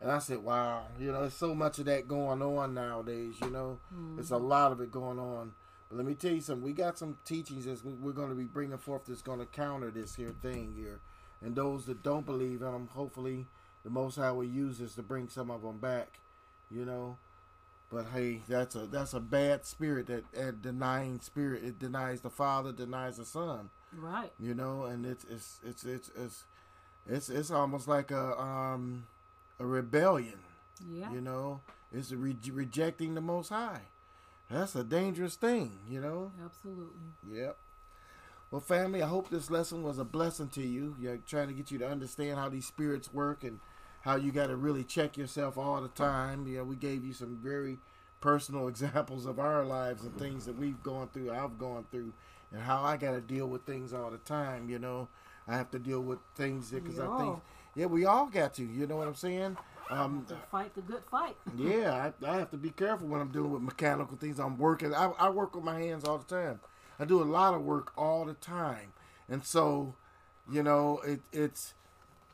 And I said, wow, you know, there's so much of that going on nowadays, you know. Hmm. There's a lot of it going on. But let me tell you something. We got some teachings that we- we're going to be bringing forth that's going to counter this here thing here. And those that don't believe in them, hopefully the Most High will use this to bring some of them back, you know. But hey, that's a that's a bad spirit that a denying spirit. It denies the Father, denies the Son, Right. you know, and it's it's it's it's it's it's, it's almost like a um a rebellion, Yeah. you know. It's a re- rejecting the Most High. That's a dangerous thing, you know. Absolutely. Yep. Well, family, I hope this lesson was a blessing to you. You're trying to get you to understand how these spirits work and how you got to really check yourself all the time. You know, we gave you some very personal examples of our lives and things that we've gone through, I've gone through, and how I got to deal with things all the time. You know, I have to deal with things because I think, yeah, we all got to. You know what I'm saying? Um, To fight the good fight. yeah, I, I have to be careful when I'm dealing with mechanical things. I'm working. I, I work with my hands all the time. I do a lot of work all the time, and so, you know, it, it's.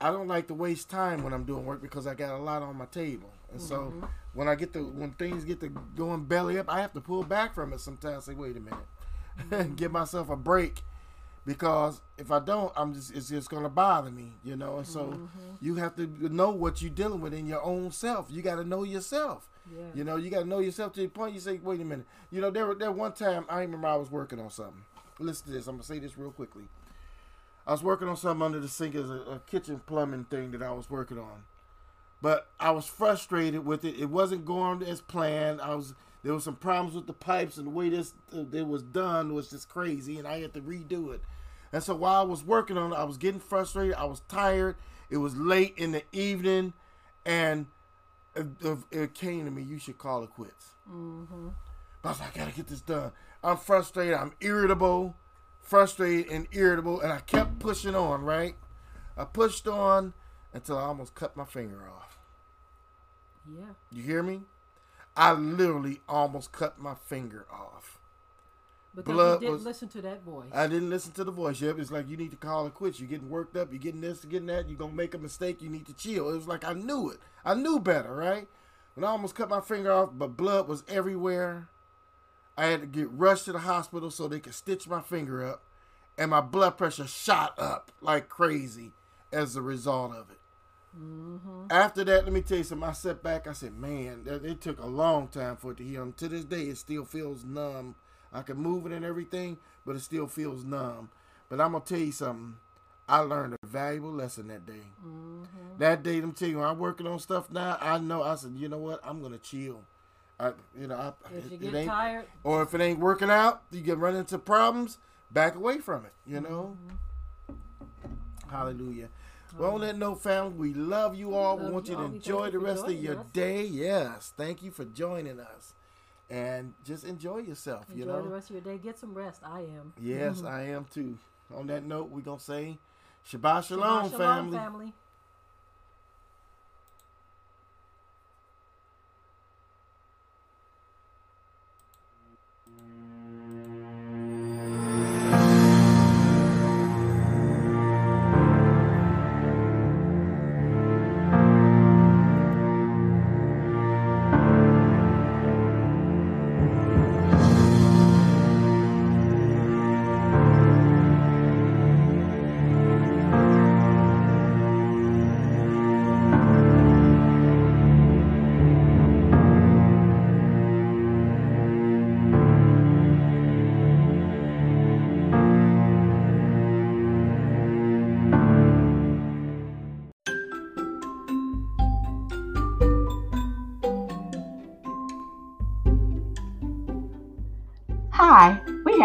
I don't like to waste time when I'm doing work because I got a lot on my table, and so when I get to when things get to going belly up, I have to pull back from it sometimes. Say, wait a minute, give myself a break because if I don't, I'm just it's just gonna bother me, you know. And so mm-hmm. you have to know what you're dealing with in your own self. You got to know yourself. Yeah. You know, you got to know yourself to the point you say, wait a minute. You know, there there one time I remember I was working on something. Listen to this. I'm gonna say this real quickly. I was working on something under the sink as a, a kitchen plumbing thing that I was working on, but I was frustrated with it. It wasn't going as planned. I was there was some problems with the pipes and the way this uh, it was done was just crazy, and I had to redo it. And so while I was working on it, I was getting frustrated. I was tired. It was late in the evening, and it, it came to me, you should call it quits. Mm-hmm. But I was like, I gotta get this done. I'm frustrated. I'm irritable, frustrated and irritable, and I kept pushing on. Right, I pushed on until I almost cut my finger off. Yeah. You hear me? I literally almost cut my finger off. Because Blood you didn't was- listen to that voice. I didn't listen to the voice. Yep, it's like you need to call it quits. You're getting worked up. You're getting this, you're getting that. You're gonna make a mistake. You need to chill. It was like I knew it. I knew better, right? When I almost cut my finger off, but blood was everywhere. I had to get rushed to the hospital so they could stitch my finger up, and my blood pressure shot up like crazy as a result of it. Mm-hmm. After that, let me tell you something. I sat back. I said, "Man, it took a long time for it to heal. And to this day, it still feels numb. I can move it and everything, but it still feels numb. But I'm gonna tell you something. I learned a valuable lesson that day. Mm-hmm. That day, let me tell you, when I'm working on stuff now, I know. I said, you know what? I'm gonna chill. I, you know, I, If you it- get tired, or if it ain't working out, you get run into problems. Back away from it. You know. Mm-hmm. Hallelujah. Well, on that note, family, we love you all. we want you you to all. We thank enjoy the rest of your us. day. Yes, thank you for joining us, and just enjoy yourself. enjoy you know. the rest of your day. Get some rest. I am. Yes. I am too. On that note, we're gonna say Shabbat Shabbat Shalom, shalom, family. family.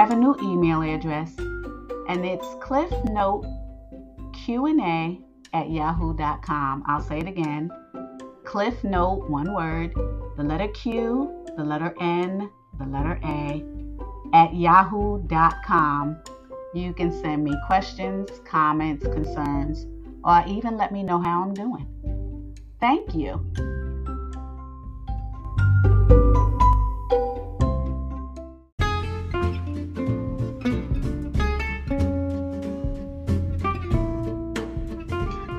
Have a new email address, and it's cliffnoteqna at yahoo.com. I'll say it again. Cliffnote, one word, the letter Q, the letter N, the letter A, at yahoo.com. You can send me questions, comments, concerns, or even let me know how I'm doing. Thank you.